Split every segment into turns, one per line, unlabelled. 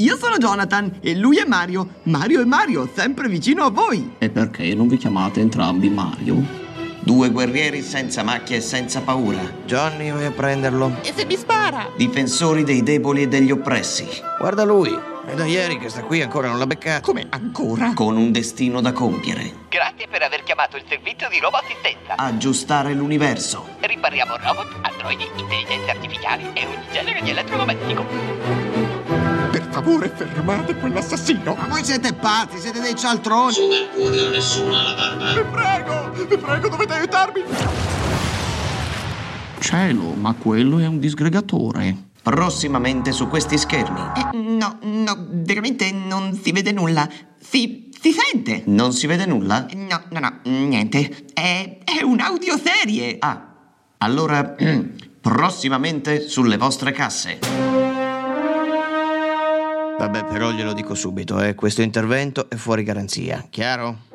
Io sono Jonathan e lui è Mario. Mario è Mario, sempre vicino a voi.
E perché non vi chiamate entrambi Mario?
Due guerrieri senza macchie e senza paura.
Johnny, vai a prenderlo.
E se mi spara?
Difensori dei deboli e degli oppressi.
Guarda lui. È da ieri che sta qui ancora non l'ha beccato.
Come ancora?
Con un destino da compiere.
Grazie per aver chiamato il servizio di roboassistenza.
Aggiustare l'universo.
Ripariamo robot, androidi, intelligenze artificiali e ogni genere di elettrodomestico.
Per favore, fermate quell'assassino!
Ma voi siete pazzi, siete dei cialtroni!
Su Mercurio nessuno ha la barba!
Vi prego, vi prego, dovete aiutarmi!
Cielo, ma quello è un disgregatore.
Prossimamente su questi schermi.
Eh, no, no, veramente non si vede nulla. Si, si sente.
Non si vede nulla?
No, no, no, niente. È, è un'audioserie.
Ah, allora, prossimamente sulle vostre casse.
Vabbè, però glielo dico subito, eh. questo intervento è fuori garanzia, chiaro?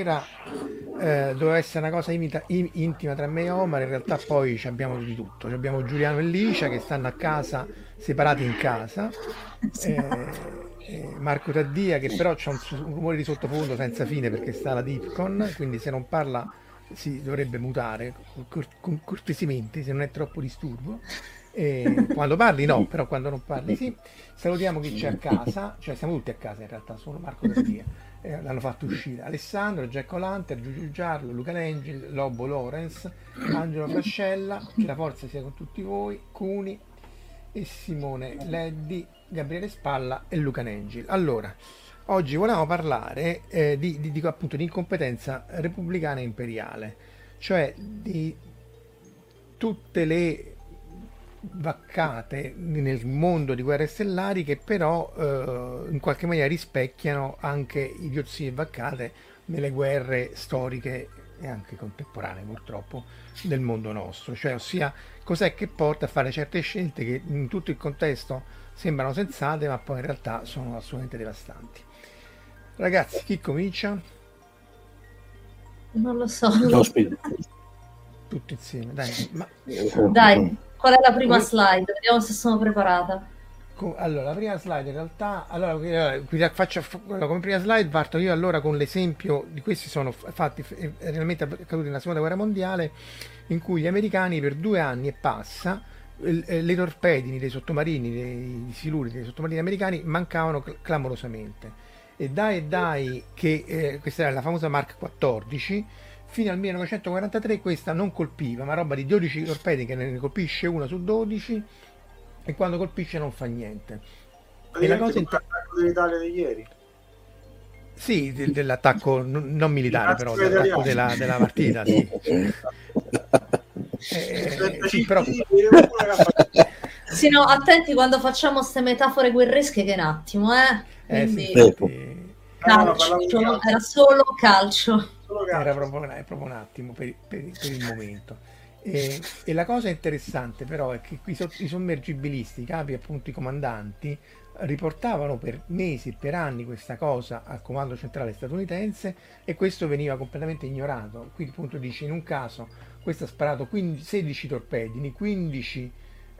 Sera eh, doveva essere una cosa imita, in, intima tra me e Omar, in realtà poi abbiamo di tutto, abbiamo Giuliano e Licia che stanno a casa, separati in casa, eh, eh, Marco Taddia che però c'è un, un, rumore di sottofondo senza fine perché sta la Dipcon, quindi se non parla si dovrebbe mutare cortesemente se non è troppo disturbo. E quando parli no, però quando non parli sì. Salutiamo chi c'è a casa, cioè siamo tutti a casa in realtà, solo Marco Taddia eh, l'hanno fatto uscire Alessandro, Jack O'Lantern, Giulio Giarlo, Luca Lengi, Lobo Lorenz, Angelo Frascella, che la forza sia con tutti voi, Cuni e Simone Leddi, Gabriele Spalla e Luca Nengil. Allora, oggi volevamo parlare eh, di, di, di, appunto di incompetenza repubblicana imperiale, cioè di tutte le vaccate nel mondo di guerre stellari che però eh, in qualche maniera rispecchiano anche idiozie e vaccate nelle guerre storiche e anche contemporanee purtroppo del mondo nostro, cioè ossia cos'è che porta a fare certe scelte che in tutto il contesto sembrano sensate ma poi in realtà sono assolutamente devastanti. Ragazzi, chi comincia?
Non lo so.
Tutti insieme, dai. Ma...
Dai. Qual è la prima slide? Vediamo se sono preparata.
allora, la prima slide in realtà, allora, faccio, come prima slide parto io allora con l'esempio di questi sono fatti eh, realmente accaduti nella seconda guerra mondiale in cui gli americani per due anni e passa eh, le torpedini dei sottomarini, dei siluri dei sottomarini americani mancavano clamorosamente e dai e dai che eh, questa era la famosa Mark 14 fino al 1943 questa non colpiva ma roba di 12 torpedi che ne colpisce una su 12 e quando colpisce non fa niente.
E la cosa inter- dell'Italia di ieri.
Sì, de- dell'attacco n- non militare però, dell'attacco della, della partita sì.
eh, sì, però... sì, no, attenti quando facciamo queste metafore guerresche che un attimo, eh.
eh
Quindi...
sì,
calcio, era solo calcio.
Era proprio, proprio un attimo per, per, per il momento. E, e, la cosa interessante però è che qui i sommergibilisti, i capi appunto i comandanti, riportavano per mesi e per anni questa cosa al comando centrale statunitense e questo veniva completamente ignorato. Qui appunto dice in un caso questo ha sparato 15, 16 torpedini, 15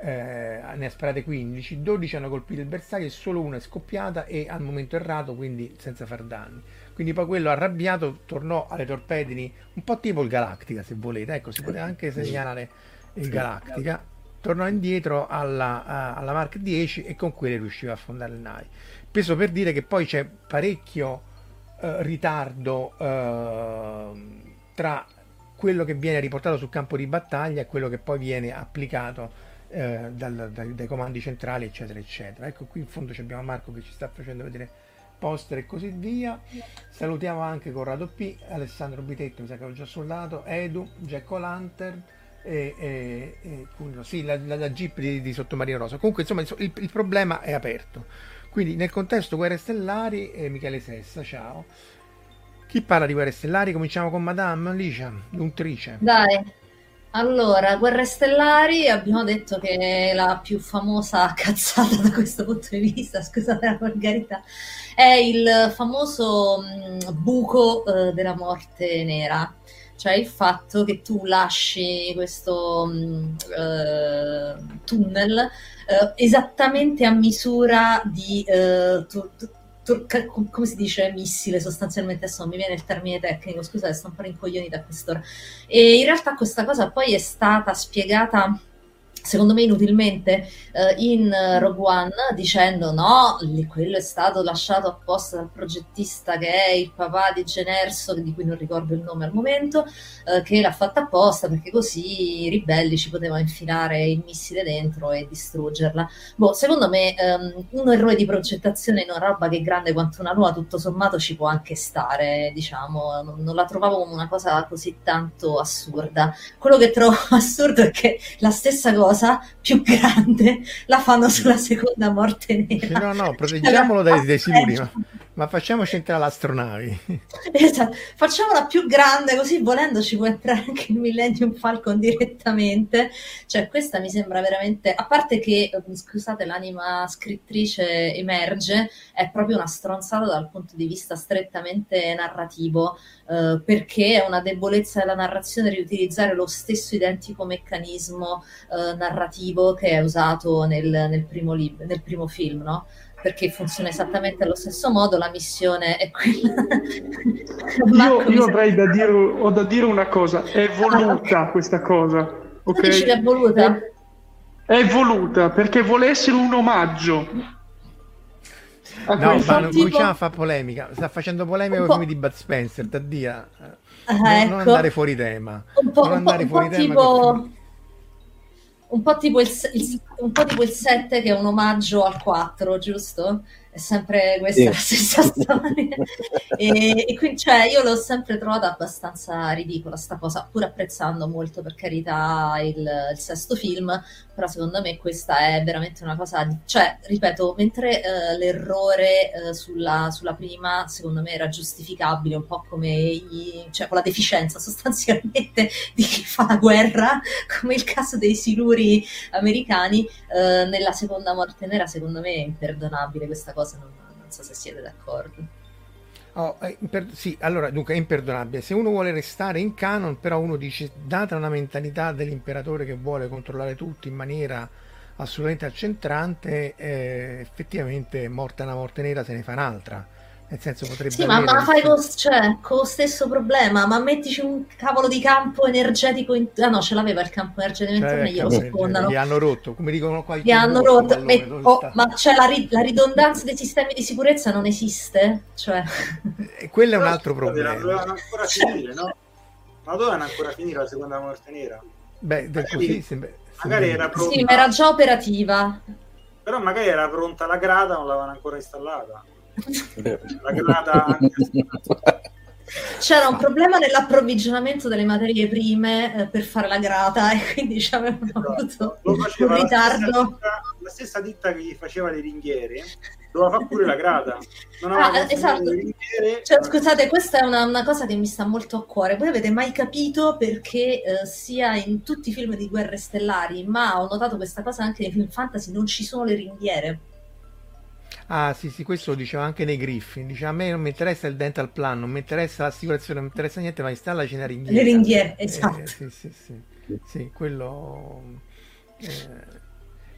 eh, ne ha sparate 15, 12 hanno colpito il bersaglio e solo una è scoppiata e al momento errato, quindi senza far danni. Quindi poi quello arrabbiato tornò alle torpedini, un po' tipo il Galactica se volete, ecco si poteva anche segnalare il Galactica, tornò indietro alla, alla Mark 10 e con quelle riusciva a affondare le navi. Peso per dire che poi c'è parecchio eh, ritardo eh, tra quello che viene riportato sul campo di battaglia e quello che poi viene applicato eh, dal, dai, dai, comandi centrali, eccetera, eccetera. Ecco, qui in fondo abbiamo Marco che ci sta facendo vedere poster e così via. Salutiamo anche Corrado P, Alessandro Bitetto, mi sa che l'ho già soldato, Edu, Jack O'Lantern. E, e, e sì, la, la, la, jeep di, di, Sottomarino Rosa. Comunque, insomma, il, il, problema è aperto. Quindi, nel contesto Guerre Stellari, eh, Michele Sessa, ciao. Chi parla di Guerre Stellari? Cominciamo con Madame Alicia, l'untrice.
Dai. Allora, Guerre Stellari abbiamo detto che è la più famosa cazzata da questo punto di vista, scusate la volgarità, è il famoso mh, buco uh, della morte nera, cioè il fatto che tu lasci questo mh, uh, tunnel uh, esattamente a misura di... Tu, tu, come si dice? Missile sostanzialmente adesso non mi viene il termine tecnico scusate sto un po' rincoglionita a quest'ora. E in realtà questa cosa poi è stata spiegata secondo me inutilmente eh, in Rogue One dicendo no, quello è stato lasciato apposta dal progettista che è il papà di Generso, di cui non ricordo il nome al momento, eh, che l'ha fatta apposta perché così i ribelli ci potevano infilare il missile dentro e distruggerla. Boh, secondo me um, un errore di progettazione in una roba che è grande quanto una nuova, tutto sommato ci può anche stare, diciamo, non, non la trovavo come una cosa così tanto assurda. Quello che trovo assurdo è che la stessa cosa cosa più grande la fanno sulla seconda morte nera.
No, no, proteggiamolo dai, dai siluri, ma, facciamoci entrare l'astronavi.
Esatto, facciamola più grande così volendo ci può entrare anche il Millennium Falcon direttamente. Cioè questa mi sembra veramente, a parte che, ehm, scusate, l'anima scrittrice emerge, è proprio una stronzata dal punto di vista strettamente narrativo, eh, perché è una debolezza della narrazione riutilizzare lo stesso identico meccanismo eh, narrativo che è usato nel, nel, primo, lib- nel primo film, no? Perché funziona esattamente allo stesso modo, la missione è quella.
io, io avrei da dire, ho da dire una cosa, è voluta ah, questa cosa. Ok?
Dici che è voluta?
È, è voluta perché vuole essere un omaggio.
no, ma non tipo... cominciamo a fare polemica. Sta facendo polemica con i film di Bud Spencer, da dia. Ah, non, ecco. non, andare fuori tema.
Un po', non andare un po', fuori un po tema. Tipo un po' tipo il, il, un po' tipo il 7 che è un omaggio al 4, giusto? è sempre questa sì. la stessa storia. e, e, quindi, cioè, io l'ho sempre trovata abbastanza ridicola sta cosa, pur apprezzando molto per carità il, il sesto film, però secondo me questa è veramente una cosa, di, cioè, ripeto, mentre uh, l'errore uh, sulla, sulla, prima, secondo me era giustificabile, un po' come i, cioè, con la deficienza sostanzialmente di chi fa la guerra, come il caso dei siluri americani, uh, nella seconda morte nera, secondo me è imperdonabile questa cosa, non, non so se siete d'accordo.
Oh, imper- sì, allora dunque è imperdonabile. Se uno vuole restare in canon, però uno dice, data una mentalità dell'imperatore che vuole controllare tutto in maniera assolutamente accentrante, eh, effettivamente morta una morte nera se ne fa un'altra. Nel senso potrebbe
Sì, ma, ma fai con, cioè, con lo stesso problema, ma mettici un cavolo di campo energetico in... Ah no, ce l'aveva il campo energetico
Cioè,
intorno e glielo sfondano.
Li hanno rotto, come dicono qua i
Li hanno rotto,
pallone,
me-
dove
oh, ma c'è la, ri- la ridondanza dei sistemi di sicurezza non esiste? Cioè,
E quello è un altro problema.
Dovevano ancora finire, no? Ma dovevano ancora finire la seconda morte nera?
Beh, del così sembra,
Magari era pronta,
sì, ma era già operativa.
però magari era pronta la grata, non l'avevano ancora installata.
C'era un problema nell'approvvigionamento delle materie prime eh, per fare la grata e quindi ci avevano avuto
lo
un
faceva la stessa,
ritardo.
ditta, la stessa ditta che gli faceva le ringhiere, doveva fare pure la grata.
Ah, esatto. Cioè, scusate, questa è una, una cosa che mi sta molto a cuore. Voi avete mai capito perché eh, sia in tutti i film di guerre stellari, ma ho notato questa cosa anche nei film fantasy, non ci sono le ringhiere.
Ah, sì, sì, questo lo diceva anche nei Griffin. Dice a me non mi interessa il dental plan, non mi interessa l'assicurazione, non mi interessa niente, ma installaci una ringhiera.
Le ringhiere,
Eh,
esatto.
sì, sì, sì. Sì, quello... eh,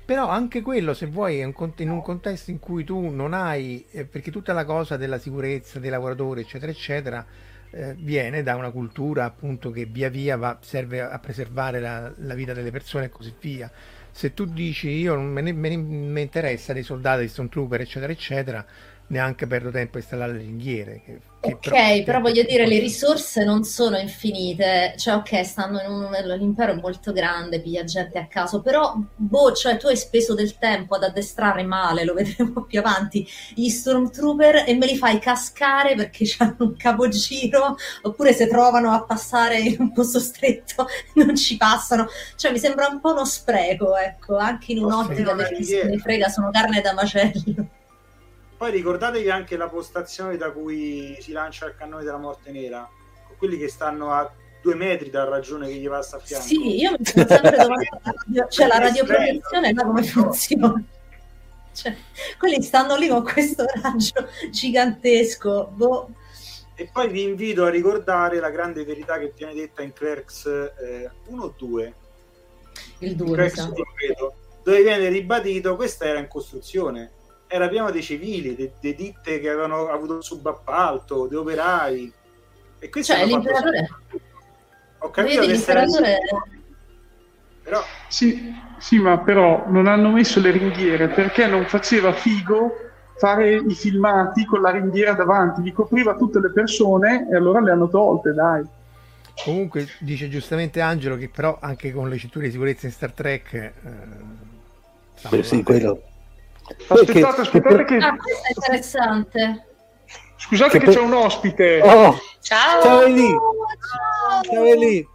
Però anche quello, se vuoi, in un contesto in cui tu non hai, eh, perché tutta la cosa della sicurezza dei lavoratori, eccetera, eccetera, eh, viene da una cultura appunto che via via va- serve a preservare la, la vita delle persone e così via. Se tu dici io non me ne, me ne- interessa dei soldati, dei stormtrooper, eccetera, eccetera, neanche perdo tempo a installare le ringhiere. Che, che
Ok, però voglio dire, le risorse non sono infinite, cioè ok, stanno in un, l'impero è molto grande, piglia gente a caso, però boh, cioè tu hai speso del tempo ad addestrare male, lo vedremo più avanti, gli stormtrooper e me li fai cascare perché hanno un capogiro, oppure se provano a passare in un posto stretto non ci passano, cioè mi sembra un po' uno spreco, ecco, anche in un'ottica del chi se ne frega, sono carne da macello.
Poi ricordatevi anche la postazione da cui si lancia il cannone della morte nera, con quelli che stanno a due metri dal ragione che gli passa a fianco.
Sì, io mi sono sempre domandata, cioè la radioprotezione là come funziona? Cioè, quelli stanno lì con questo raggio gigantesco, boh.
E poi vi invito a ricordare la grande verità che viene detta in Clerks eh, 1 o 2,
Il 2 mi
Clerks
sa.
1 credo, dove viene ribadito questa era in costruzione, era pieno dei civili, de- dei ditte che avevano avuto subappalto, dei operai. E questo
Cioè, l'imperatore,
Ho capito
vedi,
che sarà
l'imperatore
però
Sì, sì, ma però non hanno messo le ringhiere perché non faceva figo fare i filmati con la ringhiera davanti, li copriva tutte le persone e allora le hanno tolte, dai.
Comunque dice giustamente Angelo che però anche con le cinture di sicurezza in Star Trek eh,
Beh, sì, quello.
Aspettate, aspettate che...
Ah, questo è interessante.
Scusate
che
che,
per-
c'è un ospite.
Oh,
Ciao!
ciao Eli,
Ciao!
ciao Eli.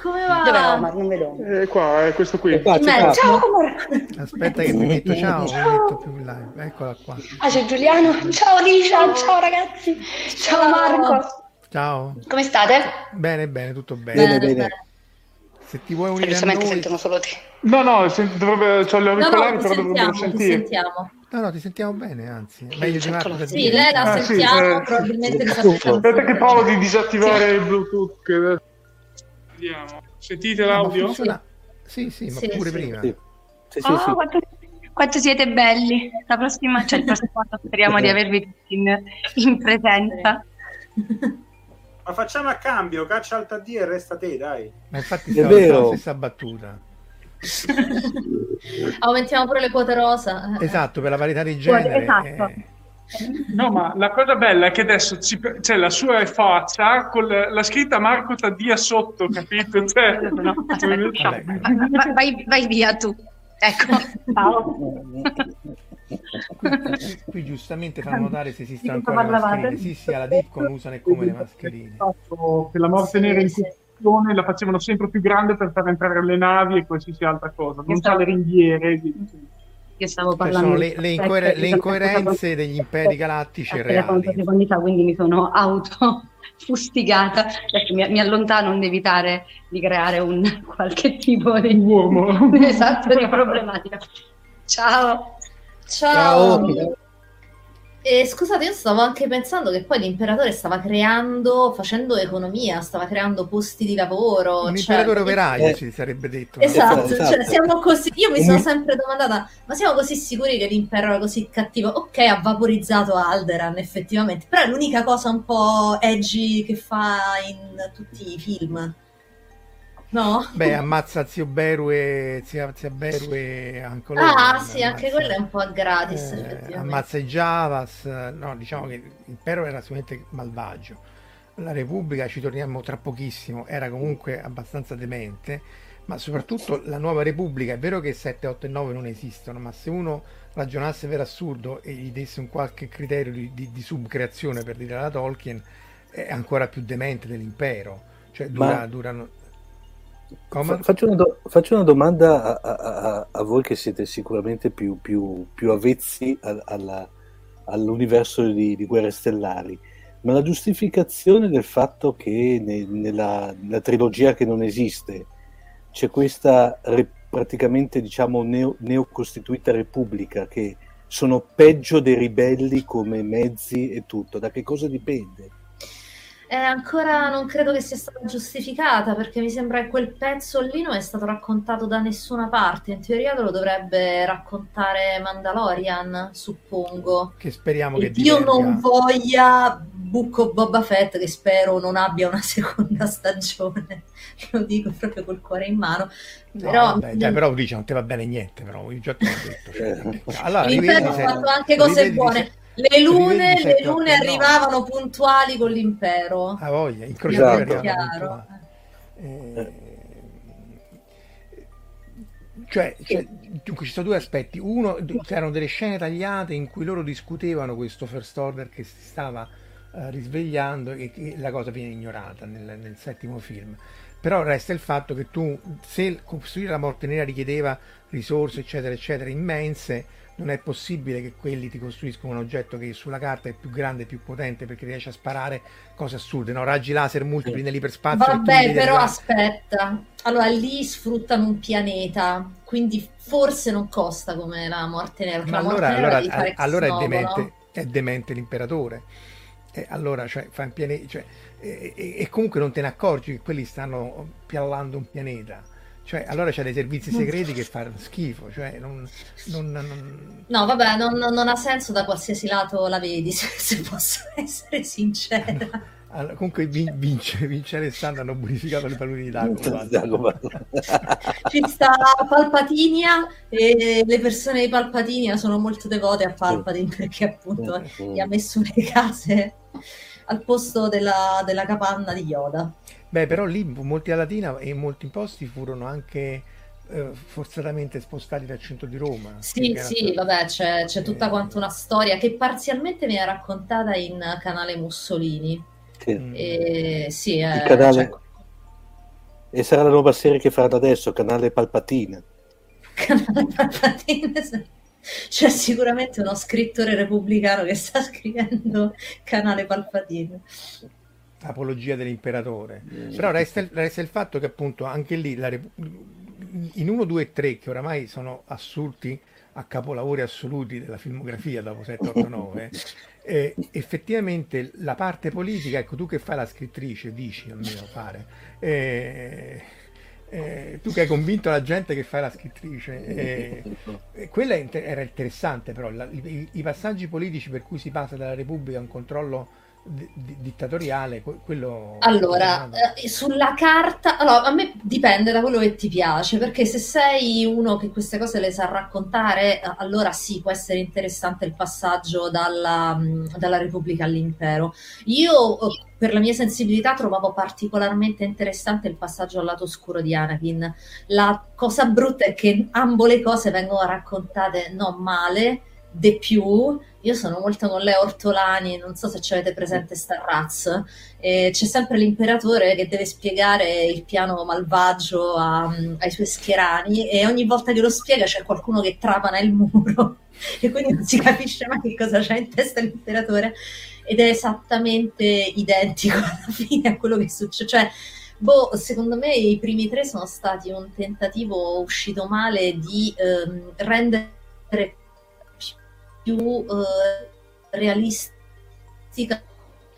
Come va?
Dov'è Omar? Non vedo.
Eh, qua, è questo qui.
È qua, qua.
Ciao Omar!
Aspetta che mi metto ciao, mi metto più in live. Eccola qua.
Ah, c'è Giuliano. Ciao Alicia, ciao ragazzi. Ciao Marco.
Ciao.
Come state?
Bene, bene, tutto bene.
Bene, bene.
Se ti vuoi unire a noi...
sentono solo te.
No, no, se- dovrebbe, c'ho gli
No, no,
auricolari,
ti
però
sentiamo,
dovrebbero
ti
sentire.
sentiamo.
No, no, ti sentiamo bene, anzi. Meglio di Marco. che
Sì, lei la
Ah, sì,
sentiamo,
eh,
probabilmente mi sa
Aspetta che provo di disattivare il Bluetooth. che- Vediamo. Sentite
No,
l'audio?
Sì, sì, ma
Sì,
pure
sì.
prima.
Sì, sì, sì.
Oh,
sì.
quanto, quanto siete belli. La prossima, cioè il prossimo anno speriamo di avervi tutti in, in presenza.
Ma facciamo a cambio, caccia alta D e resta te, dai.
Ma infatti
È vero.
la stessa battuta.
Aumentiamo pure le quote rosa.
Esatto, per la parità di genere.
esatto.
eh,
No, ma la cosa bella è che adesso ci- c'è la sua faccia con la, la scritta Marco Taddia sotto, capito? Cioè,
No, vai, vai- vai via tu. Ecco, ciao.
Qui, qui giustamente fanno notare se
cosa
ancora le mascherine. Sì, sì, alla Dipcon usano e come le mascherine.
che la morte
Sì,
nera in
sì.
questione la facevano sempre più grande per far entrare le navi e qualsiasi altra cosa. Non c'ha le ringhiere.
Io stavo
Cioè,
parlando
sono le, le incoer- le incoerenze degli imperi galattici reali.
secondi fa, quindi mi sono auto fustigata. Adesso mi, mi allontano onde evitare di creare un qualche tipo di,
Uomo.
esatto, di problematica. Ciao.
Ciao.
Ciao.
E scusate, io stavo anche pensando che poi l'imperatore stava creando, facendo economia, stava creando posti di lavoro.
Un
cioè,
imperatore operaio
eh,
si sarebbe detto. no?
Esatto,
Esatto.
cioè, siamo così. Io mi sono sempre domandata, ma siamo così sicuri che l'impero era così cattivo? Ok, ha vaporizzato Alderan, effettivamente, però è l'unica cosa un po' edgy che fa in tutti i film. No?
Beh, ammazza zio Beru e zia, zia Beru e anche loro.
Ah, sì,
ammazza-
anche quello è un po' a gratis,
eh, ammazza i Javas. No, diciamo che l'impero era sicuramente malvagio. La Repubblica, ci torniamo tra pochissimo, era comunque abbastanza demente, ma soprattutto la nuova Repubblica, è vero che 7, 8 e 9 non esistono, ma se uno ragionasse per assurdo e gli desse un qualche criterio di, di- di subcreazione, per dire alla Tolkien, è ancora più demente dell'impero. Cioè, dura,
Ma-
durano...
Faccio una, do- faccio una domanda a, a- a- a voi che siete sicuramente più, più- più avvezzi al- alla- all'universo di, di Guerre Stellari, ma la giustificazione del fatto che ne- nella, nella trilogia che non esiste c'è questa re- praticamente diciamo neo- neocostituita repubblica che sono peggio dei ribelli come mezzi e tutto, da che cosa dipende?
Eh, ancora non credo che sia stata giustificata perché mi sembra che quel pezzo lì non è stato raccontato da nessuna parte. In teoria lo dovrebbe raccontare Mandalorian, suppongo.
Che speriamo che
E Dio
diverga.
non voglia of Boba Fett, che spero non abbia una seconda stagione. Lo dico proprio col cuore in mano.
No,
Però,
vabbè, dai, però dice non ti va bene niente, però io già te l'ho detto. cioè, allora,
l'impero ha fatto anche cose buone.
se-
Le lune, le lune arrivavano puntuali con l'impero.
Ha voglia, incrociatori
chiaro.
puntuali. Eh, Cioè, cioè, dunque ci sono due aspetti. Uno, c'erano delle scene tagliate in cui loro discutevano questo First Order che si stava eh, risvegliando e che la cosa viene ignorata nel, nel settimo film. Però resta il fatto che tu, se costruire la morte nera richiedeva risorse, eccetera, eccetera, immense, non è possibile che quelli ti costruiscono un oggetto che sulla carta è più grande e più potente perché riesce a sparare cose assurde, no? Raggi laser multipli nell'iperspazio. tu li
Vabbè, però aspetta. Allora, lì sfruttano un pianeta, quindi forse non costa come la morte nera.
Ma allora, allora, a- allora è, demente,
no?
è demente l'imperatore. E allora, cioè, fa un pianeta, cioè, e, e- e comunque non te ne accorgi che quelli stanno piallando un pianeta. Cioè, allora c'è dei servizi segreti che fanno schifo. Cioè, non, non- non-
No, vabbè, non, non ha senso da qualsiasi lato la vedi, se, se posso essere sincera.
allora, comunque vin- vince, vince Alessandro, hanno bonificato le palline di Dagobah.
Dagobah.
Ci sta Palpatinia e le persone di Palpatinia sono molto devote a Palpatine perché appunto gli ha messo le case al posto della, della capanna di Yoda.
Beh, però lì molti a Latina e molti posti furono anche eh, forzatamente spostati dal centro di Roma.
Sì, sì,
era-
vabbè, c'è, c'è tutta quanta una storia che parzialmente viene raccontata in canale Mussolini.
Sì.
E, sì,
Il
eh,
canale-
cioè,
E sarà la nuova serie che faranno adesso, canale Palpatina.
canale Palpatine. C'è sicuramente uno scrittore repubblicano che sta scrivendo canale Palpatine.
Apologia dell'imperatore. Però resta il, resta il fatto che appunto anche lì la in 1, 2 e 3 che oramai sono assurti a capolavori assoluti della filmografia dopo 7, 8, 9, eh, effettivamente la parte politica, ecco tu che fai la scrittrice, dici almeno pare, eh, eh, tu che hai convinto la gente che fai la scrittrice, eh, eh, quella inter- era interessante però, la- i, i passaggi politici per cui si passa dalla Repubblica a un controllo di- di- dittatoriale, que- quello...
Allora, eh, sulla carta, allora, a me dipende da quello che ti piace, perché se sei uno che queste cose le sa raccontare, eh, allora sì, può essere interessante il passaggio dalla, dalla Repubblica all'impero. Io, eh, per la mia sensibilità, trovavo particolarmente interessante il passaggio al lato oscuro di Anakin. La cosa brutta è che ambo le cose vengono raccontate non male, de più. Io sono molto con Leo Ortolani, non so se ci avete presente Star Raz. E c'è sempre l'imperatore che deve spiegare il piano malvagio a- ai suoi schierani e ogni volta che lo spiega c'è qualcuno che trapana il muro e quindi non si capisce mai che cosa c'è in testa l'imperatore ed è esattamente identico alla fine a quello che succede. Cioè, boh, secondo me i primi tre sono stati un tentativo uscito male di ehm, rendere più eh, realistica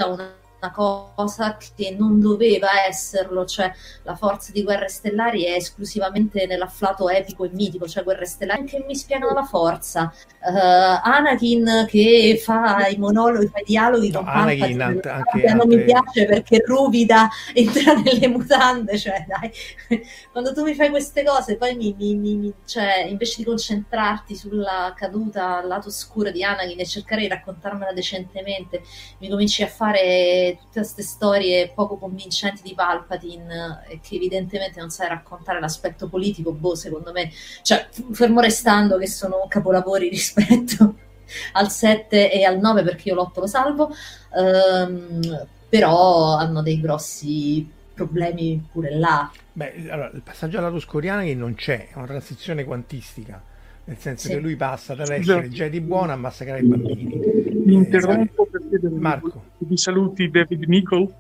una una cosa che non doveva esserlo, cioè la forza di Guerre Stellari è esclusivamente nell'afflato epico e mitico, cioè Guerre Stellari che mi spiegano la forza, uh, Anakin che fa i monologhi, fa i dialoghi
No,
con
Anakin,
Palpatine,
ant- anche
non mi piace perché ruvida entra nelle mutande, cioè dai, quando tu mi fai queste cose poi mi, mi- mi- mi- cioè, invece di concentrarti sulla caduta al lato oscuro di Anakin e cercare di raccontarmela decentemente, mi cominci a fare tutte queste storie poco convincenti di Palpatine eh, che evidentemente non sai raccontare l'aspetto politico, boh, secondo me, cioè, fermo restando che sono capolavori rispetto al 7 e al 9 perché io l'8 lo salvo, ehm, però hanno dei grossi problemi pure là.
Beh, allora, il passaggio alla Tuscoriana che non c'è, è una transizione quantistica, nel senso
Sì.
che lui passa dall'essere Jedi buono a massacrare i bambini.
Mi interrompo per chiedere
Marco.
vi saluti David Nicol.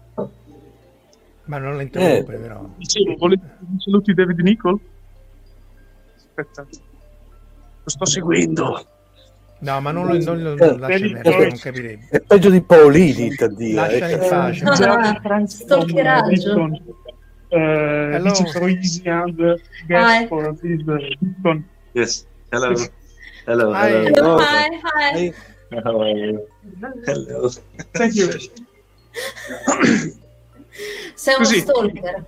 Ma non la interrompe
Eh.
però.
Dicevo, volete vi saluti David Nicol? Aspetta, lo sto seguendo.
No, ma non lo, non lo-
Eh,
non lascia
vedi,
perdere,
eh,
non capirebbe.
È peggio di Paolini, Taddio.
Lasciala in
eh.
pace.
No,
Già,
no, stalkeraggio.
Uh,
Hello.
dice
Hi.
guest for this uh.
Yes. Hello. Hello.
Hi.
Hello.
Hello, hi, hi.
How are you? Hello.
Thank you.
Sei uno
Così.
stalker.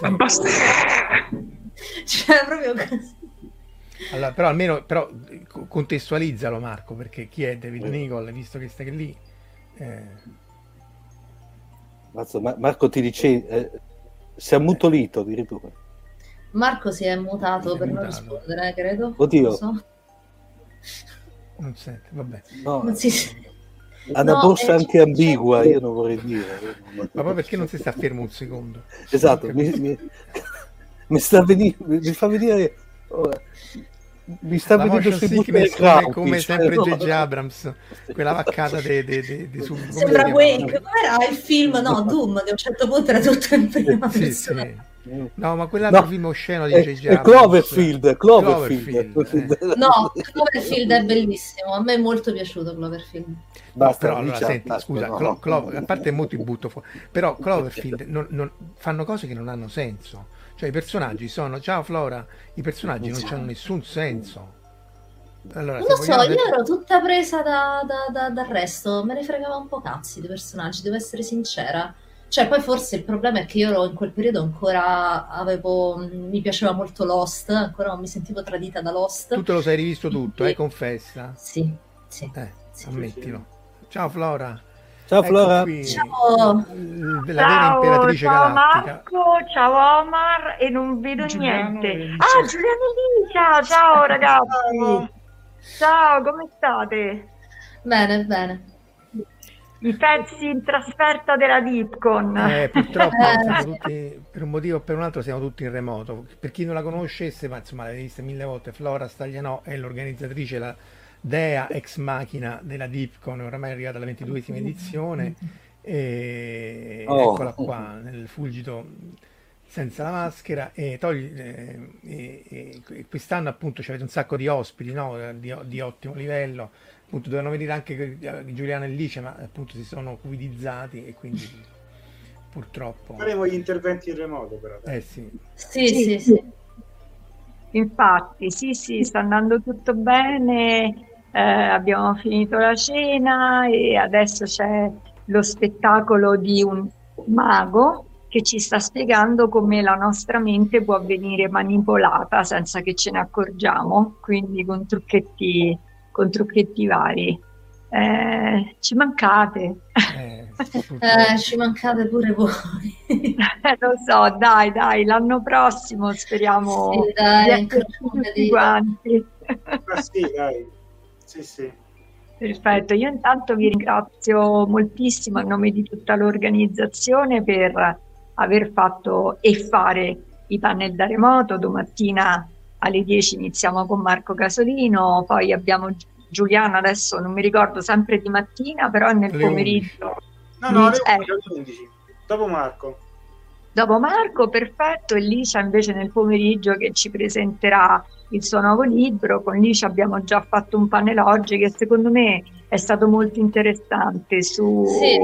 Ma basta.
Cioè, proprio così.
Allora, però almeno però, co- contestualizzalo Marco, perché chi è David Nicol, visto che stai lì? Eh,
Mazzo, Ma- Marco ti dice, eh, si è ammutolito addirittura.
Marco si è mutato
Si è
per non
mutato.
rispondere, eh, credo.
Oddio.
Non so.
non sente, vabbè.
No,
Non si-
ha una
No,
borsa
eh,
anche ambigua, io non vorrei dire.
Ma poi perché non si sta fermo un secondo?
Esatto,
Non
mi, mi- mi sta veni- mi, mi fa venire... oh, mi sta
La
sui
sickness
buttercrauti,
come, come
cioè,
sempre
no.
J.J. Abrams, quella vaccata di de, de, de, su, come si
Sembra? Wake. Com'era il film? No, Doom, che a un certo punto era tutto in prima
Sì,
persona.
sì. No, ma quell'altro
No,
film osceno di
è-
J.J.
è
Abrams.
Cloverfield, Cloverfield.
Cloverfield, eh.
No, Cloverfield è bellissimo. A me è molto piaciuto Cloverfield.
No,
Basta,
però allora
diciamo,
senti,
basta,
scusa,
no,
Clo-
no.
Clo- a parte mo ti butto fuori, però Cloverfield non- non- fanno cose che non hanno senso. Cioè i personaggi sono, ciao Flora, i personaggi non hanno nessun senso. Allora,
Non lo so,
vogliamo-
io ero tutta presa da- da- da- dal resto, me ne fregava un po' cazzi dei personaggi, devo essere sincera. Cioè, poi forse il problema è che io ero in quel periodo ancora avevo, mi piaceva molto Lost, ancora non mi sentivo tradita da Lost.
Tu te lo sei rivisto tutto, eh, confessa.
Sì, sì.
Eh, ammettilo. Ciao Flora.
Ciao
Ecco
Flora.
qui,
Ciao.
la vera
Ciao,
imperatrice
ciao
galattica.
Marco, ciao Omar e non vedo
Giuliano
niente.
e Elisa.
Ah, Giuliano e Elisa, ciao ragazzi. Ciao, come state?
Bene, bene.
I pezzi in trasferta della Dipcon.
Eh, purtroppo
Eh,
tutti, per un motivo o per un altro siamo tutti in remoto. Per chi non la conoscesse, ma insomma l'avete vista mille volte, Flora Staglianò è l'organizzatrice, la dea ex machina della Dipcon, oramai è arrivata alla ventiduesima edizione. E
Oh.
eccola qua nel fulgido senza la maschera e, togli, eh, e- e- e quest'anno appunto ci avete un sacco di ospiti no? di, di ottimo livello appunto dovevano venire anche Giuliano e Lice ma appunto si sono covidizzati e quindi purtroppo
Faremo gli interventi in remoto però.
eh sì
Sì, sì, sì.
Infatti, sì, sì, sta andando tutto bene. eh, abbiamo finito la cena e adesso c'è lo spettacolo di un mago che ci sta spiegando come la nostra mente può venire manipolata senza che ce ne accorgiamo, quindi con trucchetti, con trucchetti vari. Eh, ci mancate.
eh,
Eh, ci mancate pure voi.
Eh, lo so, dai, dai, l'anno prossimo speriamo
Sì, dai,
di tutti quanti.
Ma sì, dai. Sì, sì.
Perfetto, io intanto vi ringrazio moltissimo a nome di tutta l'organizzazione per aver fatto e fare i panel da remoto. Domattina alle 10 iniziamo con Marco Casolino, poi abbiamo Gi- Giuliano, adesso non mi ricordo, sempre di mattina, però nel
Alle
pomeriggio.
No, no, alle
Eh,
11, alle 11. Dopo Marco.
dopo Marco, perfetto, e Licia invece nel pomeriggio che ci presenterà il suo nuovo libro. Con Licia abbiamo già fatto un panel oggi che secondo me è stato molto interessante su,
Sì.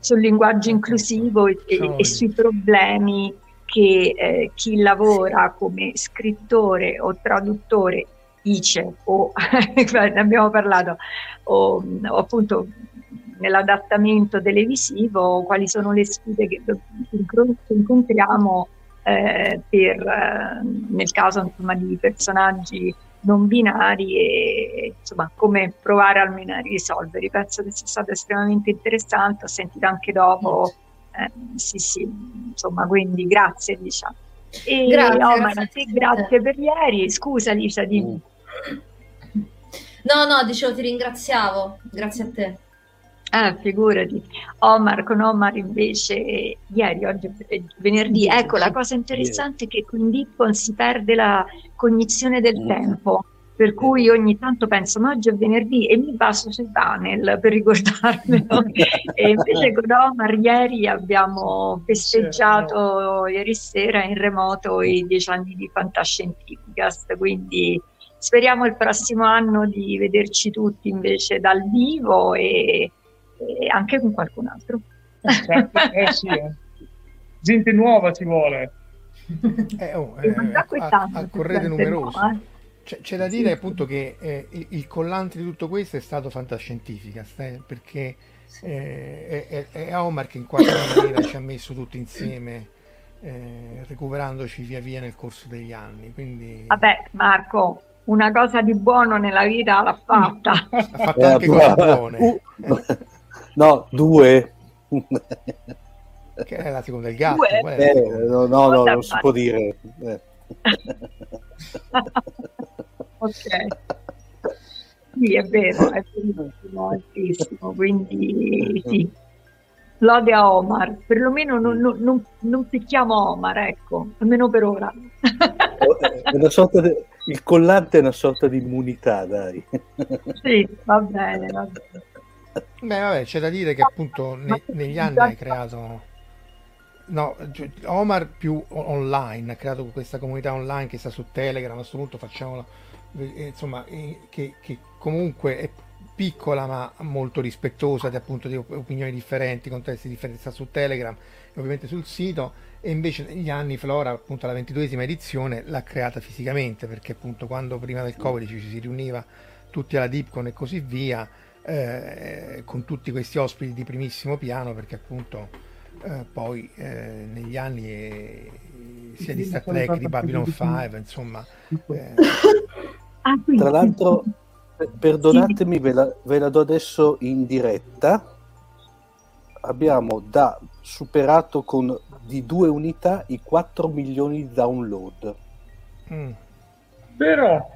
sul linguaggio inclusivo e, e- e sui problemi che eh, chi lavora come scrittore o traduttore dice o ne abbiamo parlato o, o appunto nell'adattamento televisivo quali sono le sfide che, incontriamo eh, per, eh, nel caso insomma, di personaggi non binari e insomma come provare almeno a risolverli. Penso che sia stato estremamente interessante, ho sentito anche dopo, eh, sì sì, insomma quindi grazie Licia. E
Grazie,
Omar,
grazie
grazie per ieri, scusa Licia, dimmi.
No, no, dicevo ti ringraziavo, grazie a te.
Ah, figurati. Omar, con Omar invece ieri, oggi è venerdì. Ecco, la cosa interessante è che con Dippon si perde la cognizione del tempo, per cui ogni tanto penso, ma oggi è venerdì e mi baso sui panel per ricordarmelo. e invece con Omar ieri abbiamo festeggiato ieri sera in remoto i dieci anni di Fantascientificast, quindi speriamo il prossimo anno di vederci tutti invece dal vivo e e anche con qualcun altro.
Eh sì, eh. gente nuova ci vuole.
Eh, oh, eh, accorrete numerosi.
no, eh.
C'è, c'è da dire appunto che eh, il, il collante di tutto questo è stato Fantascientificast, eh, perché eh, è, è- Omar che in qualche maniera ci ha messo tutti insieme, eh, recuperandoci via via nel corso degli anni. Quindi
Vabbè, Marco, una cosa di buono nella vita l'ha fatta.
ha fatto
Eh,
anche cose buone,
uh, no, due.
che è la seconda del gatto.
Eh, no, no, no, non si può dire. Eh.
ok. Sì, è vero, è verissimo, è verissimo. Quindi sì, lode a Omar. Perlomeno non, non, non, non picchiamo Omar, ecco, almeno per ora.
È una sorta di- il collante è una sorta di immunità, dai.
sì, va bene, va bene.
Beh, vabbè, c'è da dire che appunto ne- negli anni hai creato. No, cioè, Omar più online, ha creato questa comunità online che sta su Telegram, a questo punto facciamola, eh, insomma, eh, che, che comunque è piccola ma molto rispettosa di, appunto, di op- opinioni differenti, contesti differenti, sta su Telegram e ovviamente sul sito, e invece negli anni Flora, appunto la ventiduesima edizione, l'ha creata fisicamente, perché appunto quando prima del Covid ci si riuniva tutti alla Dipcon e così via, eh, con tutti questi ospiti di primissimo piano, perché appunto eh, poi eh, negli anni eh, sia di Star Trek che di Babylon 5, insomma, eh,
Ah,
Tra l'altro, per- perdonatemi, ve la, ve la do adesso in diretta. Abbiamo da superato con di due unità i 4 milioni di download.
mm.
Però,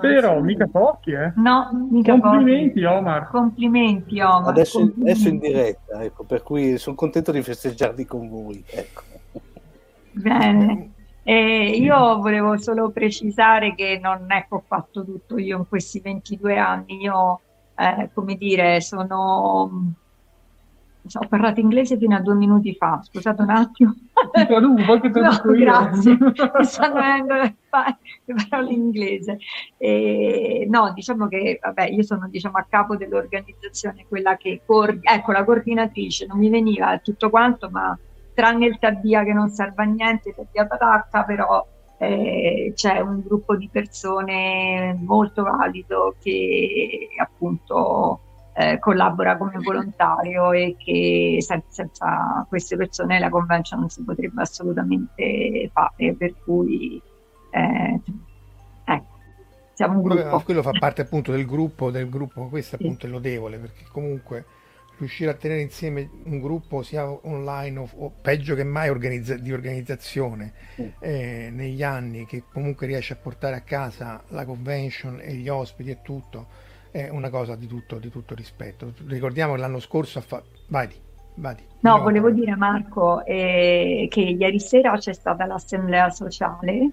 però, mica pochi, eh.
No, mica
Complimenti,
pochi.
Omar.
Complimenti, Omar.
Adesso,
complimenti.
adesso in diretta, ecco, per cui sono contento di festeggiarli con voi. Ecco.
Bene. E io volevo solo precisare che non è che ho fatto tutto io in questi 22 anni. Io, eh, come dire, sono... Ho parlato inglese fino a due minuti fa, scusate un attimo.
Ti traduco, ti
No,
io.
grazie, mi stanno venendo le pa- le parole in inglese. E, no, diciamo che vabbè, io sono diciamo, a capo dell'organizzazione, quella che coord- ecco la coordinatrice, non mi veniva tutto quanto, ma tranne il Tabbia che non serve a niente, Tabbia Patacca, però eh, c'è un gruppo di persone molto valido che appunto eh, collabora come volontario e che sen- senza queste persone la convention non si potrebbe assolutamente fare, per cui eh, ecco, siamo un gruppo.
quello fa parte appunto del gruppo, del gruppo, questo
Sì.
appunto è lodevole, perché comunque riuscire a tenere insieme un gruppo sia online o, o peggio che mai organizza- di organizzazione eh, negli anni, che comunque riesce a portare a casa la convention e gli ospiti e tutto, è una cosa di tutto, di tutto rispetto. Ricordiamo che l'anno scorso ha fatto... Vadi, vadi.
No,
Dillo
volevo dire Marco eh, che ieri sera c'è stata l'assemblea sociale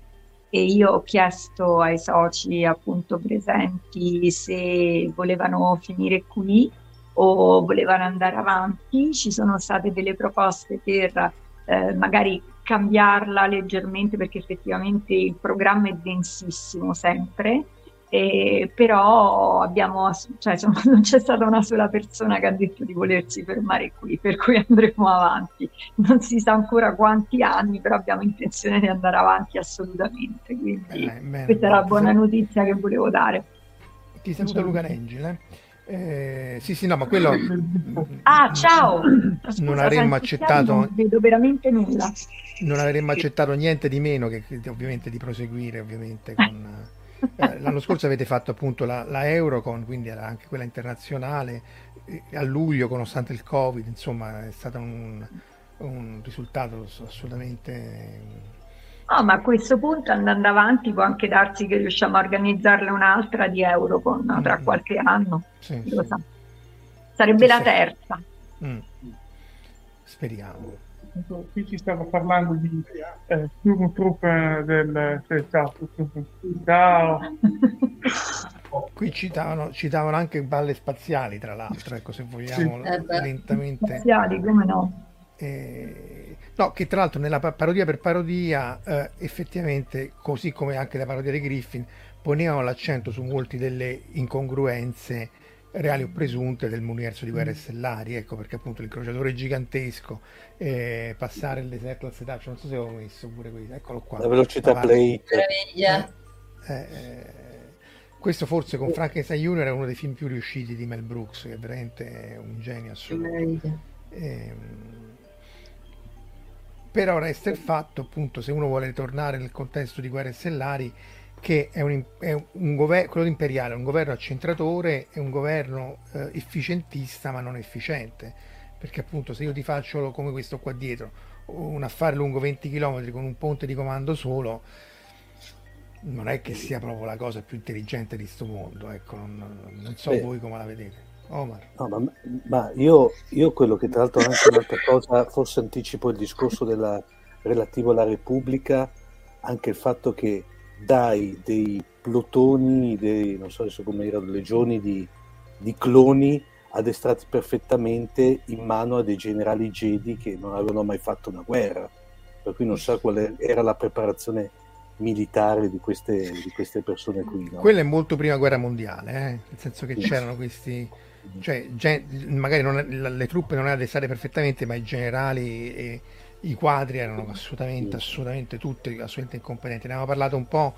e io ho chiesto ai soci appunto presenti se volevano finire qui o volevano andare avanti. Ci sono state delle proposte per eh, magari cambiarla leggermente perché effettivamente il programma è densissimo sempre eh, però abbiamo, cioè, insomma, non c'è stata una sola persona che ha detto di volersi fermare qui, per cui andremo avanti. Non si sa ancora quanti anni, però abbiamo intenzione di andare avanti assolutamente. Quindi
Bene, bene,
questa è la buona notizia che volevo dare.
Ti saluta Luca Rengile. Eh, sì, sì, no, ma quello
Ah, ciao! Scusa,
non avremmo accettato
Non vedo veramente nulla.
non avremmo accettato niente di meno che, che ovviamente di proseguire ovviamente con eh, l'anno scorso avete fatto appunto la, la Eurocon quindi era anche quella internazionale eh, a luglio nonostante il covid insomma è stato un, un risultato assolutamente
No, ma a questo punto andando avanti può anche darsi che riusciamo a organizzarne un'altra di Eurocon no, tra qualche anno.
Sì, sì.
sa. Sarebbe
Sì,
la terza.
Mm. speriamo
Qui si stava parlando di eh, Sturmtrupp del sì, ciao. ciao.
qui citavano, citavano anche balle spaziali tra l'altro ecco se vogliamo
Sì. Eh
lentamente
Spaziali, come no?
Eh, no, che tra l'altro nella pa- parodia per parodia, eh, effettivamente, così come anche la parodia dei Griffin, ponevano l'accento su molte delle incongruenze reali o presunte dell'universo di Guerre Stellari, ecco perché appunto l'incrociatore gigantesco, eh, passare il deserto al setaccio, non so se avevo messo pure questo, eccolo qua.
La velocità
Avanti.
play.
Meraviglia.
Eh, eh, questo forse con Frankenstein Junior è uno dei film più riusciti di Mel Brooks, che è veramente un genio assoluto.
Meraviglia.
Ehm, però resta il fatto, appunto, se uno vuole tornare nel contesto di guerre stellari, che è un, è un governo, quello imperiale, è un governo accentratore, è un governo eh, efficientista ma non efficiente, perché appunto se io ti faccio come questo qua dietro, un affare lungo 20 km con un ponte di comando solo, non è che sia proprio la cosa più intelligente di sto mondo, ecco, non, non so
Beh.
voi come la vedete. Omar.
No, ma, ma io, io quello che tra l'altro anche un'altra cosa, forse anticipo il discorso della, relativo alla Repubblica, anche il fatto che dai dei plotoni, dei, non so adesso come erano, legioni di, di cloni addestrati perfettamente in mano a dei generali Jedi che non avevano mai fatto una guerra, per cui non sa qual era la preparazione militare di queste, di queste persone qui. No?
Quella è molto prima guerra mondiale, eh? nel senso che c'erano questi, cioè gen- magari non le truppe non erano addestrate perfettamente, ma i generali e i quadri erano assolutamente, assolutamente tutti assolutamente incompetenti. Ne avevamo parlato un po'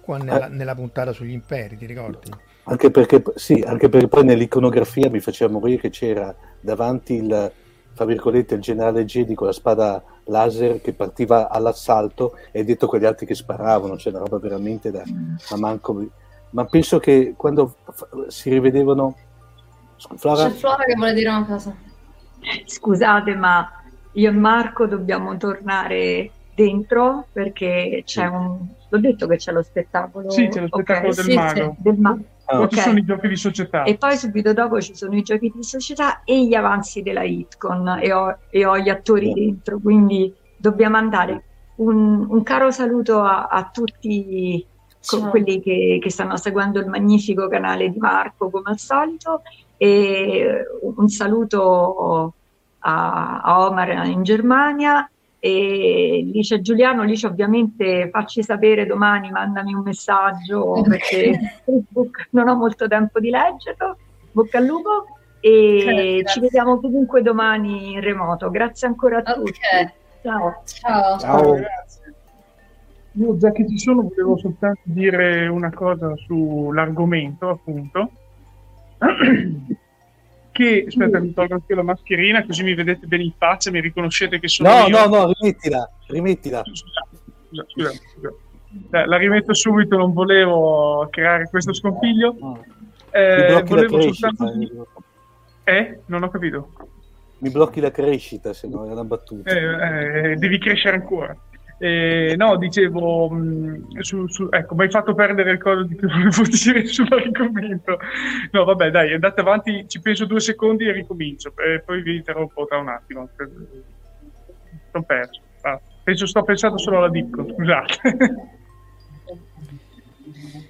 qua nella, nella puntata sugli imperi, ti ricordi?
Anche perché, sì, anche perché poi nell'iconografia mi faceva morire che c'era davanti il, fra virgolette, il generale Jedi con la spada laser che partiva all'assalto e dietro quegli altri che sparavano, cioè una roba veramente da, da manco. Ma penso che quando f- si rivedevano... Flora?
C'è Flora che vuole dire una cosa.
Scusate, ma io e Marco dobbiamo tornare dentro perché c'è un... L'ho detto che c'è lo spettacolo.
Sì, c'è lo spettacolo del
sì,
mago.
sì, del ma-
Poi
ok.
ci sono i giochi di società.
E poi subito dopo ci sono i giochi di società e gli avanzi della Hitcon e ho, e ho gli attori dentro, quindi dobbiamo andare. Un, un caro saluto a, a tutti co-
Ciao.
quelli che, che stanno seguendo il magnifico canale di Marco come al solito e un saluto a, a Omar in Germania e Lice Giuliano, Lice ovviamente facci sapere domani, mandami un messaggio perché Facebook non ho molto tempo di leggerlo, bocca al lupo e
Grazie.
ci vediamo comunque domani in remoto, grazie ancora a tutti. Ciao.
Ciao.
Ciao. Io già che ci sono volevo soltanto dire una cosa sull'argomento, appunto. Che aspetta, mi tolgo anche la mascherina così mi vedete bene in faccia, mi riconoscete che sono
No,
io.
no, no, rimettila, rimettila.
Scusa, scusa, scusa. Eh, La rimetto subito, non volevo creare questo scompiglio.
Mi
Eh,
blocchi la
volevo
crescita.
soltanto dire- Eh? Non ho capito.
Mi blocchi la crescita, se no è una battuta.
Eh, eh, devi crescere ancora. Eh, no, dicevo, mh, su, su- ecco, mi hai fatto perdere il coso di che volevo dire sull'argomento. No, vabbè, dai, andate avanti, ci penso due secondi e ricomincio, e poi vi interrompo tra un attimo. Sono perso. Ah, penso, sto pensando solo alla Dicco, scusate.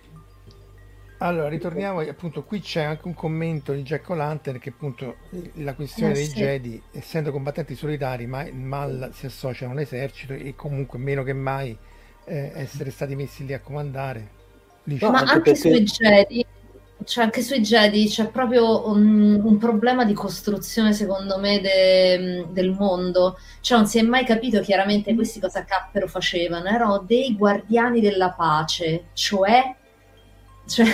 Allora, ritorniamo, appunto, qui c'è anche un commento di Jack O'Lantern che appunto la questione
Eh,
dei
sì.
Jedi, essendo combattenti solitari, ma mal si associano all'esercito e comunque meno che mai eh, essere stati messi lì a comandare. Lì
Ma anche sui Jedi, cioè anche sui Jedi c'è proprio un, un problema di costruzione, secondo me, de- del mondo. Cioè, non si è mai capito chiaramente questi cosa cappero facevano. Erano dei guardiani della pace, cioè, cioè,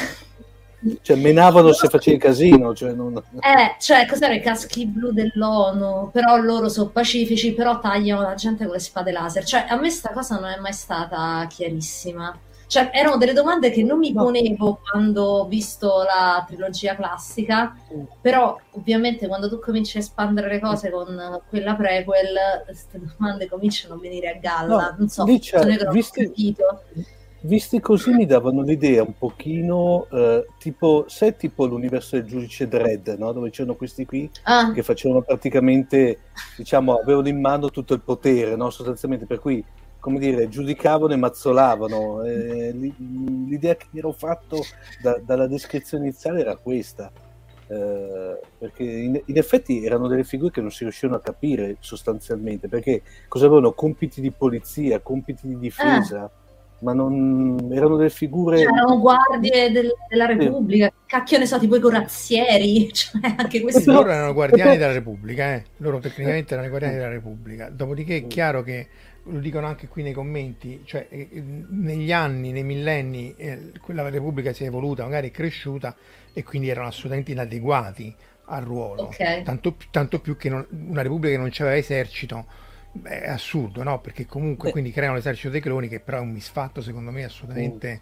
Cioè, menavano se facevi casino. Cioè, non...
eh, cioè, cos'erano i caschi blu dell'ONU? Però loro sono pacifici, però tagliano la gente con le spade laser. Cioè, a me sta cosa non è mai stata chiarissima. Cioè, erano delle domande che non mi ponevo quando ho visto la trilogia classica, però ovviamente quando tu cominci a espandere le cose con quella prequel, queste domande cominciano a venire a galla.
No,
non so, sono io che non ho
visti-
capito.
Visti così mi davano l'idea un pochino eh, tipo, sai tipo l'universo del giudice Dredd, no? dove c'erano questi qui
Ah.
che facevano praticamente, diciamo, avevano in mano tutto il potere, no? sostanzialmente, per cui, come dire, giudicavano e mazzolavano. Eh, l'i- l'idea che mi ero fatto da- dalla descrizione iniziale era questa. Eh, perché in, in effetti erano delle figure che non si riuscivano a capire sostanzialmente perché cosa avevano compiti di polizia, compiti di difesa, ma non erano delle figure
Cioè, erano guardie del- della Repubblica, cacchio ne so, tipo i corazzieri, cioè anche questi
loro erano guardiani della Repubblica, eh. loro tecnicamente erano i guardiani della Repubblica. Dopodiché è chiaro che, lo dicono anche qui nei commenti, cioè eh, eh, negli anni, nei millenni, eh, quella Repubblica si è evoluta, magari è cresciuta e quindi erano assolutamente inadeguati al ruolo.
Ok.
Tanto, più- tanto più che non- una Repubblica che non aveva esercito beh, è assurdo, no? Perché comunque
Beh.
quindi creano l'esercito dei cloni che però è un misfatto secondo me assolutamente...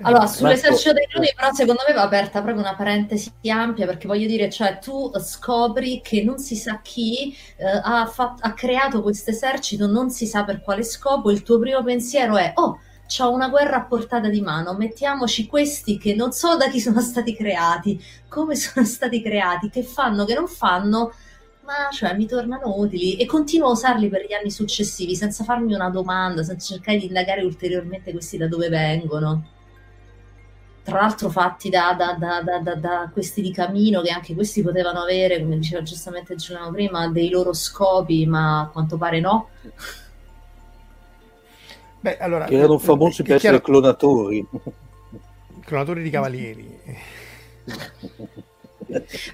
Allora,
eh,
sull'esercito dei cloni, però, secondo me va aperta proprio una parentesi ampia, perché voglio dire, cioè, tu scopri che non si sa chi eh, ha, fat- ha creato questo esercito, non si sa per quale scopo, il tuo primo pensiero è, oh, c'ho una guerra a portata di mano, mettiamoci questi che non so da chi sono stati creati, come sono stati creati, che fanno, che non fanno, ma cioè mi tornano utili e continuo a usarli per gli anni successivi senza farmi una domanda, senza cercare di indagare ulteriormente questi da dove vengono tra l'altro fatti da, da- da- da- da- da questi di Camino, che anche questi potevano avere, come diceva giustamente Giuliano prima, dei loro scopi, ma a quanto pare no.
Beh, allora,
che erano
eh,
famosi
è
per
chiaro-
essere clonatori.
clonatori di cavalieri.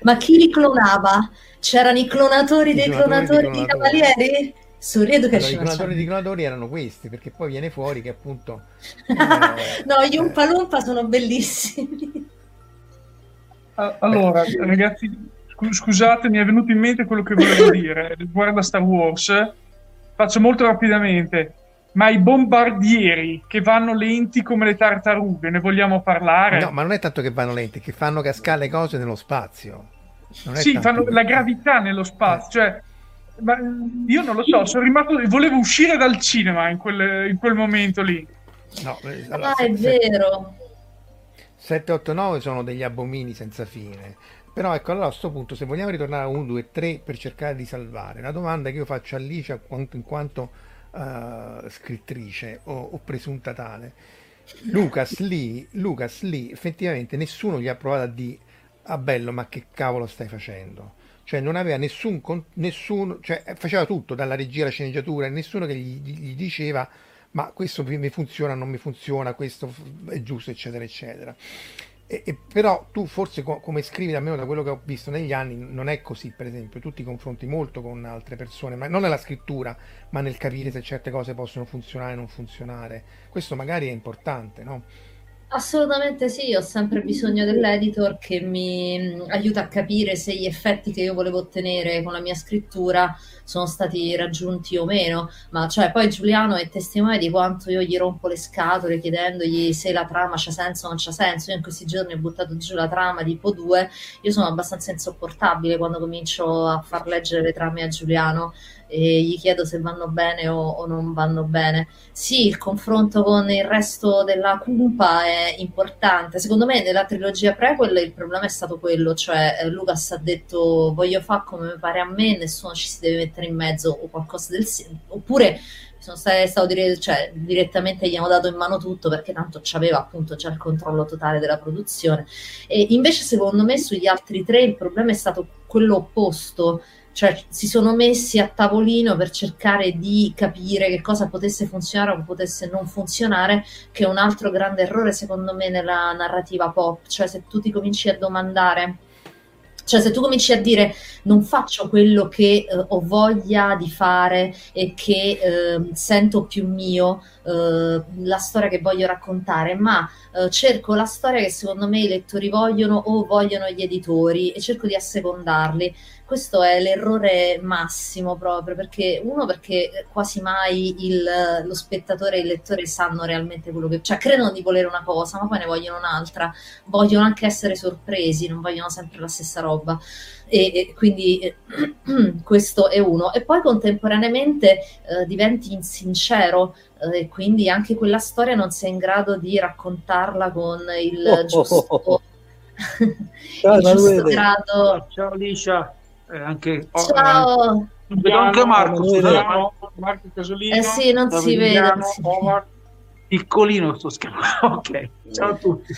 Ma chi li clonava? C'erano i clonatori
I
dei
clonatori di
clonatori di cavalieri? Sorrido che
Allora, i clonatori di clonatori erano questi, perché poi viene fuori che appunto
No, gli Umpa Lumpa sono bellissimi.
Allora, ragazzi, scu- scusate, mi è venuto in mente quello che volevo dire riguardo a Star Wars. Faccio molto rapidamente. Ma i bombardieri che vanno lenti come le tartarughe, ne vogliamo parlare?
No, ma non è tanto che vanno lenti, è che fanno cascare le cose nello spazio. Non è
sì,
tanto
fanno
che-
la gravità nello spazio. Cioè, ma, io non lo so, sono rimasto, volevo uscire dal cinema in quel, in quel momento lì.
No, eh, allora,
Ah, è
se- se-
vero.
7, 8, 9 sono degli abomini senza fine. Però ecco, allora a questo punto, se vogliamo ritornare a 1, 2, 3 per cercare di salvare, la domanda che io faccio a Alicia quanto- in quanto eh, scrittrice o, o presunta tale, Lucas lì, Lucas lì, effettivamente nessuno gli ha provato a dire, ah bello, ma che cavolo stai facendo? Cioè non aveva nessun, nessuno, cioè faceva tutto, dalla regia alla sceneggiatura, nessuno che gli, gli diceva ma questo mi funziona, non mi funziona, questo è giusto, eccetera, eccetera. E, e però tu forse co- come scrivi, almeno da quello che ho visto negli anni, non è così, per esempio, tu ti confronti molto con altre persone, ma non nella scrittura, ma nel capire se certe cose possono funzionare o non funzionare. Questo magari è importante, no?
Assolutamente sì, ho sempre bisogno dell'editor che mi mm, aiuta a capire se gli effetti che io volevo ottenere con la mia scrittura sono stati raggiunti o meno, ma cioè poi Giuliano è testimone di quanto io gli rompo le scatole chiedendogli se la trama c'ha senso o non c'ha senso. Io in questi giorni ho buttato giù la trama di Po 2, io sono abbastanza insopportabile quando comincio a far leggere le trame a Giuliano e gli chiedo se vanno bene o, o non vanno bene. Sì, il confronto con il resto della cumpa è importante. Secondo me nella trilogia prequel il problema è stato quello, cioè eh, Lucas ha detto voglio fare come mi pare a me, nessuno ci si deve mettere in mezzo o qualcosa del simile. Oppure sono state, stato dire- cioè, direttamente gli hanno dato in mano tutto perché tanto c'aveva appunto già il controllo totale della produzione. E invece, secondo me, sugli altri tre il problema è stato quello opposto. Cioè, si sono messi a tavolino per cercare di capire che cosa potesse funzionare o potesse non funzionare, che è un altro grande errore, secondo me, nella narrativa pop. Cioè, se tu ti cominci a domandare cioè, se tu cominci a dire non faccio quello che eh, ho voglia di fare e che eh, sento più mio, eh, la storia che voglio raccontare, ma eh, cerco la storia che secondo me i lettori vogliono o vogliono gli editori e cerco di assecondarli. Questo è l'errore massimo proprio perché uno perché quasi mai il, lo spettatore e il lettore sanno realmente quello che cioè credono di volere una cosa ma poi ne vogliono un'altra. Vogliono anche essere sorpresi non vogliono sempre la stessa roba. E, e quindi eh, questo è uno. E poi contemporaneamente eh, diventi insincero eh, e quindi anche quella storia non sei in grado di raccontarla con il
Oh, oh,
giusto
oh, oh. Ciao,
il giusto
Emanuele.
grado.
Ciao Liscia, Eh, anche oh,
ciao
eh, vedo anche Marco, Marco Casolino,
Eh sì, non si vede,
piccolino sto schermo. ok, ciao a tutti.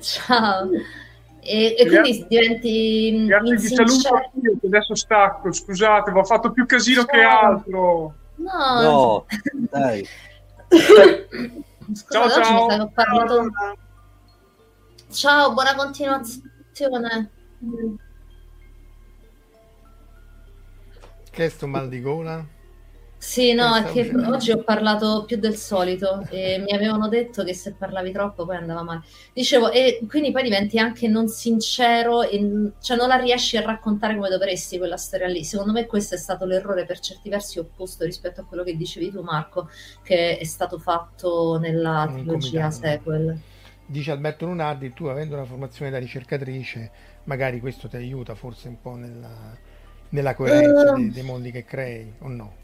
ciao e, e quindi diventi
Grazie, vi saluto io che adesso stacco, scusate, vi ho fatto più casino che
Ciao.
altro.
no,
No, dai.
Scusa,
Ciao, ciao.
parlando ciao buona continuazione
Che è sto mal di gola?
Sì, no, è
Che
oggi ho parlato più del solito e mi avevano detto che se parlavi troppo poi andava male. Dicevo, e quindi poi diventi anche non sincero e cioè non la riesci a raccontare come dovresti quella storia lì. Secondo me questo è stato l'errore per certi versi opposto rispetto a quello che dicevi tu, Marco, che è stato fatto nella trilogia sequel.
Dice Alberto Lunardi, tu avendo una formazione da ricercatrice, magari questo ti aiuta forse un po' nella, nella coerenza
Ehm.
dei, dei mondi che crei, o no?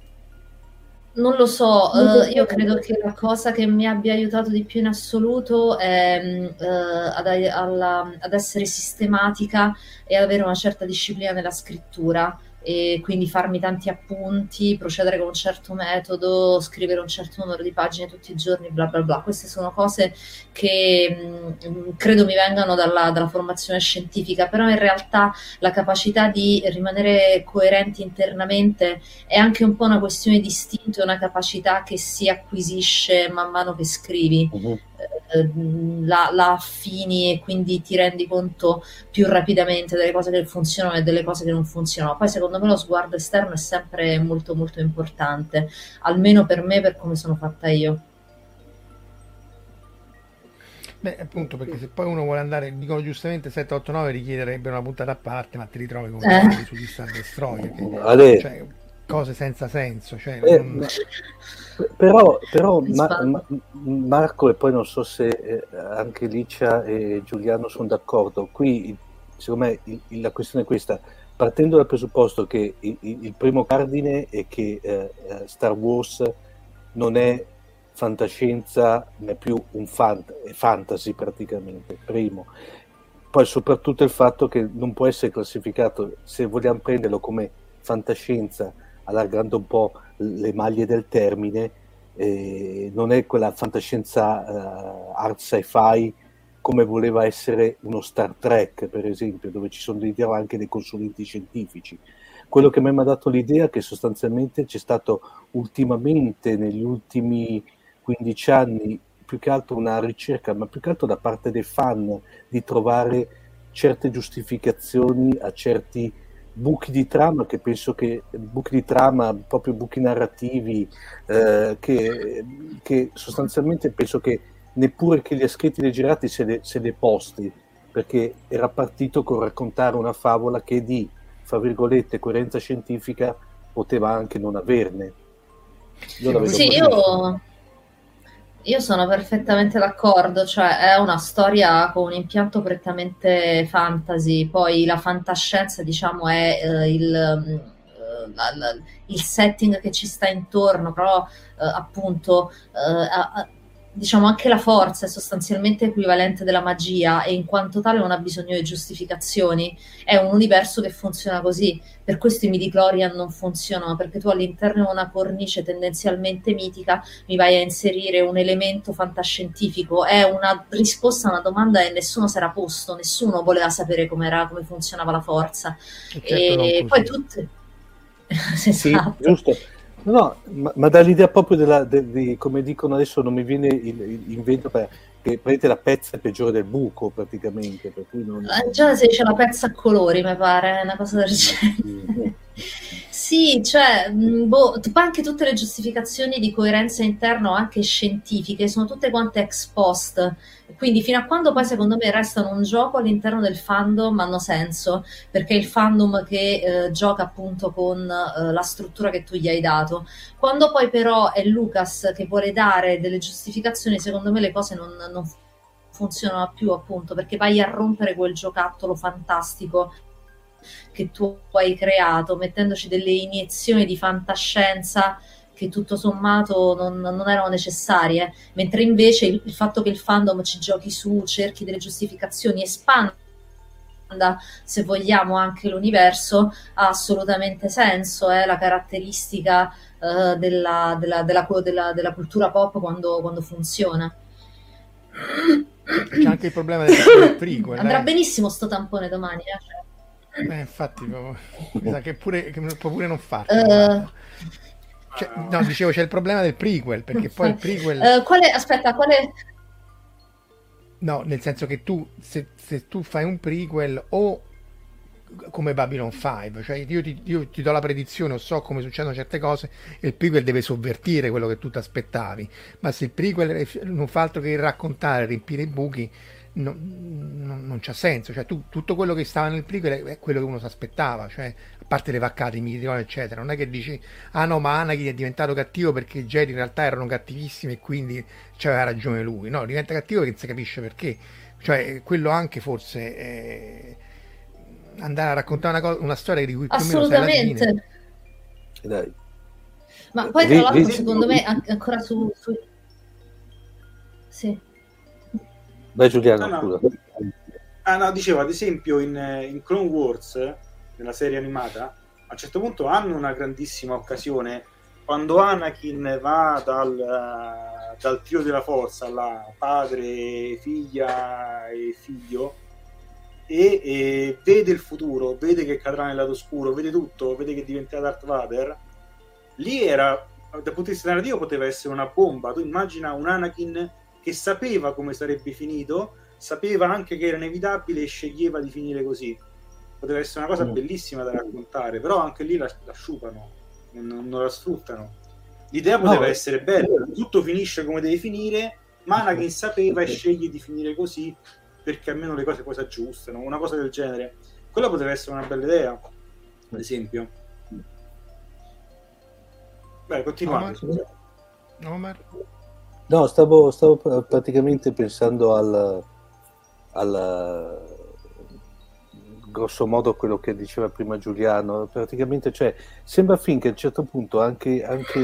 Non lo so, eh, io credo che la cosa che mi abbia aiutato di più in assoluto è eh, ad, alla- ad essere sistematica e avere una certa disciplina nella scrittura e quindi farmi tanti appunti, procedere con un certo metodo, scrivere un certo numero di pagine tutti i giorni, bla bla bla. Queste sono cose che mh, credo mi vengano dalla, dalla formazione scientifica, però in realtà la capacità di rimanere coerenti internamente è anche un po' una questione di istinto, una capacità che si acquisisce man mano che scrivi, Eh, la, la affini e quindi ti rendi conto più rapidamente delle cose che funzionano e delle cose che non funzionano. Poi secondo me lo sguardo esterno è sempre molto molto importante, almeno per me, per come sono fatta io.
Beh, appunto, perché se poi uno vuole andare, dicono giustamente 789 richiederebbe una puntata a parte, ma ti ritrovi con
Eh.
sugli Star Destroyer, che- cioè, cose senza senso. Cioè,
Eh,
non-
però, però Ma-. Ma- Marco e poi non so se eh, anche Licia e Giuliano sono d'accordo. Qui, secondo me, il- il- la questione è questa. Partendo dal presupposto che il, il- primo cardine è che eh, eh, Star Wars non è fantascienza, ma è più un fant- è fantasy praticamente, primo. Poi soprattutto il fatto che non può essere classificato, se vogliamo prenderlo come fantascienza, allargando un po' le maglie del termine, eh, non è quella fantascienza eh, art sci-fi come voleva essere uno Star Trek, per esempio, dove ci sono dietro anche dei consulenti scientifici. Quello che mi ha dato l'idea è che sostanzialmente c'è stato ultimamente, negli ultimi 15 anni, più che altro una ricerca, ma più che altro da parte dei fan, di trovare certe giustificazioni a certi buchi di trama che penso che buchi di trama, proprio buchi narrativi, eh, che, che sostanzialmente penso che neppure che li ha scritti e girati se se le posti, perché era partito con raccontare una favola che di, fra virgolette, coerenza scientifica poteva anche non averne. Io
Sì, io, io sono perfettamente d'accordo, cioè è una storia con un impianto prettamente fantasy, poi la fantascienza, diciamo, è eh, il, mm, eh, il setting che ci sta intorno, però eh, appunto eh, diciamo anche la forza è sostanzialmente equivalente della magia e in quanto tale non ha bisogno di giustificazioni. È un universo che funziona così. Per questo i midichlorian non funzionano, perché tu all'interno di una cornice tendenzialmente mitica mi vai a inserire un elemento fantascientifico. È una risposta a una domanda che nessuno si era posto, nessuno voleva sapere com'era, come funzionava la forza.
certo
e
non
poi
così.
tutte...
Sì,
esatto.
giusto. No, no, ma, ma dall'idea proprio della, de- di, come dicono adesso, non mi viene il, il- l'invento per, che prendete la pezza peggiore del buco praticamente, per cui non...
Già si dice la pezza a colori, mi pare, una cosa del genere. Sì, cioè, mh, boh, anche tutte le giustificazioni di coerenza interna, anche scientifiche, sono tutte quante ex post. Quindi fino a quando poi secondo me restano un gioco all'interno del fandom hanno senso, perché è il fandom che eh, gioca appunto con eh, la struttura che tu gli hai dato. Quando poi però è Lucas che vuole dare delle giustificazioni, secondo me le cose non, non funzionano più appunto, perché vai a rompere quel giocattolo fantastico che tu hai creato, mettendoci delle iniezioni di fantascienza che tutto sommato non, non erano necessarie, mentre invece il, il fatto che il fandom ci giochi su, cerchi delle giustificazioni, espanda se vogliamo anche l'universo, ha assolutamente senso, è la caratteristica eh, della, della- della- della- cultura pop quando, quando funziona.
C'è anche il problema del, del prequel.
Andrà
eh.
benissimo sto tampone domani. eh, cioè.
Eh, infatti, mi sa che pure, che può pure non farlo.
Eh,
Cioè, no, dicevo, c'è il problema del prequel, perché poi il prequel...
eh, quale, aspetta, quale...
No, nel senso che tu, se, se tu fai un prequel o come Babylon 5, cioè io ti, io ti do la predizione o so come succedono certe cose e il prequel deve sovvertire quello che tu ti aspettavi, ma se il prequel non fa altro che raccontare, riempire i buchi, no- non, non c'ha senso, cioè tu- tutto quello che stava nel prequel è quello che uno si aspettava, cioè a parte le vaccate, i midi, eccetera, non è che dici ah no ma Anakin è diventato cattivo perché i Jedi in realtà erano cattivissimi e quindi c'aveva ragione lui, no, diventa cattivo perché non si capisce perché, cioè quello anche forse... è andare a raccontare una, cosa, una storia di cui più o meno sai la fine.
Assolutamente.
Dai.
Ma poi tra l'altro secondo me an- ancora su... su... Sì.
Vai Giuliano,
No, no.
scusa.
Ah no, dicevo, ad esempio in, in Clone Wars, nella serie animata, a un certo punto hanno una grandissima occasione quando Anakin va dal, dal trio della forza, là, padre, figlia e figlio, e, e vede il futuro, vede che cadrà nel lato oscuro, vede tutto, vede che diventerà Darth Vader. Lì era, dal punto di vista narrativo, poteva essere una bomba. Tu immagina un Anakin che sapeva come sarebbe finito, sapeva anche che era inevitabile e sceglieva di finire così. Poteva essere una cosa
Mm.
bellissima da raccontare, però anche lì la, la sciupano, non, non la sfruttano. L'idea poteva
No, eh.
essere bella, tutto finisce come deve finire, ma Anakin sapeva e sceglie di finire così perché almeno le cose poi si aggiustano, una cosa del genere. Quella poteva essere una bella idea, ad esempio. Beh, continuate.
Omar? Omar?
No, stavo, stavo pr- praticamente pensando al, al grosso modo quello che diceva prima Giuliano. Praticamente, cioè, sembra fin che a un certo punto anche, anche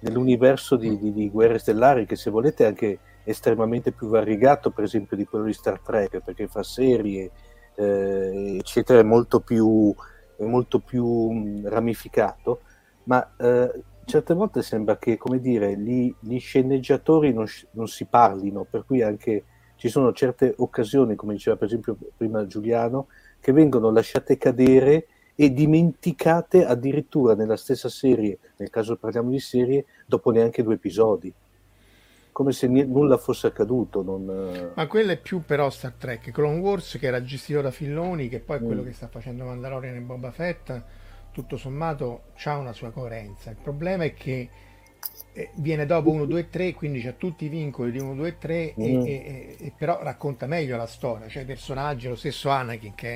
nell'universo di, di- di Guerre Stellari, che se volete è anche estremamente più variegato, per esempio, di quello di Star Trek, perché fa serie, eh, eccetera, è molto più, è molto più ramificato, ma eh, certe volte sembra che, come dire, gli, gli sceneggiatori non, non si parlino, per cui anche ci sono certe occasioni, come diceva per esempio prima Giuliano, che vengono lasciate cadere e dimenticate addirittura nella stessa serie, nel caso parliamo di serie, dopo neanche due episodi. Come se ni- nulla fosse accaduto. Non, eh,
Ma quello è più però Star Trek, Clone Wars che era gestito da Filloni, che poi è quello
Mm.
che sta facendo Mandalorian e Boba Fett, tutto sommato ha una sua coerenza. Il problema è che eh, viene dopo 1, 2, 3, quindi c'ha tutti i vincoli di 1, 2, 3, e,
Mm.
e- e- e però racconta meglio la storia, cioè i personaggi, lo stesso Anakin che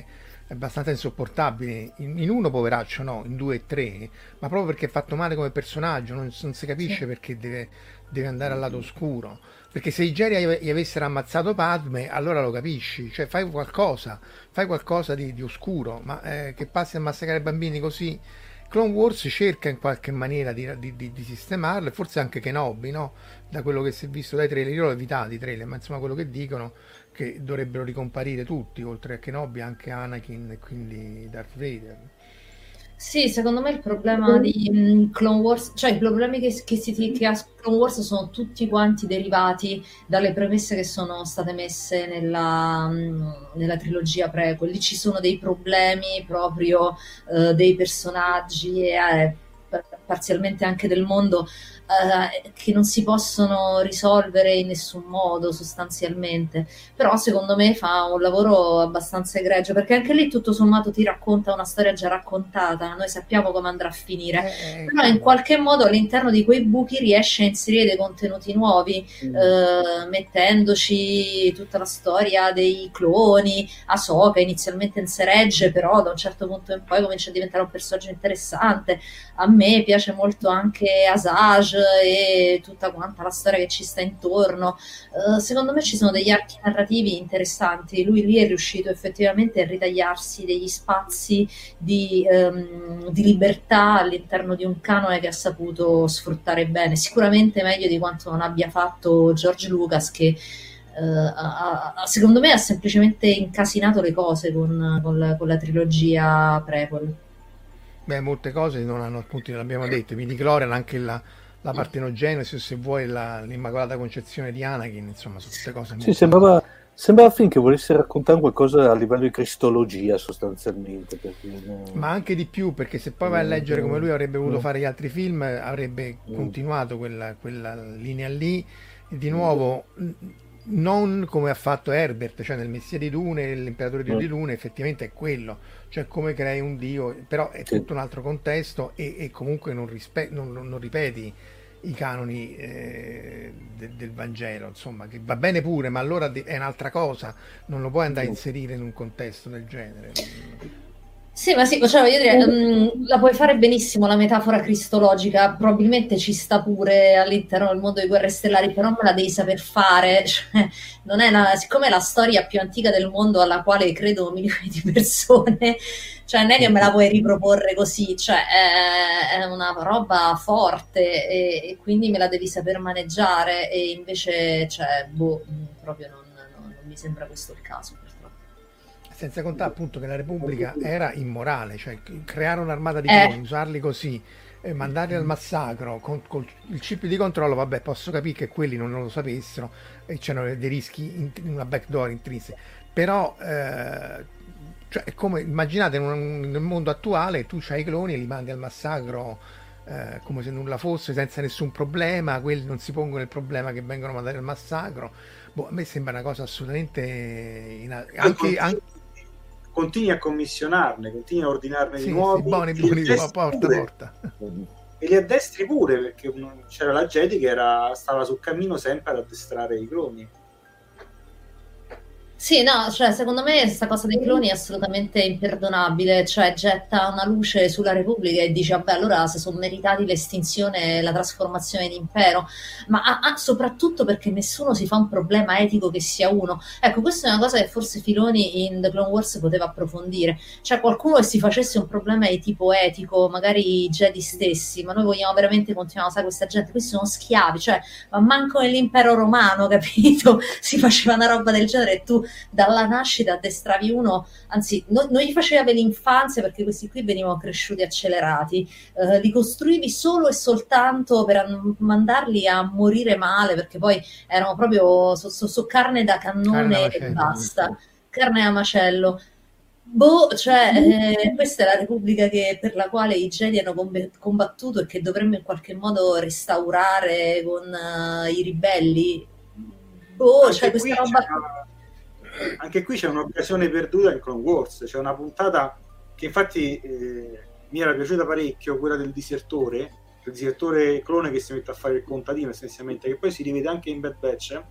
è abbastanza insopportabile, in, in uno poveraccio no, in due e tre, ma proprio perché è fatto male come personaggio, non, non si capisce perché deve, deve andare al lato oscuro. Perché se i Jedi gli avessero ammazzato Padme, allora lo capisci, cioè fai qualcosa, fai qualcosa di, di oscuro, ma eh, che passi a massacrare bambini così, Clone Wars cerca in qualche maniera di, di, di, sistemarlo, forse anche Kenobi, no? Da quello che si è visto dai trailer, io l'ho evitato i trailer, ma insomma quello che dicono che dovrebbero ricomparire tutti, oltre a Kenobi anche Anakin e quindi Darth Vader.
Sì, secondo me il problema di mm, Clone Wars, cioè i problemi che, che, si, che ha Clone Wars sono tutti quanti derivati dalle premesse che sono state messe nella, mm, nella trilogia prequel. Lì ci sono dei problemi proprio uh, dei personaggi e eh, parzialmente anche del mondo eh, che non si possono risolvere in nessun modo sostanzialmente, però secondo me fa un lavoro abbastanza egregio perché anche lì tutto sommato ti racconta una storia già raccontata, noi sappiamo come andrà a finire, eh, però in qualche modo all'interno di quei buchi riesce a inserire dei contenuti nuovi, mm. eh, mettendoci tutta la storia dei cloni, Ahsoka inizialmente in seregge, però da un certo punto in poi comincia a diventare un personaggio interessante, a me piace molto anche Asajj e tutta quanta la storia che ci sta intorno. Uh, secondo me ci sono degli archi narrativi interessanti. Lui lì è riuscito effettivamente a ritagliarsi degli spazi di, um, di libertà all'interno di un canone che ha saputo sfruttare bene, sicuramente meglio di quanto non abbia fatto George Lucas che Uh, ha, ha, secondo me ha semplicemente incasinato le cose con, con, la, con la, trilogia prequel.
Beh, molte cose non hanno appunto, l'abbiamo detto, i Clorian anche la, la partenogenesi, se vuoi la, l'immacolata concezione di Anakin, insomma, sono tutte cose.
Sì, sembrava, sembrava finché volesse raccontare qualcosa a livello di cristologia sostanzialmente. Perché...
Ma anche di più, perché se poi vai a leggere come lui avrebbe voluto fare gli altri film, avrebbe continuato quella, quella linea lì. Di nuovo, non come ha fatto Herbert, cioè nel Messia di Dune, l'imperatore di Dune, effettivamente è quello, cioè come crei un dio, però è tutto un altro contesto e, e comunque non, rispe- non, non, non, ripeti i canoni eh, de- del Vangelo, insomma, che va bene pure, ma allora è un'altra cosa, non lo puoi andare a inserire in un contesto del genere.
Sì, ma sì, cioè, voglio dire, um, la puoi fare benissimo la metafora cristologica, probabilmente ci sta pure all'interno del mondo di guerre stellari, però me la devi saper fare. Cioè, non è una, siccome è la storia più antica del mondo alla quale credono milioni di persone, cioè non è che me la puoi riproporre così, cioè è, è una roba forte e, e, quindi me la devi saper maneggiare e invece, cioè, boh, proprio non, non, non mi sembra questo il caso
senza contare appunto che la Repubblica era immorale, cioè creare un'armata di cloni, eh. usarli così, mandarli al massacro con, con, il chip di controllo, vabbè, posso capire che quelli non lo sapessero e c'erano dei rischi in, in una backdoor intrinseca, però eh, cioè, è come immaginate in un, nel mondo attuale tu hai i cloni e li mandi al massacro eh, come se nulla fosse, senza nessun problema, quelli non si pongono il problema che vengono mandati al massacro. Boh, a me sembra una cosa assolutamente in... anche, anche
continui a commissionarne, continui a ordinarne sì, di nuovi. Sì, buoni, buoni,
porta, porta.
E li addestri pure, perché c'era la Jedi che era, stava sul cammino sempre ad addestrare i cloni.
Sì, no, cioè, secondo me questa cosa dei cloni è assolutamente imperdonabile, cioè getta una luce sulla Repubblica e dice, vabbè, allora se sono meritati l'estinzione e la trasformazione in impero, ma ah, ah, soprattutto perché nessuno si fa un problema etico che sia uno. Ecco, questa è una cosa che forse Filoni in The Clone Wars poteva approfondire, cioè qualcuno che si facesse un problema di tipo etico, magari i Jedi stessi, ma noi vogliamo veramente continuare a usare questa gente, questi sono schiavi, cioè, ma manco nell'impero romano, capito? Si faceva una roba del genere e tu dalla nascita addestravi uno, anzi no, non gli facevi l'infanzia perché questi qui venivano cresciuti accelerati, eh, li costruivi solo e soltanto per mandarli a morire male perché poi erano proprio so, so, so carne da cannone carne e basta, carne a macello. Boh, cioè, eh, questa è la Repubblica che, per la quale i Jedi hanno combattuto e che dovremmo in qualche modo restaurare con uh, i ribelli. Boh,
Anche
cioè, questa roba
anche qui c'è un'occasione perduta in Clone Wars, c'è una puntata che infatti eh, mi era piaciuta parecchio, quella del disertore, il disertore clone che si mette a fare il contadino essenzialmente, che poi si rivede anche in Bad Batch,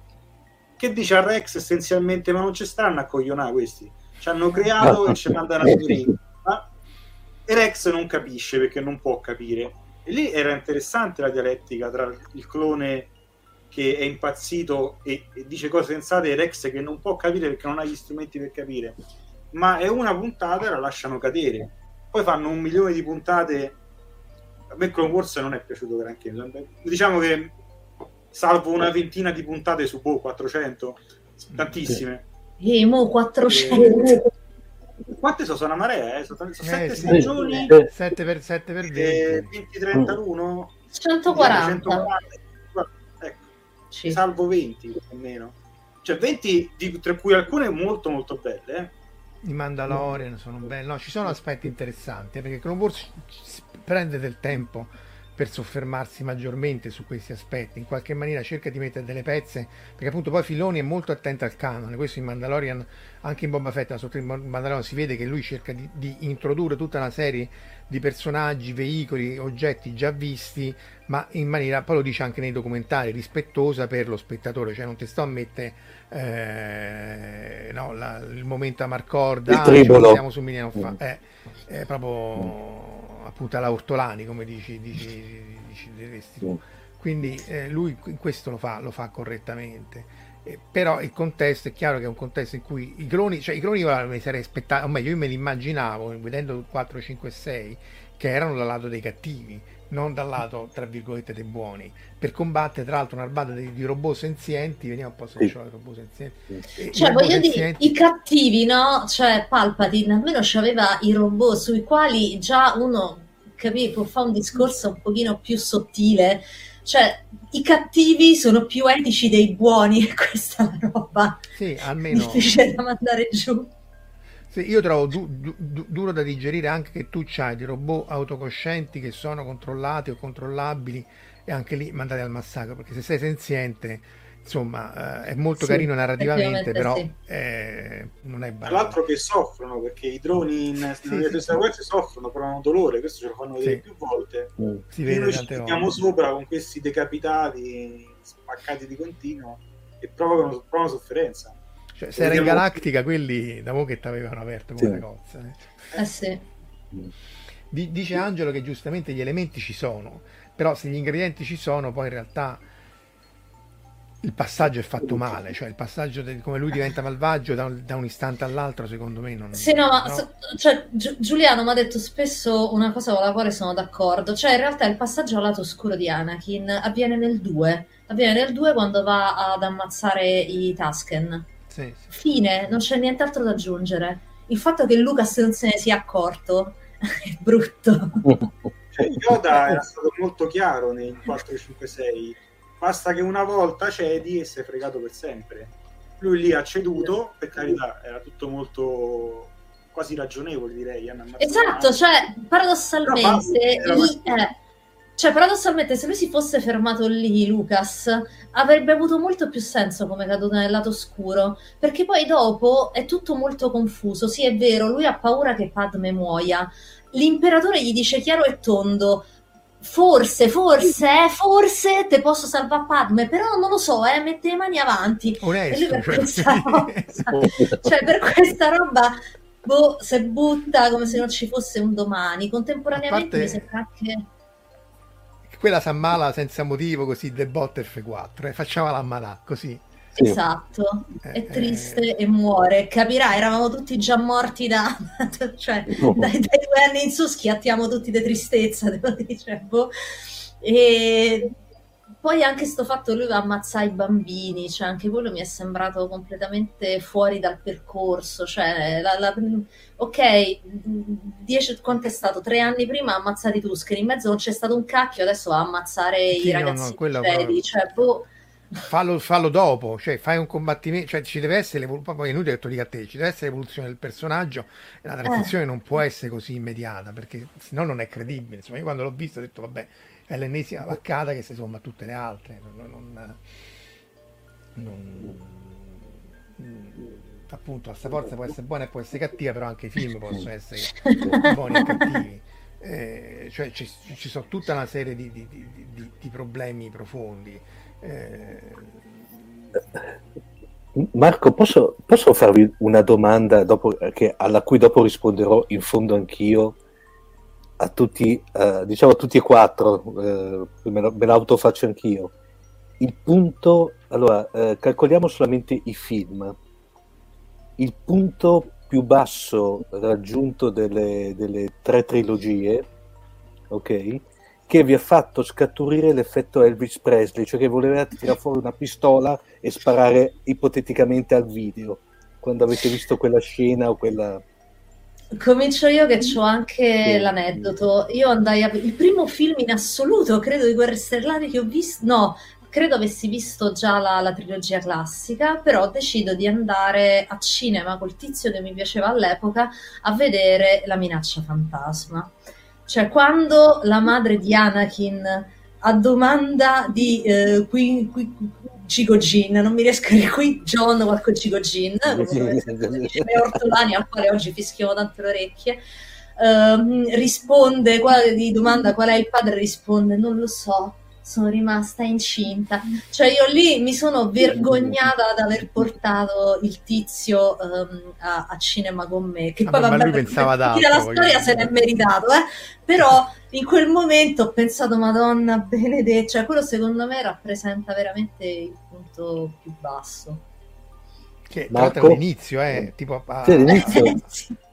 che dice a Rex essenzialmente ma non ci stanno a coglionare questi, ci hanno creato e ci mandano a finire. E Rex non capisce perché non può capire. E lì era interessante la dialettica tra il clone che è impazzito e, e, dice cose sensate e Rex che non può capire perché non ha gli strumenti per capire ma è una puntata e la lasciano cadere poi fanno un milione di puntate a me Clone Wars non è piaciuto granché. Diciamo che salvo una ventina di puntate su boh, 400, tantissime.
E mo 400.
E... Quante sono? Sono una marea, eh? sono, sono
Eh,
7
sì.
stagioni,
7 per 7 per 20.
e 20, 30 l'uno,
140.
140.
Sì.
salvo 20 più o meno. Cioè 20, di, tra cui alcune molto molto belle. Eh?
I Mandalorian sono belli. No, ci sono aspetti interessanti eh, perché Clone Wars si prende del tempo per soffermarsi maggiormente su questi aspetti. In qualche maniera cerca di mettere delle pezze perché appunto poi Filoni è molto attento al canone. Questo in Mandalorian, anche in Boba Fett, sotto il Mandalorian si vede che lui cerca di, di introdurre tutta una serie di personaggi, veicoli, oggetti già visti, ma in maniera, poi lo dice anche nei documentari, rispettosa per lo spettatore, cioè non ti sto a mettere eh, no, la- il momento a Marcorda,
Il
ah,
tribolo.
siamo su Millennium Fa-
Mm.
Eh, è proprio appunto alla Ortolani, come dici, dici, dici diresti tu. Quindi eh, lui in questo lo fa, lo fa correttamente. Eh, però il contesto è chiaro che è un contesto in cui i cloni, cioè i cloni io me li sarei aspettato, o meglio, io me li immaginavo vedendo 4, 5 e 6 che erano dal lato dei cattivi, non dal lato tra virgolette dei buoni, per combattere tra l'altro un'armata di, di robot senzienti, vediamo un po' se
Sì.
c'ho i robot senzienti. E i
Cioè, voglio dire,
senzienti-
i cattivi, no? Cioè, Palpatine almeno c'aveva i robot sui quali già uno, capì, può fare un discorso un pochino più sottile. Cioè, i cattivi sono più etici dei buoni, questa è la roba
Sì, almeno
difficile da mandare giù.
Sì, io trovo du- du- du- duro da digerire anche che tu c'hai dei robot autocoscienti che sono controllati o controllabili e anche lì mandati al massacro, perché se sei senziente, insomma, eh, è molto
Sì,
carino narrativamente, però
sì.
eh, non è
Tra
banale.
l'altro che soffrono perché i droni in
Sì,
Star Wars soffrono, provano dolore, questo ce lo fanno vedere
Sì.
più volte.
Si
E
vede
noi ci
tante
tiriamo sopra con questi decapitati, spaccati di continuo e provocano, provano sofferenza.
Cioè, se era in Galactica, quelli da mo' che ti avevano aperto come
Sì.
le cozze. eh.
Eh sì.
Di- Dice Angelo che giustamente gli elementi ci sono, però se gli ingredienti ci sono, poi in realtà il passaggio è fatto male, cioè il passaggio del- come lui diventa malvagio da un, da un istante all'altro, secondo me non...
Sì, no, ma
no.
so- cioè, Gi- Giuliano mi ha detto spesso una cosa con la quale sono d'accordo, cioè in realtà il passaggio al lato oscuro di Anakin avviene nel 2, avviene nel 2 quando va ad ammazzare i Tusken.
Sì, sì.
Fine, non c'è nient'altro da aggiungere. Il fatto che Lucas non se ne sia accorto è brutto.
Cioè, Yoda era stato molto chiaro nei 4, 5, 6. Basta che una volta cedi e sei fregato per sempre. Lui lì ha ceduto, per carità, era tutto molto quasi ragionevole, direi. ammazzato
Esatto, cioè, paradossalmente,
Però basta,
i- eh, cioè, paradossalmente, se lui si fosse fermato lì, Lucas, avrebbe avuto molto più senso come caduta nel lato oscuro, perché poi dopo è tutto molto confuso. Sì, è vero, lui ha paura che Padme muoia. L'imperatore gli dice chiaro e tondo. Forse, forse, eh, forse te posso salvare Padme, però non lo so, eh, mette le mani avanti. E lui
Onesto,
per
cioè.
questa roba, cioè per questa roba boh, se butta come se non ci fosse un domani. Contemporaneamente
parte-
mi sembra anche
Quella si ammala senza motivo così del botte F4, eh, facciamola ammalà così.
Sì.
esatto,
Eh,
è triste e muore. Capirai, eravamo tutti già morti da cioè
No.
dai, dai due anni in su schiattiamo tutti di tristezza, devo dire. boh. E poi anche sto fatto lui va a ammazzare i bambini, cioè anche quello mi è sembrato completamente fuori dal percorso, cioè la- la- ok, dieci, quanto è stato? Tre anni prima ha ammazzato i Tusken, in mezzo non c'è stato un cacchio, adesso va a ammazzare
Sì,
i
no, no,
ragazzi
quello
Jedi,
proprio-
cioè boh,
Fallo, fallo dopo, cioè fai un combattimento, cioè ci deve essere l'evoluzione, poi è inutile che lo dica a te, ci deve essere l'evoluzione del personaggio e la transizione non può essere così immediata perché sennò non è credibile. Insomma, io quando l'ho visto ho detto vabbè, è l'ennesima vaccata che si somma a tutte le altre. Non, non- non- appunto, la forza può essere buona e può essere cattiva, però anche i film possono essere buoni e cattivi. Eh, cioè ci, ci sono tutta una serie di, di- di- di- di problemi profondi. Eh,
Marco, posso, posso farvi una domanda dopo- che- alla cui dopo risponderò in fondo anch'io a tutti, eh, diciamo a tutti e quattro, eh, me, me l'autofaccio anch'io. Il punto, allora, eh, calcoliamo solamente i film. Il punto più basso raggiunto delle, delle tre trilogie, ok? che vi ha fatto scaturire l'effetto Elvis Presley, cioè che voleva tirare fuori una pistola e sparare ipoteticamente al video quando avete visto quella scena o quella
Comincio io che ho anche l'aneddoto. Io andai a il primo film in assoluto, credo, di Guerre Stellari che ho visto, no, credo avessi visto già la, la trilogia classica, però decido di andare a cinema col tizio che mi piaceva all'epoca a vedere La minaccia fantasma. Cioè, quando la madre di Anakin a domanda di eh, qui, qui, Cigogin, non mi riesco a dire qui John qualche Cigogin, le ortolani al quale oggi fischiamo tante le orecchie, ehm, risponde, qual- gli domanda qual è il padre, risponde non lo so, sono rimasta incinta. Cioè io lì mi sono vergognata di aver portato il tizio ehm, a, a cinema con me, che
Vabbè,
poi
ma
vabbè,
lui pensava ad
la storia se l'è meritato, eh? però in quel momento ho pensato Madonna benedetta, cioè quello secondo me rappresenta veramente il punto più basso.
Che tra l'altro
Marco?
è l'inizio, eh, tipo a-
Sì, l'inizio.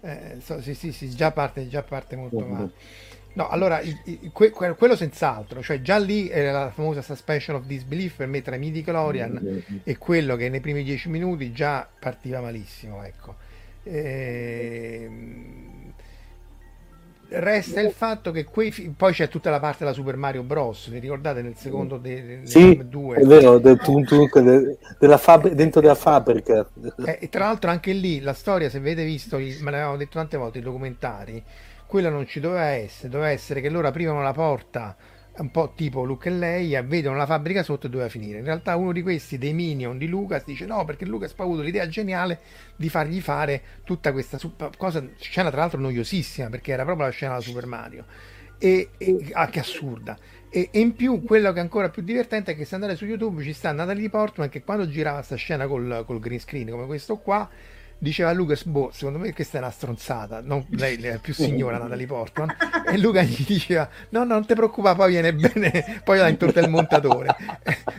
Eh, so- sì, sì, sì, già parte, già parte molto male. No, allora, que- quello senz'altro, cioè già lì era la famosa suspension of disbelief per me tra i midi Clorian e quello che nei primi dieci minuti già partiva malissimo, ecco. Ehm, Resta il fatto che quei fi- poi c'è tutta la parte della Super Mario Bros. Vi ricordate nel secondo de- de-
Sì,
film 2?
è vero, del tun tun, de- della fabri- dentro della fabbrica.
Eh, e tra l'altro anche lì la storia, se avete visto, i- me l'avevamo detto tante volte, i documentari, quello non ci doveva essere, doveva essere che loro aprivano la porta un po' tipo Luke e Leia, vedono la fabbrica sotto e doveva finire. In realtà uno di questi, dei minion di Lucas, dice no, perché Lucas ha avuto l'idea geniale di fargli fare tutta questa sup- cosa, scena tra l'altro noiosissima, perché era proprio la scena da Super Mario. E, e- ah, assurda. E, e in più quello che è ancora più divertente è che se andate su YouTube ci sta Natalie Portman che quando girava sta scena col, col green screen come questo qua diceva Lucas boh secondo me questa è una stronzata. Non, lei, lei è più signora Natalie Portman. E Luca gli diceva no no non ti preoccupare poi viene bene poi la intorta il montatore.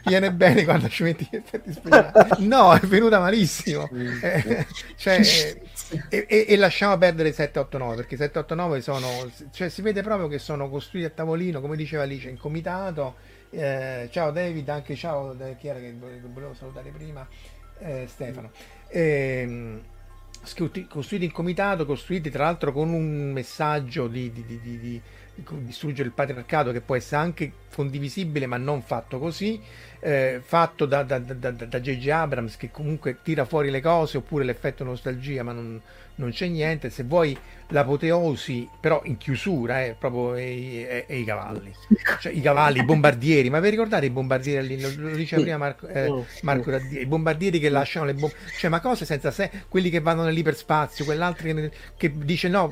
Viene bene quando ci metti gli effetti speciali. No è venuta malissimo. Eh, cioè, eh, e, e- lasciamo perdere 789 perché 789 sono cioè si vede proprio che sono costruiti a tavolino come diceva Alice in comitato. Eh, ciao David anche ciao eh, chi era che volevo salutare prima? Eh, Stefano. Ehm, scuti- costruiti in comitato costruiti tra l'altro con un messaggio di, di- di- di- di- di distruggere il patriarcato che può essere anche condivisibile ma non fatto così eh, fatto da, da, da, da- da J.J. Abrams che comunque tira fuori le cose oppure l'effetto nostalgia ma non, non c'è niente se vuoi l'apoteosi però in chiusura eh, proprio e, i cavalli. Cioè i cavalli i bombardieri. Ma vi ricordate i bombardieri lì? lo, lo diceva prima Marco, eh, Marco
sì.
Raddia, i bombardieri che lasciano le bombe cioè ma cose senza sé quelli che vanno nell'iperspazio quell'altro che, che dice no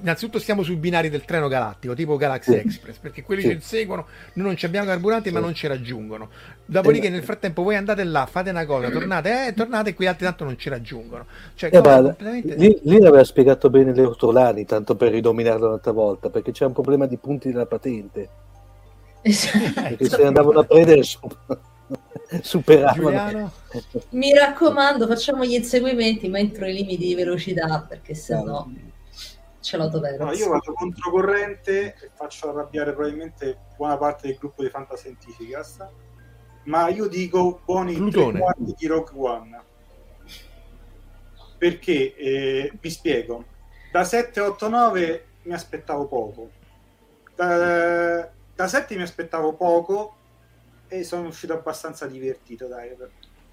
innanzitutto stiamo sui binari del treno galattico tipo Galaxy. Express perché quelli ci inseguono noi non ci abbiamo carburanti ma non ci raggiungono. Dopodiché
Eh,
nel frattempo voi andate là fate una cosa tornate eh tornate e quei altri tanto non ci raggiungono. Cioè
Eh,
completamente
lì, lì l'aveva spiegato bene le ortolani, tanto per ridominarlo un'altra volta, perché c'è un problema di punti della patente. Perché se andavano a prendere su- superavano.
Giuliano
Mi raccomando, facciamo gli inseguimenti ma entro i limiti di velocità perché se no ce l'autovelox.
No, io vado controcorrente e faccio arrabbiare probabilmente buona parte del gruppo di Fantascientificast, ma io dico buoni tre
Plutone.
quarti di Rogue One. Perché, eh, vi spiego, da 7, 8, 9 mi aspettavo poco. Da, da 7 mi aspettavo poco e sono uscito abbastanza divertito, dai,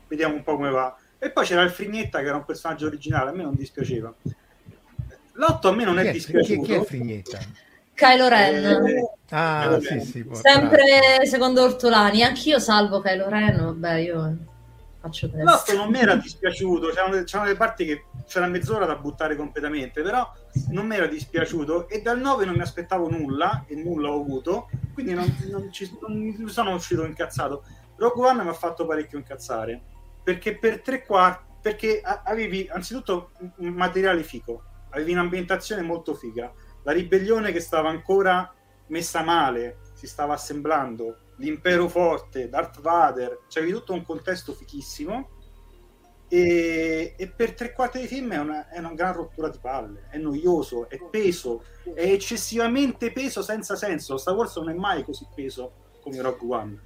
vediamo un po' come va. E poi c'era il Frignetta che era un personaggio originale, a me non dispiaceva. L'8 a me non
chi
è
è, chi,
dispiaciuto.
chi è il Frignetta?
Kylo Ren.
Eh,
ah
Eh,
sì sì può-
Sempre secondo Ortolani, anch'io salvo Kylo Ren, vabbè, io faccio
L'otto
presto.
non mi era dispiaciuto, c'erano, c'erano le parti che c'era mezz'ora da buttare completamente, però non mi era dispiaciuto e dal 9 non mi aspettavo nulla e nulla ho avuto, quindi non, non ci, non sono uscito incazzato. Rogue One mi ha fatto parecchio incazzare, perché per tre quarti, perché avevi anzitutto un materiale fico, avevi un'ambientazione molto figa, la ribellione che stava ancora messa male, si stava assemblando, l'impero forte, Darth Vader, c'avevi tutto un contesto fichissimo E, e per tre quarti di film è una, è una gran rottura di palle, è noioso, è peso, è eccessivamente peso senza senso. Star Wars non è mai così peso come Rogue One.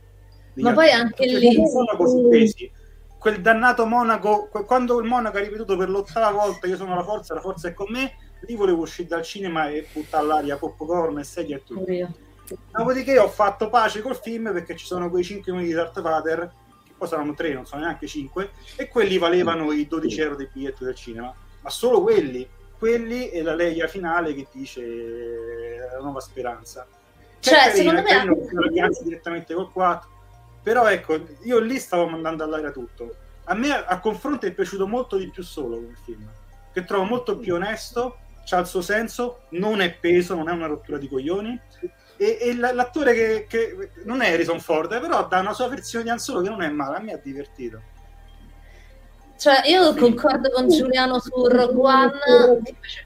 Ma poi anche
Cioè,
lì...
sono così pesi. Quel dannato Monaco, quando il Monaco ha ripetuto per l'ottava volta io sono la forza, la forza è con me, lì volevo uscire dal cinema e buttare all'aria popcorn e sedie e tutto. Dopodiché ho fatto pace col film perché ci sono quei 5 minuti di Darth Vader, poi saranno 3, non sono neanche 5, e quelli valevano i 12 euro del biglietto del cinema. Ma solo quelli, quelli e la Leia finale che dice eh, la nuova speranza. Che
Cioè,
è carino,
secondo
è
me
carino ragazzi direttamente col 4. Però ecco, io lì stavo mandando all'aria tutto. A me a confronto è piaciuto molto di più solo come film, che trovo molto più onesto, c'ha il suo senso, non è peso, non è una rottura di coglioni. E, e l'attore che, che non è Harrison Ford, eh, però dà una sua versione di Han Solo che non è male, a me ha divertito.
Cioè, io concordo con Giuliano su Rogue One,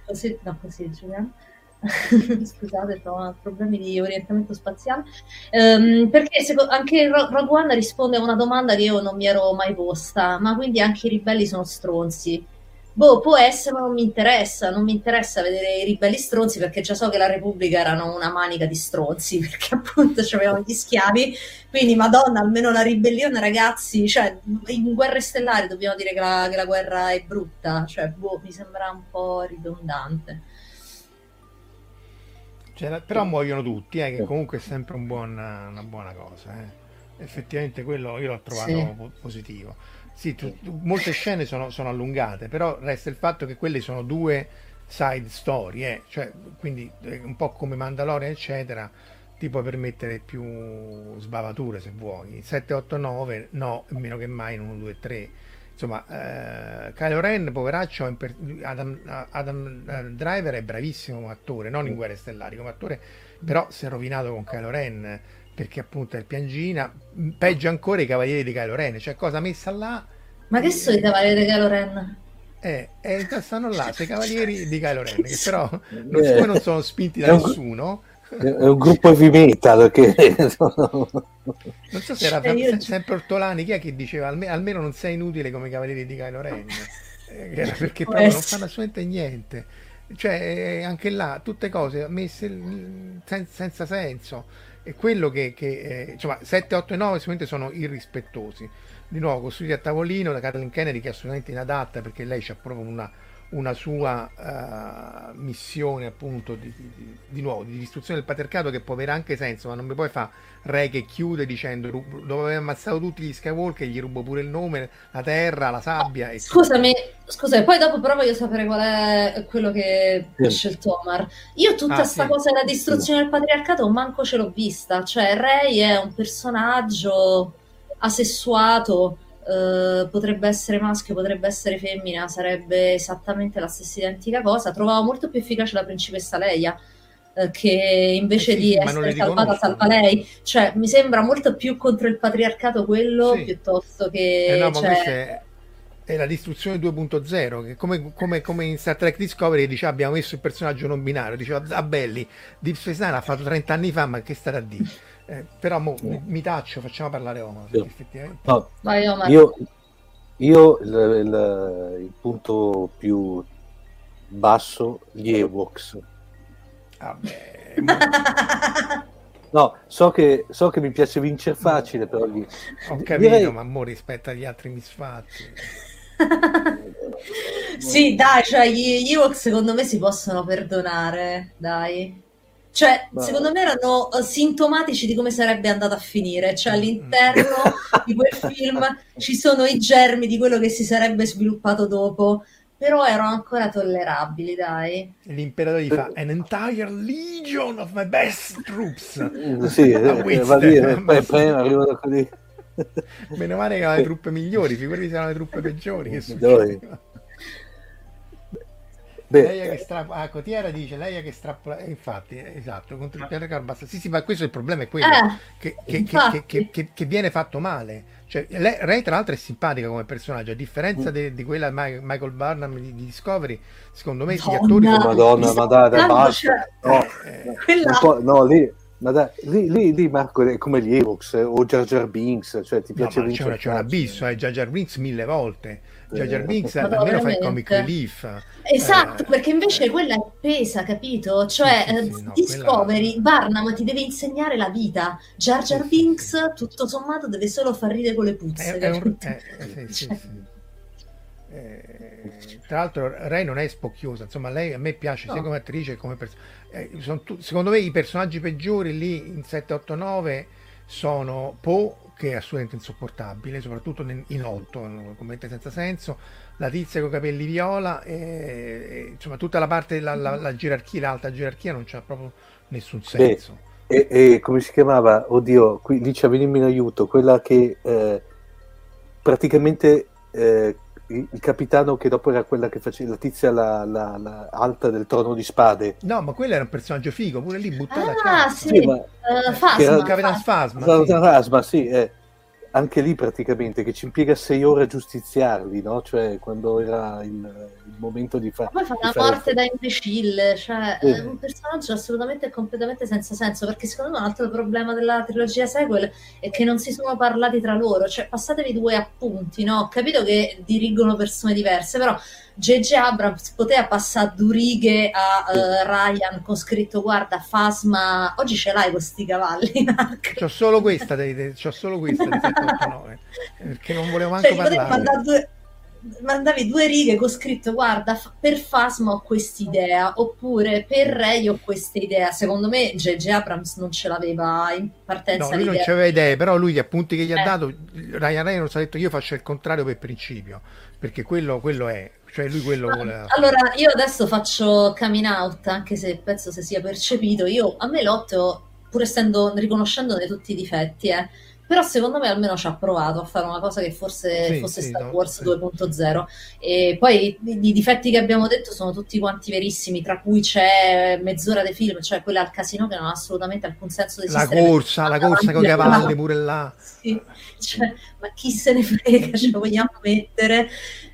così, no, così Giuliano. Scusate, ho problemi di orientamento spaziale. Ehm, perché seco- anche Ro- Rogue One risponde a una domanda che io non mi ero mai posta, ma quindi anche i ribelli sono stronzi. Boh, può essere, ma non mi interessa. Non mi interessa vedere i ribelli stronzi perché già so che la Repubblica erano una manica di stronzi, perché appunto c'avevano gli schiavi. Quindi, Madonna, almeno la ribellione, ragazzi, cioè, in guerre stellari dobbiamo dire che la, che la guerra è brutta. Cioè, boh, mi sembra un po' ridondante.
Cioè, però muoiono tutti, eh, che comunque è sempre un buon- una buona cosa. eh. Effettivamente quello io l'ho trovato
Sì.
po- positivo. Sì, tu- tu- molte scene sono, sono allungate, però resta il fatto che quelle sono due side story, eh, cioè, quindi eh, un po' come Mandalorian, eccetera, ti puoi permettere più sbavature se vuoi. 7, 8, 9, no, meno che mai in 1, 2, 3. Insomma, eh, Kylo Ren, poveraccio, Adam, Adam, eh, Driver è bravissimo come attore, non in Guerre Stellari, come attore, però si è rovinato con Kylo Ren perché appunto è il piangina, peggio ancora i Cavalieri di Kylo Ren, cioè cosa messa là,
Ma che sono i cavalieri di Kylo Ren?
eh, eh, stanno là, sei Cavalieri di Kylo Ren, che però non,
Eh.
non sono spinti da nessuno,
È è un gruppo heavy metal che
non so se era
Eh, io-
se- sempre Ortolani, chi è che diceva "Alme- almeno non sei inutile come i Cavalieri di Kylo Ren, Eh, perché proprio non fanno assolutamente niente. Cioè, eh, anche là, tutte cose messe mm, sen- senza senso. E quello che, che, eh, insomma, 7, 8 e 9 sicuramente sono irrispettosi. Di nuovo, costruiti a tavolino da Kathleen Kennedy, che è assolutamente inadatta perché lei c'ha proprio una, una sua eh, missione, appunto, di, di- di- nuovo, di distruzione del patriarcato che può avere anche senso, ma non mi puoi fare Re che chiude dicendo "Rub- dopo aver ammazzato tutti gli Skywalker, gli rubo pure il nome, la terra, la sabbia. E
Scusami, scusami, poi dopo però voglio sapere qual è quello che ha
Sì.
scelto Omar. Io tutta
Ah,
sta
sì.
cosa della distruzione del patriarcato manco ce l'ho vista. Cioè, Rey è un personaggio asessuato, eh, potrebbe essere maschio, potrebbe essere femmina, sarebbe esattamente la stessa identica cosa. Trovavo molto più efficace la principessa Leia. eh, Che invece
Eh sì,
di essere salvata, salva lei, cioè mi sembra molto più contro il patriarcato quello
Sì.
piuttosto che
Eh no,
cioè,
è, è la distruzione 2.0, che come, come- come in Star Trek Discovery dice abbiamo messo il personaggio non binario, diceva Zabelli, Deep Space Nine l'ha fatto 30 anni fa, ma che starà a dire? Eh, però mo, mi, mi taccio, facciamo parlare Omar.
No,
Vai, Omar.
io, io il, il- il punto più basso, gli Ewoks.
Vabbè,
No, so che, so che mi piace vincere facile, però gli...
ho capito,
direi-
ma mo rispetto agli altri misfatti.
Sì, dai, cioè gli, gli Ewok secondo me si possono perdonare, dai. Cioè,
Ma-
secondo me erano eh, sintomatici di come sarebbe andata a finire. Cioè, all'interno di quel film ci sono i germi di quello che si sarebbe sviluppato dopo, però erano ancora tollerabili, dai.
E L'imperatore gli fa An entire legion of my best troops.
Sì,
A
eh,
Winston,
va
mamma
poi,
mia.
arrivano così.
Meno male che aveva le truppe migliori, figurati se erano le truppe peggiori. Che succedeva?
Beh,
Lei che strappa, ah, Cotiera dice lei che strappa, eh, infatti, eh, esatto, contro il patriarcato basta. Sì, sì, ma questo è il problema, è quello
Eh,
che, che- che- che- che- che viene fatto male. Cioè, lei, Ray, tra l'altro, è simpatica come personaggio, a differenza de- di quella Michael Barnum di, di Discovery, secondo me gli
Madonna.
attori sono
Madonna, ma dai, dai, basta. No,
eh,
quella-
po'- no, lì, Ma dai, lì, lì, lì, Marco è come gli Evox eh, o Jar Jar Binks, cioè ti piace
no, c'è, un, c'è un abisso, eh, Jar Jar Binks mille volte. Jar Jar Binks
no,
almeno fa il
veramente.
comic relief.
Esatto,
Eh,
perché invece quella è pesa, capito? Cioè,
Sì, sì,
eh,
no,
Discovery, Barnum ti deve insegnare la vita. Jar Jar Binks, tutto sommato, deve solo far ridere con le puzze.
è, è un- eh, eh, sì, sì,
Cioè,
sì. Eh, tra l'altro Ray non è spocchiosa, insomma lei a me piace sia
No.
come attrice che come personaggio. secondo me i personaggi peggiori lì in 789 sono Poe che è assolutamente insopportabile, soprattutto in 8, completamente senza senso, la tizia con i capelli viola, e, e, insomma tutta la parte, la, la- la gerarchia, l'alta gerarchia non c'ha proprio nessun
Beh,
senso.
e, e come si chiamava? Oddio, qui dice venimi in aiuto, quella che eh, praticamente eh, il, il capitano che dopo era quella che faceva la tizia la, la- la alta del trono di spade.
No, ma quello era un personaggio figo, pure lì buttata a
Ah,
caso.
sì,
ma-
eh,
che
Phasma,
era-
Capitan
Phasma.
Phasma, sì.
Rasma, sì, eh. Anche lì praticamente che ci impiega sei ore a giustiziarli, no? Cioè quando era il, il momento di, fa-
Poi fa
di
una
fare
morte da imbecille, cioè è un personaggio assolutamente e completamente senza senso, perché secondo me un altro problema della trilogia sequel è che non si sono parlati tra loro, cioè passatevi due appunti, no? Ho capito che dirigono persone diverse, però J.J. Abrams poteva passare due righe a eh, Ryan con scritto guarda Fasma, oggi ce l'hai questi cavalli.
C'ho solo questa, dei, dei- c'ho solo questa di 789, perché non volevo manco
Cioè,
parlare.
mandare due, mandavi due righe con scritto guarda f- per Fasma ho quest'idea oppure per Ray ho questa idea secondo me J.J. Abrams non ce l'aveva in partenza
No, lui non
l'idea.
c'aveva idee, però lui gli appunti che gli ha
Eh.
dato, Ryan Reynolds ha detto io faccio il contrario per principio, perché quello, quello è, cioè lui quello voleva.
allora io adesso faccio coming out anche se penso se sia percepito io a me l'otto pur essendo riconoscendone tutti i difetti eh, però secondo me almeno ci ha provato a fare una cosa che forse
Sì,
fosse
sì,
Star
no,
Wars
sì.
2.0 e poi i, difetti che abbiamo detto sono tutti quanti verissimi tra cui c'è mezz'ora di film cioè quella al casino che non ha assolutamente alcun senso di
La corsa, la corsa con i cavalli pure là.
sì, cioè, ma chi se ne frega, ce lo vogliamo mettere?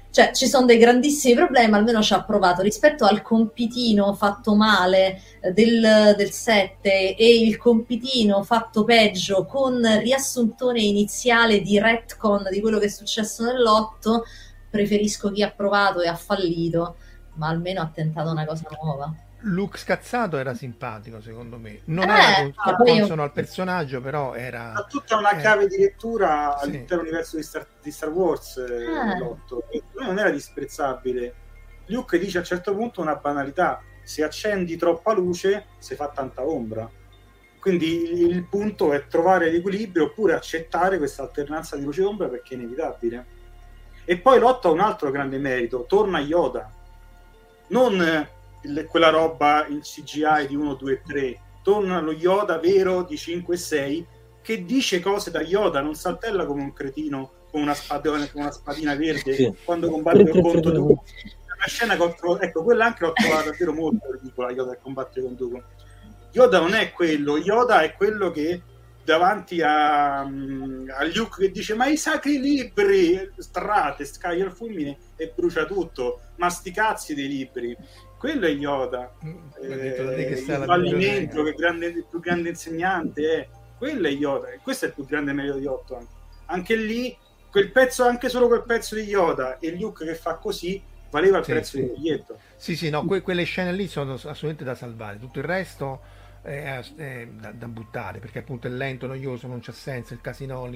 Cioè, ci sono dei grandissimi problemi, almeno ci ha provato. Rispetto al compitino fatto male eh, del, del 7 e il compitino fatto peggio con riassuntone iniziale di retcon di quello che è successo nell'8, preferisco chi ha provato e ha fallito, ma almeno ha tentato una cosa nuova.
Luke scazzato era simpatico secondo me, non
Eh,
era con-
io-
consono al personaggio, però era...
Ha tutta una
eh,
chiave di lettura
Sì.
all'intero universo di Star, di Star Wars eh,
Eh.
l'otto. E non era disprezzabile. Luke dice a un certo punto una banalità: se accendi troppa luce, si fa tanta ombra. Quindi il, il punto è trovare l'equilibrio oppure accettare questa alternanza di luce e ombra perché è inevitabile. E poi l'otto ha un altro grande merito: torna Yoda. Non eh, il- quella roba in CGI di 1, 2, 3. Torna lo Yoda vero di 5 e 6 che dice cose da Yoda, non saltella come un cretino con una, spadona, con una spadina verde
Sì.
quando combatte con contro Dooku. Una scena trovato, ecco, quella anche l'ho trovata davvero molto ridicola, Yoda che combatte con Dooku. Yoda non è quello, Yoda è quello che davanti a, mm, a Luke che dice ma i sacri libri strate, scaglia il fulmine e brucia tutto ma sti cazzi dei libri quello è Yoda
che
Eh, il fallimento che grande, il più grande insegnante è quello è Yoda e questo è il più grande merito di Otto anche. anche lì quel pezzo anche solo quel pezzo di Yoda e Luke che fa così valeva il
Sì,
prezzo
sì.
del biglietto
Sì, sì, no, que- quelle scene lì sono assolutamente da salvare, tutto il resto è, è da, da buttare, perché appunto è lento, noioso, non c'ha senso, il casino,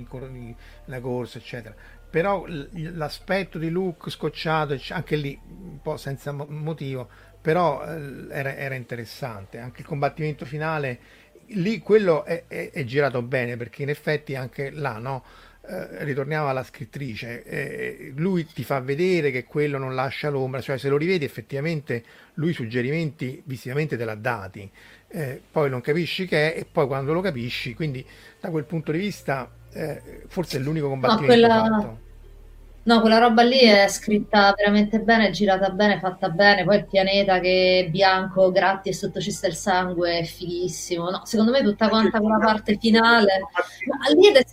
la corsa, eccetera. Però l'aspetto di Luke scocciato, anche lì un po' senza mo- motivo, però eh, era, era interessante. Anche il combattimento finale, lì quello è, è- è girato bene, perché in effetti anche là, no? Eh, ritorniamo alla scrittrice, eh, lui ti fa vedere che quello non lascia l'ombra, cioè se lo rivedi effettivamente lui suggerimenti visivamente te l'ha dati, eh, poi non capisci che è e poi quando lo capisci, quindi da quel punto di vista eh, forse è l'unico combattimento
quella-
fatto.
No, quella roba lì è scritta veramente bene, girata bene, fatta bene. Poi il pianeta che è bianco, gratti e sotto ci sta il sangue è fighissimo. No, secondo me tutta quanta quella parte finale. Ma lì è...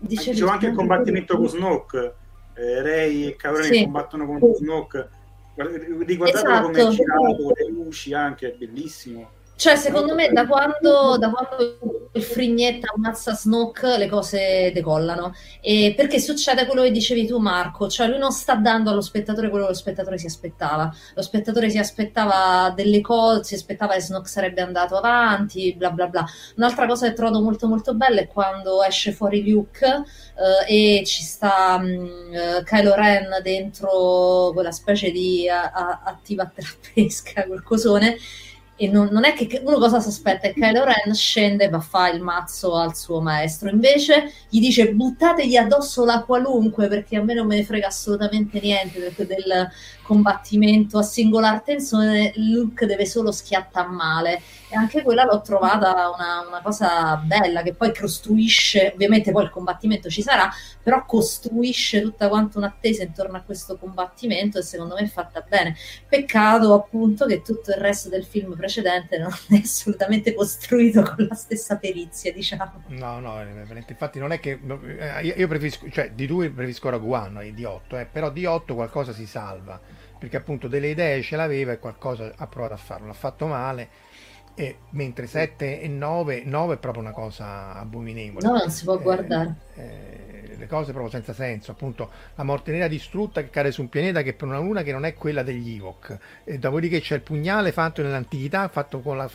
Dicevi-
Dicevo anche il combattimento con Snoke eh, Rey e Cabrone
Sì.
combattono contro Snoke Guarda- riguardatelo come è
Esatto.
girato con le luci anche è bellissimo
Cioè, secondo me, da quando, da quando il frignetta ammazza Snoke, le cose decollano. E perché succede quello che dicevi tu, Marco? Cioè, lui non sta dando allo spettatore quello che lo spettatore si aspettava. Lo spettatore si aspettava delle cose, si aspettava che Snoke sarebbe andato avanti, bla bla bla. Un'altra cosa che trovo molto molto bella è quando esce fuori Luke eh, e ci sta mh, Kylo Ren dentro quella specie di a, a, attiva terapesca, quel cosone e non, non, è che uno cosa si aspetta è che Kylo Ren scende e va a fare il mazzo al suo maestro. Invece gli dice buttategli addosso la qualunque perché a me non me ne frega assolutamente niente del, combattimento a singolar tensione Luke deve solo schiattare male. E anche quella l'ho trovata una, una, cosa bella che poi costruisce ovviamente poi il combattimento ci sarà però costruisce tutta quanta un'attesa intorno a questo combattimento e secondo me è fatta bene. Peccato appunto che tutto il resto del film precedente non è assolutamente costruito con la stessa perizia diciamo.
No no infatti non è che eh, io preferisco cioè di due preferisco Rogue One di 8 eh, però di 8 qualcosa si salva perché appunto delle idee ce l'aveva e qualcosa ha provato a farlo, l'ha fatto male, e, mentre 7 e 9, 9 è proprio una cosa abominevole.
No, non si può eh, guardare.
Eh, le cose proprio senza senso, appunto la morte nera distrutta che cade su un pianeta che per una luna che non è quella degli Ewok, e dopodiché c'è il pugnale fatto nell'antichità, fatto con la,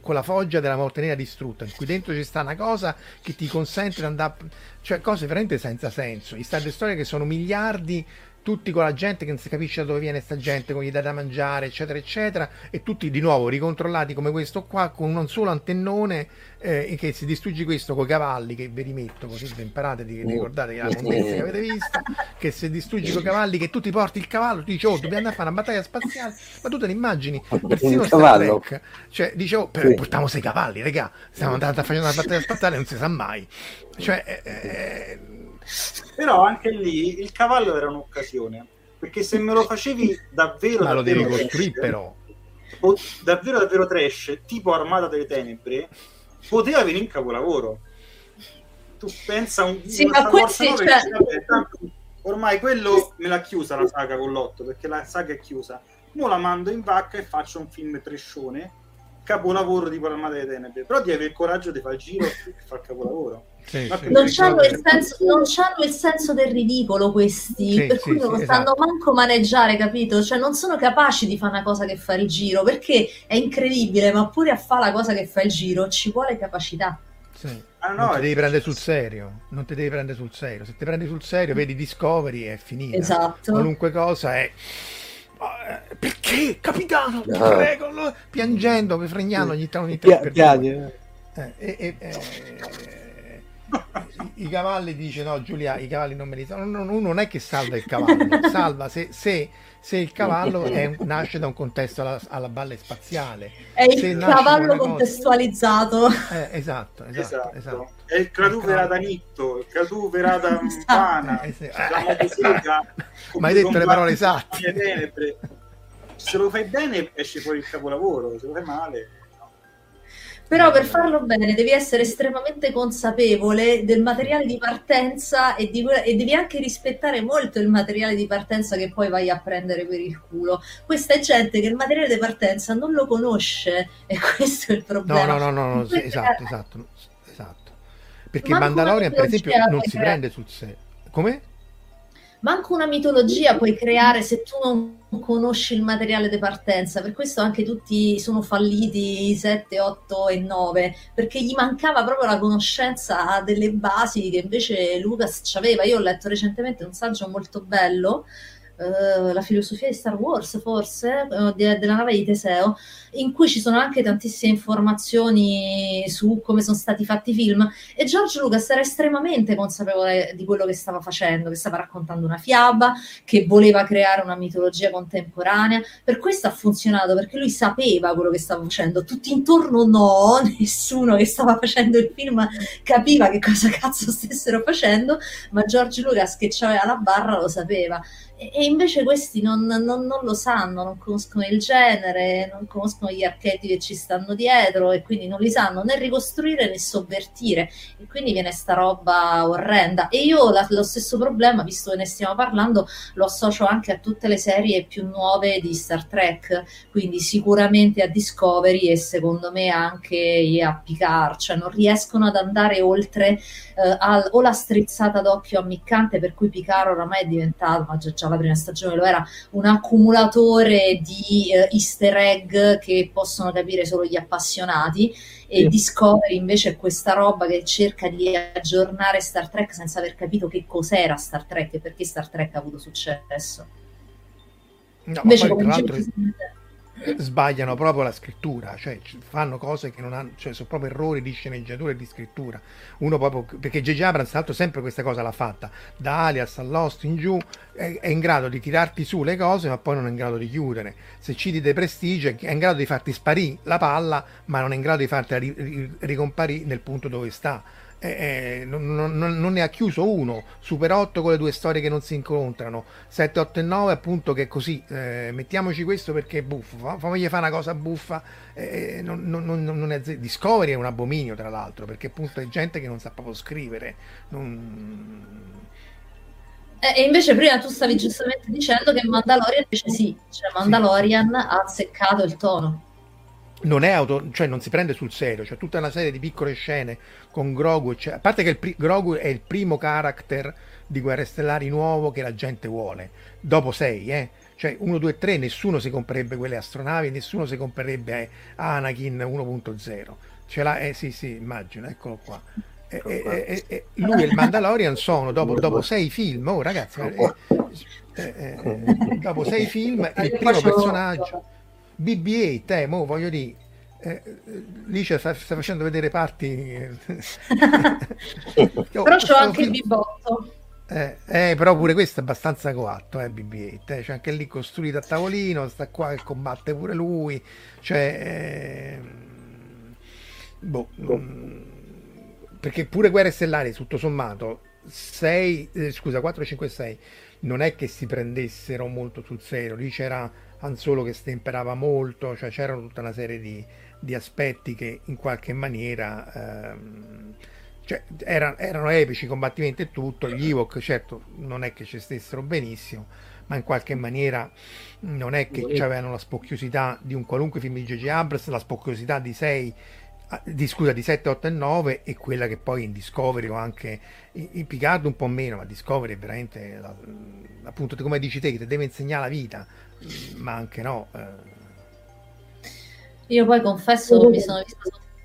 con la foggia della morte nera distrutta, in cui dentro ci sta una cosa che ti consente di andare, cioè cose veramente senza senso, gli Star Destroyer che sono miliardi tutti con la gente che non si capisce da dove viene sta gente, con gli dai da mangiare, eccetera, eccetera, e tutti di nuovo ricontrollati come questo qua, con un solo antennone eh, che si distrugge questo con i cavalli, che vi rimetto così vi imparate, di, ricordate che la condensa che avete visto, che se distruggi con i cavalli, che tu ti porti il cavallo, tu dici, oh, dobbiamo andare a fare una battaglia spaziale, ma tu te ne immagini, persino Star Trek, cioè, dice, oh, sì. portiamo sei cavalli, regà, stiamo andando a fare una battaglia spaziale, non si sa mai. Cioè, eh, eh,
però anche lì il cavallo era un'occasione, perché se me lo facevi davvero...
Ma
davvero
lo devi costruire però.
O davvero davvero trash, tipo Armata delle Tenebre, poteva venire in capolavoro. Tu pensa un...
Sì, ma questi... Cioè... Vabbè,
tanto, ormai quello me l'ha chiusa la saga con l'otto, perché la saga è chiusa. Ora la mando in vacca e faccio un film trescione capolavoro di Armata delle Tenebre, però devi avere il coraggio di fare il giro e fare il capolavoro.
Sì, sì, non, sì, hanno senso, non, hanno il senso, del ridicolo questi, per cui non lo stanno esatto. manco maneggiare, capito? Cioè non sono capaci di fare una cosa che fa il giro, perché è incredibile, ma pure a fare la cosa che fa il giro ci vuole capacità.
Ah, no, non ti devi prendere sul serio, non ti devi prendere sul serio. Se ti prendi sul serio, vedi Discovery è finita.
Esatto.
Qualunque cosa è perché capitano no. prego no. piangendo fregnando ogni tanto ogni per due. Eh, eh, eh, i, cavalli dice no Giulia i cavalli non me li salvano uno non è che salva il cavallo salva se, se, se il cavallo un, nasce da un contesto alla, alla balle spaziale.
È il cavallo contestualizzato.
Eh, esatto, esatto, esatto, esatto,
è il caduvera da Nitto il caduvera da Mpana
esatto. ma hai detto le parole esatte.
se lo fai bene esce fuori il capolavoro se lo fai male
però per farlo bene devi essere estremamente consapevole del materiale di partenza e, di, e, devi anche rispettare molto il materiale di partenza che poi vai a prendere per il culo. Questa è gente che il materiale di partenza non lo conosce e questo è il problema.
No, no, no, no, no sì, esatto, esatto, esatto. Perché Mandalorian, per esempio, non si prende sul serio. Come?
Manco una mitologia puoi creare se tu non conosci il materiale di partenza. Per questo anche tutti sono falliti i 7, 8 e 9, perché gli mancava proprio la conoscenza delle basi che invece Lucas aveva. Io ho letto recentemente un saggio molto bello Uh, la filosofia di Star Wars, forse, uh, de- della nave di Teseo, in cui ci sono anche tantissime informazioni su come sono stati fatti i film. E George Lucas era estremamente consapevole di quello che stava facendo, che stava raccontando una fiaba, che voleva creare una mitologia contemporanea. Per questo ha funzionato, perché lui sapeva quello che stava facendo. Tutti intorno no, nessuno che stava facendo il film capiva che cosa cazzo stessero facendo, ma George Lucas che c'aveva la barra lo sapeva E, invece questi non, non, non, lo sanno, non conoscono il genere, non conoscono gli archetipi che ci stanno dietro e quindi non li sanno né ricostruire né sovvertire. E quindi viene sta roba orrenda. E io la, lo stesso problema, visto che ne stiamo parlando, lo associo anche a tutte le serie più nuove di Star Trek, quindi sicuramente a Discovery e secondo me anche a Picard, cioè non riescono ad andare oltre eh, al, o la strizzata d'occhio ammiccante per cui Picard oramai è diventato, ma già, già la prima stagione lo era, un accumulatore di eh, easter egg che possono capire solo gli appassionati e sì. Discovery invece è questa roba che cerca di aggiornare Star Trek senza aver capito che cos'era Star Trek e perché Star Trek ha avuto successo.
No, invece, poi, tra l'altro, sbagliano proprio la scrittura, cioè fanno cose che non hanno, cioè sono proprio errori di sceneggiatura e di scrittura. Uno proprio, perché J.J. Abrams, tra l'altro, sempre questa cosa l'ha fatta, da Alias all'Host in giù, è, è, in grado di tirarti su le cose, ma poi non è in grado di chiudere. Se citi dei prestige, è in grado di farti sparire la palla, ma non è in grado di farti ricomparire nel punto dove sta eh, eh non, non, non, ne ha chiuso uno, Super 8 con le due storie che non si incontrano, 7, 8 e 9 appunto che così, eh, mettiamoci questo perché è buffo, famigli fare una cosa buffa, eh, non, è, Discovery è un abominio tra l'altro, perché appunto è gente che non sa proprio scrivere.
Eh, e invece prima tu stavi giustamente dicendo che Mandalorian invece sì, cioè Mandalorian sì. ha azzeccato il tono
non è auto, cioè non si prende sul serio, c'è tutta una serie di piccole scene con Grogu, cioè, a parte che il pri- Grogu è il primo character di Guerre Stellari nuovo che la gente vuole, dopo 6, eh. Cioè 1, 2, 3 nessuno si comprerebbe quelle astronavi, nessuno si comprerebbe eh, Anakin 1.0. Ce l'ha, eh sì sì, immagino, eccolo qua. E, e, e, lui e il Mandalorian sono dopo, dopo sei film, oh ragazzi, eh, eh, eh, dopo sei film il primo personaggio BB-8, eh, mo voglio dire, eh, Licia sta, sta, facendo vedere parti.
però c'ho anche il bibotto.
Eh, eh, però pure questo è abbastanza coatto, eh, BB-8, eh. c'è anche lì costruito a tavolino, sta qua che combatte pure lui, cioè... Eh, boh, boh. Mh, perché pure Guerre Stellari, tutto sommato, 6, eh, scusa, 4, 5, 6, non è che si prendessero molto sul serio, lì c'era Han Solo che stemperava molto, cioè c'erano tutta una serie di, di aspetti che in qualche maniera ehm, cioè, erano, erano epici, combattimenti e tutto, gli Ewok certo non è che ci stessero benissimo, ma in qualche maniera non è che avevano la spocchiosità di un qualunque film di J.J. Abrams, la spocchiosità di 6 ah, di, scusa, di 7, 8 e 9 e quella che poi in Discovery o anche in, in Picard un po' meno, ma Discovery è veramente la, appunto come dici te che ti deve insegnare la vita ma anche no. Eh.
Io poi confesso mi sono vista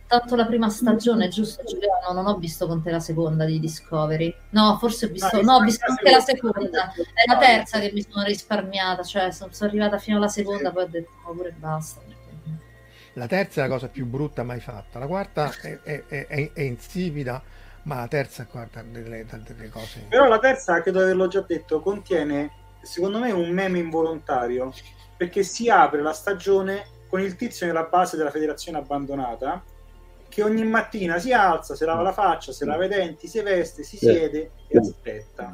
soltanto la prima stagione, giusto Giuliano? Non ho visto con te la seconda di Discovery. No, forse ho visto, no, ho visto anche la seconda. È la terza che mi sono risparmiata, cioè sono, sono arrivata fino alla seconda, poi ho detto no, pure basta.
La terza è la cosa più brutta mai fatta. La quarta è, è, è, è insipida, ma la terza, guarda, delle, delle cose.
Però la terza, credo di averlo già detto, contiene secondo me è un meme involontario perché si apre la stagione con il tizio nella base della federazione abbandonata che ogni mattina si alza, si lava la faccia, si lava i denti, si veste, si siede e aspetta.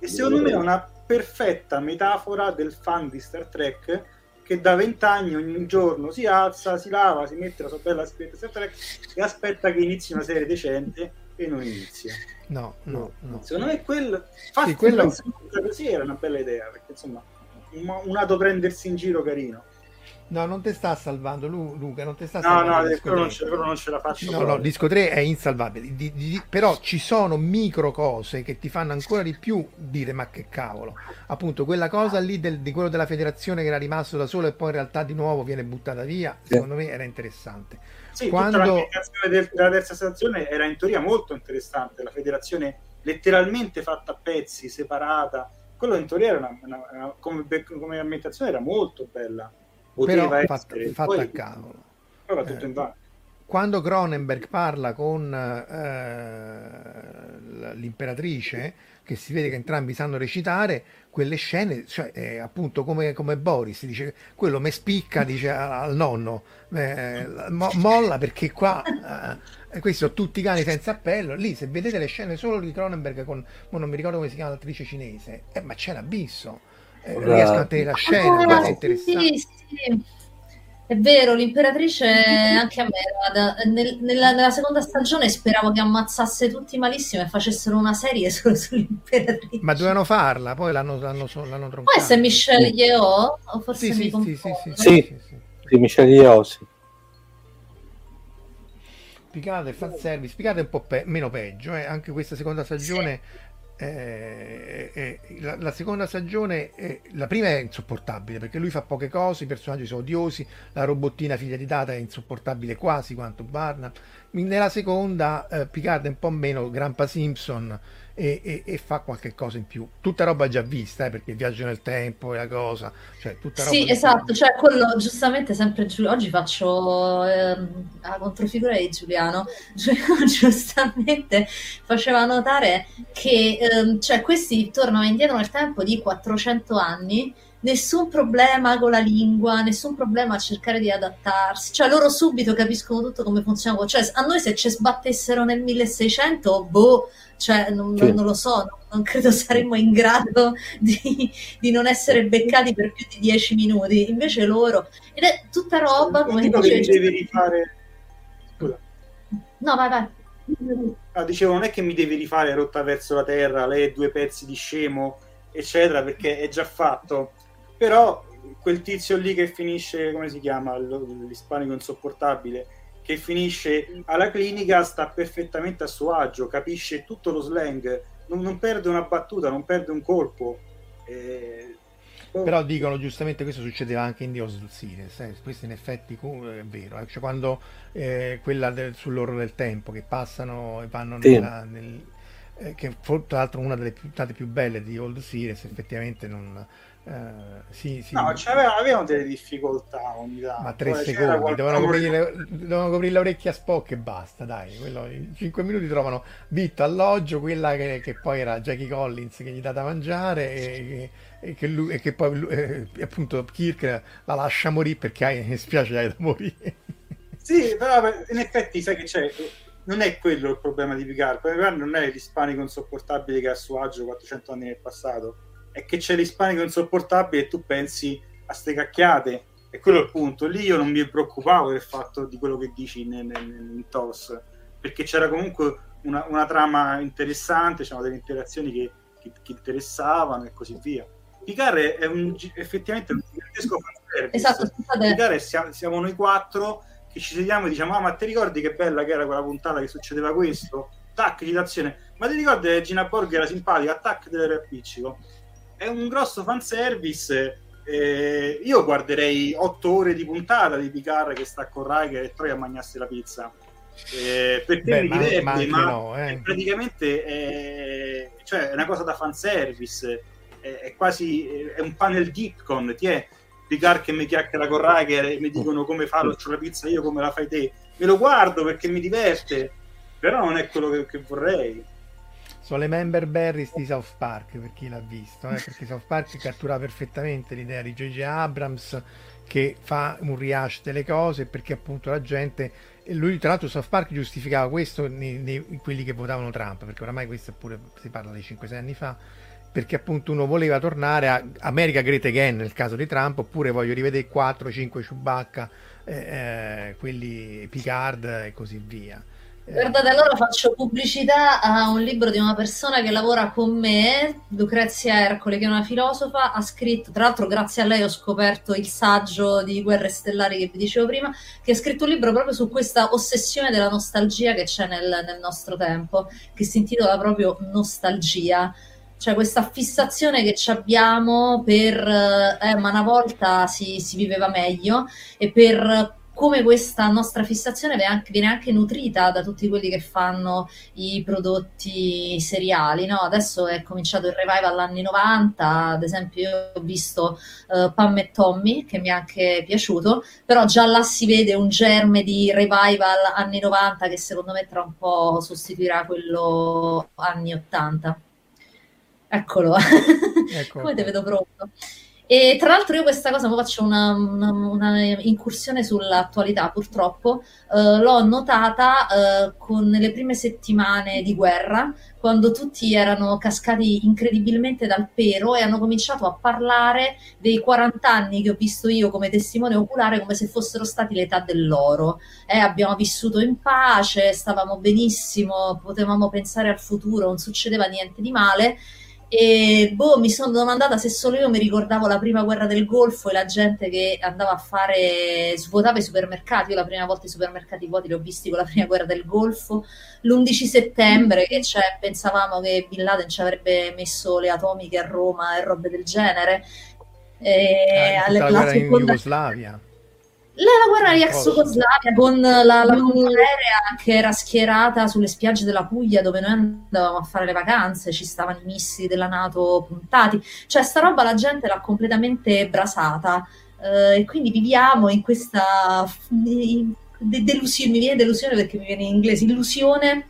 E secondo me è una perfetta metafora del fan di Star Trek che da vent'anni ogni giorno si alza, si lava, si mette la sua bella scritta Star Trek e aspetta che inizi una serie decente e non inizia.
No, no, no.
Secondo me quel... Infatti, sì, quello... così era una bella idea, perché insomma, un, un lato prendersi in giro carino.
No, non ti sta salvando Luca, non ti sta
no,
salvando.
No, quello non, ce, quello non ce la faccio.
No, no, disco 3 è insalvabile. Di, di, però ci sono micro cose che ti fanno ancora di più dire ma che cavolo. Appunto, quella cosa lì del, di quello della federazione che era rimasto da solo e poi in realtà di nuovo viene buttata via, secondo me era interessante.
Sì, Quando... tutta la del, della terza stazione era in teoria molto interessante, la federazione letteralmente fatta a pezzi, separata. Quello in teoria era una, una, una come, come ambientazione era molto bella
poteva Però fatta, essere. fatta poi, a cavolo.
Poi va tutto eh, in vano.
Quando Cronenberg parla con eh, l'imperatrice, che si vede che entrambi sanno recitare, quelle scene, cioè, eh, appunto come, come, Boris, dice, quello me spicca, dice al nonno, eh, mo, molla perché qua, eh, questi sono tutti cani senza appello, lì se vedete le scene solo di Cronenberg con, non mi ricordo come si chiama l'attrice cinese, eh, ma c'è un abisso, eh, riescono a tenere la scena,
Ah, sì,
interessante.
sì, sì. È vero, l'imperatrice anche a me, guarda, nel- nella, nella seconda stagione speravo che ammazzasse tutti malissimo e facessero una serie solo sull'imperatrice.
Ma dovevano farla, poi l'hanno, l'hanno, l'hanno troncata.
essere Michelle Yeoh? O forse
Sì,
mi
sì, sì, sì, sì,
Sì, sì, Michele Yeoh, sì.
Picard e fanservice, Picard è un po' pe- meno peggio, eh, anche questa seconda stagione, eh, eh, la, la seconda stagione, eh, la prima è insopportabile perché lui fa poche cose, i personaggi sono odiosi, la robottina figlia di Data è insopportabile quasi quanto Barnum, nella seconda eh, Picard è un po' meno Grampa Simpson e, e- e fa qualche cosa in più, tutta roba già vista, eh, perché il viaggio nel tempo e la cosa, cioè tutta roba
Sì, esatto, cioè quello giustamente sempre Giulio, oggi faccio ehm, la controfigura di Giuliano, Giuliano giustamente faceva notare che ehm, cioè, questi tornano indietro nel tempo di 400 anni, nessun problema con la lingua, nessun problema a cercare di adattarsi, cioè loro subito capiscono tutto come funziona, cioè a noi se ci sbattessero nel 1600, boh, cioè non,
Sì.
non lo so, non, credo saremmo in grado di, di non essere beccati per più di 10 minuti, invece loro, ed è tutta roba come
mi
dicevi,
devi rifare scusa.
No vai vai,
Ah, dicevo, non è che mi devi rifare rotta verso la terra, lei due pezzi di scemo, eccetera, perché è già fatto. Però quel tizio lì che finisce, come si chiama, l'ispanico insopportabile, che finisce alla clinica sta perfettamente a suo agio, capisce tutto lo slang, non, non perde una battuta, non perde un colpo. Eh,
Però dicono giustamente questo succedeva anche in Dios Sires, eh, questo in effetti cu- è vero, eh, cioè quando eh, quella del- sull'orlo del tempo che passano e vanno
Sì.
nella, nel, eh, che fu tra l'altro una delle puntate più belle di Old Series, effettivamente non eh, sì, sì,
No, cioè, avevano, delle difficoltà ogni tanto.
ma tre
c'era
secondi, dovevano coprire, le, dovevano coprire le orecchie a Spock e basta, dai, quello, in cinque minuti trovano Vito alloggio, quella che, che poi era Jackie Collins che gli dà da mangiare e, e che, lui, e che poi lui- eh, appunto Kirk la lascia morire perché hai, mi spiace hai da morire.
Sì, però in effetti sai che c'è, non è quello il problema di Picard, non è l'ispanico insopportabile che ha a suo agio 400 anni nel passato, è che c'è l'ispanico insopportabile e tu pensi a ste cacchiate, e quello è il punto. Lì io non mi preoccupavo del fatto di quello che dici in, in, in TOS, perché c'era comunque una, una trama interessante, c'erano delle interazioni che, che, che interessavano e così via. Picard è, è un, effettivamente un gigantesco fanservice.
Esatto, scusate.
Picard è- siamo, siamo noi quattro che ci sediamo e diciamo ah ma ti ricordi che bella che era quella puntata che succedeva questo? Tac, citazione. Ma ti ricordi che Gina Borg era simpatica? Tac, delle appiccico. È un grosso fanservice. Eh, io guarderei otto ore di puntata di Picard che sta con Riker e Troia a mangiarsi la pizza. Eh, perché
Beh,
mi
ma-
diverte,
ma
ma,
anche no, eh.
praticamente è, cioè, è una cosa da fanservice. È, è quasi è un panel Dipcon. Ti è Picard che mi chiacchiera con Riker e mi dicono come faccio la pizza io, come la fai te. Me lo guardo perché mi diverte, però non è quello che, che vorrei.
Sono le member berries di South Park per chi l'ha visto, eh, perché South Park cattura perfettamente l'idea di J.J. Abrams che fa un rehash delle cose perché appunto la gente lui tra l'altro South Park giustificava questo nei, nei- quelli che votavano Trump perché oramai questo pure si parla di 5-6 anni fa perché appunto uno voleva tornare a America Great Again nel caso di Trump oppure voglio rivedere 4-5 Chewbacca eh, eh, quelli Picard e così via
Guardate, allora faccio pubblicità a un libro di una persona che lavora con me, Lucrezia Ercole, che è una filosofa, ha scritto, tra l'altro grazie a lei ho scoperto il saggio di Guerre Stellari che vi dicevo prima, che ha scritto un libro proprio su questa ossessione della nostalgia che c'è nel, nel nostro tempo, che si intitola proprio Nostalgia. Cioè questa fissazione che ci abbiamo per, eh, ma una volta si, si viveva meglio e per come questa nostra fissazione viene anche, nutrita da tutti quelli che fanno i prodotti seriali. No? Adesso è cominciato il revival anni 90, ad esempio io ho visto eh, Pam e Tommy, che mi è anche piaciuto, però già là si vede un germe di revival anni 90 che secondo me tra un po' sostituirà quello anni 80. Eccolo,
Ecco
come te
qua.
vedo pronto. E tra l'altro io questa cosa, faccio una, una, una incursione sull'attualità, purtroppo, eh, l'ho notata eh, con le prime settimane di guerra, quando tutti erano cascati incredibilmente dal pero e hanno cominciato a parlare dei 40 anni che ho visto io come testimone oculare come se fossero stati l'età dell'oro. Eh, abbiamo vissuto in pace, stavamo benissimo, potevamo pensare al futuro, non succedeva niente di male e boh, mi sono domandata se solo io mi ricordavo la prima guerra del Golfo e la gente che andava a fare, svuotava i supermercati. Io la prima volta i supermercati vuoti li ho visti con la prima guerra del Golfo. L'11 settembre, che cioè, pensavamo che Bin Laden ci avrebbe messo le atomiche a Roma e robe del genere.
E ah, alle, la seconda... in Jugoslavia
la guerra di ex Jugoslavia con la, la aerea che era schierata sulle spiagge della Puglia dove noi andavamo a fare le vacanze, ci stavano i missili della Nato puntati, cioè sta roba la gente l'ha completamente brasata eh, e quindi viviamo in questa in, de- delusione, mi viene delusione perché mi viene in inglese, illusione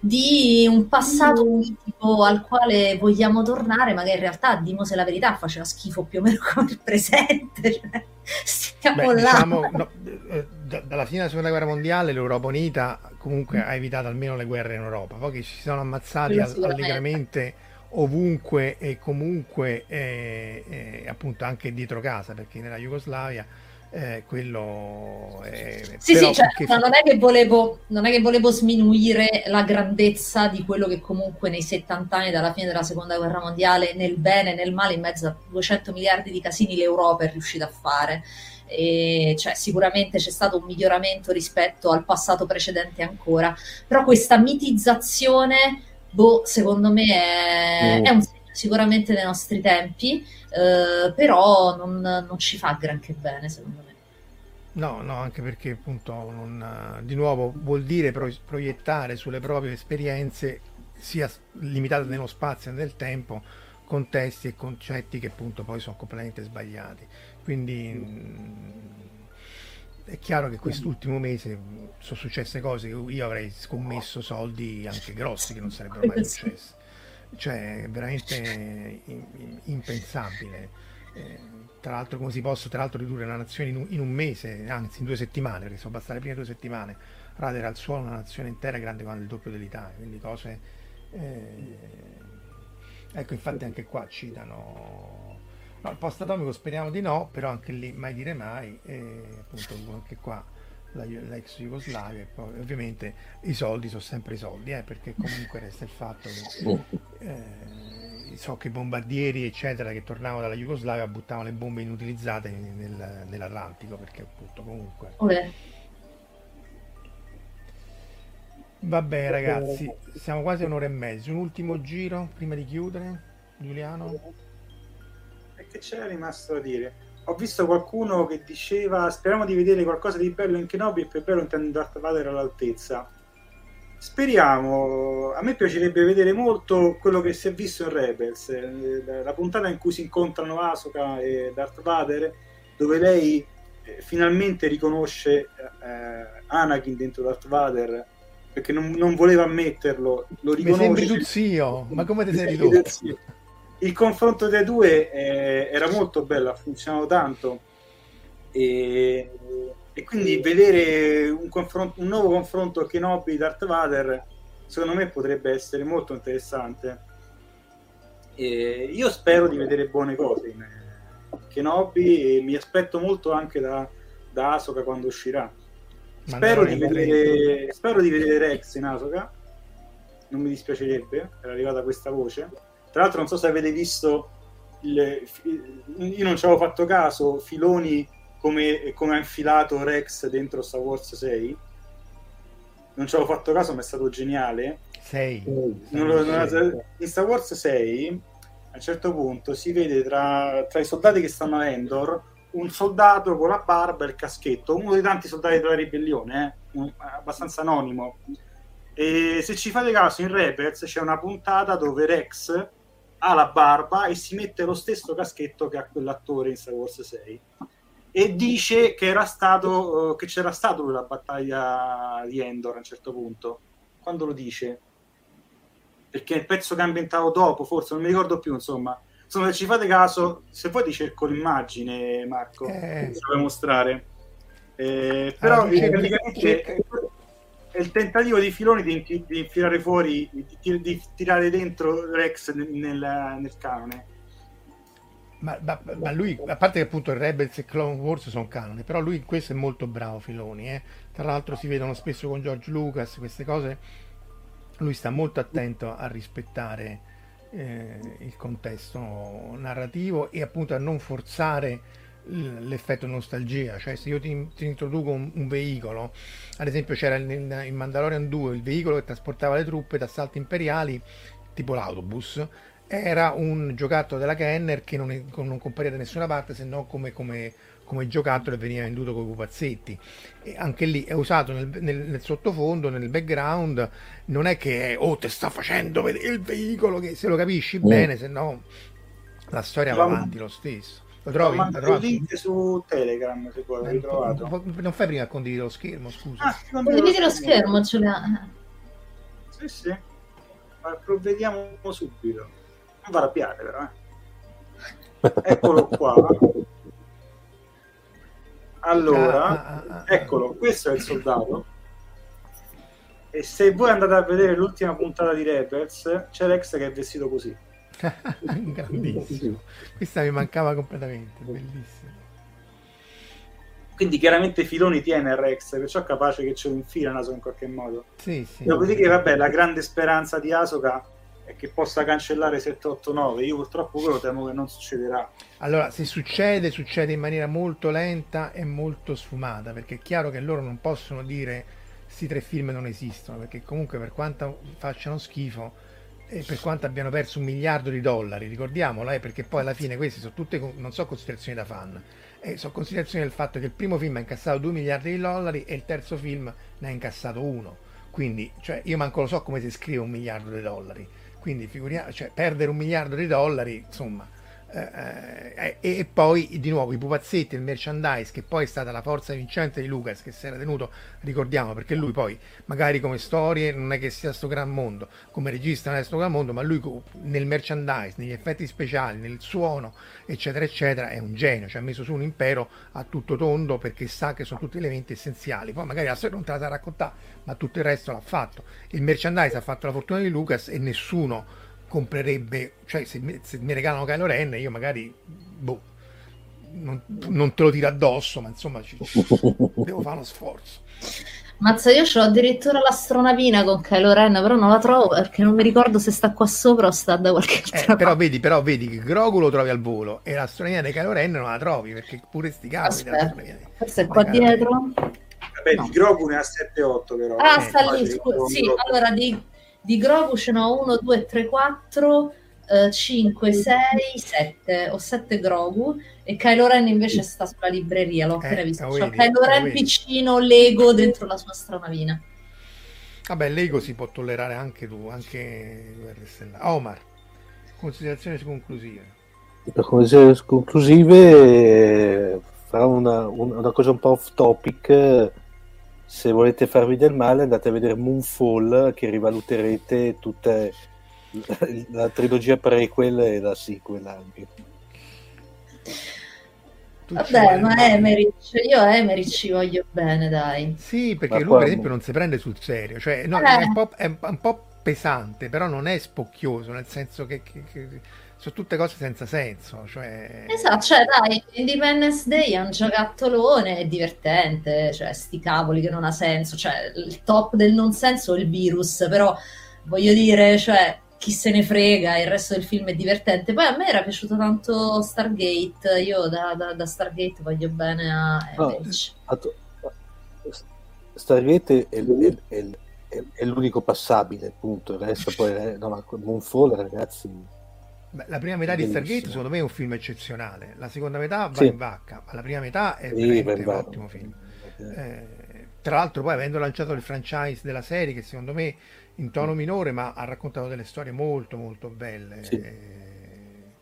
di un passato politico al quale vogliamo tornare, ma che in realtà, dimose la verità, faceva schifo più o meno come il presente. Cioè, stiamo
Beh,
là.
Diciamo, no, eh, d- dalla fine della seconda guerra mondiale l'Europa unita comunque ha evitato almeno le guerre in Europa, poi che ci si sono ammazzati allegramente ovunque e comunque eh, eh, appunto anche dietro casa, perché nella Jugoslavia eh, quello è...
Sì, sì, cioè, che... non, è che volevo, non è che volevo sminuire la grandezza di quello che comunque nei 70 anni dalla fine della seconda guerra mondiale, nel bene e nel male, in mezzo a 200 miliardi di casini, l'Europa è riuscita a fare. E cioè, sicuramente c'è stato un miglioramento rispetto al passato precedente ancora, però questa mitizzazione, boh, secondo me è, mm. è un segno sicuramente dei nostri tempi, eh, però non, non, ci fa granché bene secondo me.
No, no, anche perché appunto non, di nuovo vuol dire pro, proiettare sulle proprie esperienze, sia limitate nello spazio e nel tempo, contesti e concetti che appunto poi sono completamente sbagliati. Quindi mh, è chiaro che quest'ultimo mese sono successe cose che io avrei scommesso soldi anche grossi che non sarebbero mai successe cioè veramente impensabile. Eh, tra l'altro come si possa tra l'altro ridurre una nazione in un, in un, mese, anzi in due settimane, perché sono bastate le prime due settimane, radere al suolo una nazione intera grande quanto il doppio dell'Italia, quindi cose... Eh, ecco, infatti anche qua citano... No, il post atomico speriamo di no, però anche lì mai dire mai, e appunto anche qua la, l'ex Jugoslavia e poi ovviamente i soldi sono sempre i soldi eh, perché comunque resta il fatto che eh, so che i bombardieri eccetera che tornavano dalla Jugoslavia buttavano le bombe inutilizzate nel, nell'Atlantico perché appunto comunque okay. vabbè ragazzi siamo quasi a un'ora e mezza. Un ultimo giro prima di chiudere Giuliano?
E che c'era rimasto da dire ho visto qualcuno che diceva speriamo di vedere qualcosa di bello in Kenobi e per bello intendo Darth Vader all'altezza. Speriamo. A me piacerebbe vedere molto quello che si è visto in Rebels eh, la puntata in cui si incontrano Asuka e Darth Vader dove lei eh, finalmente riconosce eh, Anakin dentro Darth Vader perché non, non voleva ammetterlo lo riconosce
mi sembri tu zio? Ma come ti sei ridotto
il confronto dei due eh, era molto bello, ha funzionato tanto. E, e quindi vedere un, un, nuovo confronto Kenobi Darth Vader secondo me potrebbe essere molto interessante. E io spero di vedere buone cose in Kenobi e mi aspetto molto anche da, da Asoka quando uscirà. Spero di, vedere, spero di vedere Rex in Asoka non mi dispiacerebbe era arrivata questa voce tra l'altro, non so se avete visto, il, io non ci avevo fatto caso, Filoni come, come, ha infilato Rex dentro Star Wars 6. Non ci avevo fatto caso, ma è stato geniale.
6.
in Star Wars 6, a un certo punto, si vede tra, tra i soldati che stanno a Endor un soldato con la barba e il caschetto, uno dei tanti soldati della ribellione, eh? un, abbastanza anonimo. E se ci fate caso, in Rebels c'è una puntata dove Rex ha la barba e si mette lo stesso caschetto che ha quell'attore in Star Wars 6 e dice che era stato che c'era stato la battaglia di Endor a un certo punto quando lo dice perché il pezzo che ha inventato dopo forse non mi ricordo più insomma insomma, se ci fate caso, se poi ti cerco l'immagine, Marco,
Eh.
ti devo mostrare. Eh, però
Ah, cerca-
praticamente
cerca-
è il tentativo di Filoni di, di infilare fuori, di, di- tirare dentro Rex nel, nel- nel canone.
Ma, ma- ma lui, a parte che appunto Rebels e Clone Wars sono canone, però lui in questo è molto bravo Filoni, eh. Tra l'altro si vedono spesso con George Lucas, queste cose, lui sta molto attento a rispettare eh, il contesto narrativo e appunto a non forzare l'effetto nostalgia, cioè se io ti, ti introduco un, un veicolo, ad esempio c'era in, in Mandalorian 2 il veicolo che trasportava le truppe d'assalto imperiali, tipo l'autobus, era un giocattolo della Kenner che non, è- non compariva da nessuna parte se no come, come, come giocattolo e veniva venduto con i pupazzetti. E anche lì è usato nel, nel- nel sottofondo, nel background, non è che è, oh ti sta facendo vedere il veicolo, che se lo capisci
Mm.
bene, se no la storia va
Ma-
avanti lo stesso. Lo trovi?
Ma
L'hai
il
trovato?
link su Telegram, se poi l'hai ritrovato.
Non fai prima a condividere lo schermo, scusa.
Ah, sì,
Condividi lo schermo, Giuliano.
Sì, sì. Ma provvediamo subito. Non va arrabbiate, però. Eh. Eccolo qua. Allora, eccolo, questo è il soldato. E se voi andate a vedere l'ultima puntata di Rebels, c'è Rex che è vestito così.
Grandissimo. Questa mi mancava completamente, bellissimo.
Quindi chiaramente Filoni tiene Rex, perciò è capace che ce lo infila naso in qualche modo.
Sì, sì.
Dopodiché, vabbè, la grande speranza di Asoka è che possa cancellare 789. Io purtroppo quello temo che non succederà.
Allora, se succede, succede in maniera molto lenta e molto sfumata, perché è chiaro che loro non possono dire questi tre film non esistono, perché comunque per quanto facciano schifo e per quanto abbiano perso un miliardo di dollari, ricordiamolo, eh, perché poi alla fine queste sono tutte, non so considerazioni da fan, eh, sono considerazioni del fatto che il primo film ha incassato 2 miliardi di dollari e il terzo film ne ha incassato uno. Quindi, cioè, io manco lo so come si scrive un miliardo di dollari. Quindi, figuriamo, cioè, perdere un miliardo di dollari, insomma, eh, eh, e, poi di nuovo i pupazzetti, il merchandise, che poi è stata la forza vincente di Lucas, che si era tenuto, ricordiamo, perché lui poi, magari come storie, non è che sia sto gran mondo, come regista non è sto gran mondo, ma lui nel merchandise, negli effetti speciali, nel suono, eccetera, eccetera, è un genio, ci ha messo su un impero a tutto tondo perché sa che sono tutti elementi essenziali. Poi magari la storia non te la sa raccontare, ma tutto il resto l'ha fatto. Il merchandise ha fatto la fortuna di Lucas e nessuno comprerebbe, cioè se mi, se mi regalano Kylo Ren io magari boh, non, non te lo tiro addosso, ma insomma ci- devo fare uno sforzo.
Mazza, io ho addirittura l'astronavina con Kylo Ren, però non la trovo perché non mi ricordo se sta qua sopra o sta da qualche
Eh,
altra
però vedi, però vedi che Grogu lo trovi al volo e l'astronomia di Kylo Ren non la trovi perché pure sti cavoli
Aspetta,
dell'astronomia di-
Forse è qua dietro.
Vabbè, di Grogu ne ha 7-8 però.
Ah,
Eh,
sta lì, scusa. Sì, allora di, di Grogu ce n'ho 1, 2, 3, 4, 5, 6, 7. Ho 7 Grogu e Kylo Ren invece sta sulla libreria, l'ho appena
Eh,
visto. C'ho
vedi,
Kylo
lo
Ren piccino Lego dentro la sua astronavina.
Vabbè, l'ego si può tollerare anche tu, anche. Omar, considerazioni conclusive.
Per considerazioni conclusive eh, farò una, un- una cosa un po' off topic. Se volete farvi del male andate a vedere Moonfall che rivaluterete tutta la trilogia prequel e la sequel anche.
Vabbè, ma Emerich, io a Emerich ci voglio bene, dai.
Sì, perché
Ma
lui
qua-
per esempio non si prende sul serio, cioè no,
Eh.
è, un po', è un po' pesante, però non è spocchioso, nel senso che, che- che sono tutte cose senza senso, cioè...
Esatto, cioè dai, Independence Day è un giocattolone, è divertente, cioè sti cavoli che non ha senso, cioè il top del non senso è il virus, però voglio dire, cioè chi se ne frega, il resto del film è divertente. Poi a me era piaciuto tanto Stargate, io da, da- da Stargate voglio bene a
No,
Emerich.
at- Stargate è, è- è- è- è l'unico passabile, punto. Il resto poi, eh, no, ma Moonfall, ragazzi,
Beh, la prima metà di
Bellissimo.
Stargate secondo me è un film eccezionale, la seconda metà va
Sì.
in vacca, ma la prima metà è
Sì,
un ottimo film. Eh, tra l'altro poi avendo lanciato il franchise della serie che secondo me in tono minore ma ha raccontato delle storie molto molto belle.
Sì.
Eh,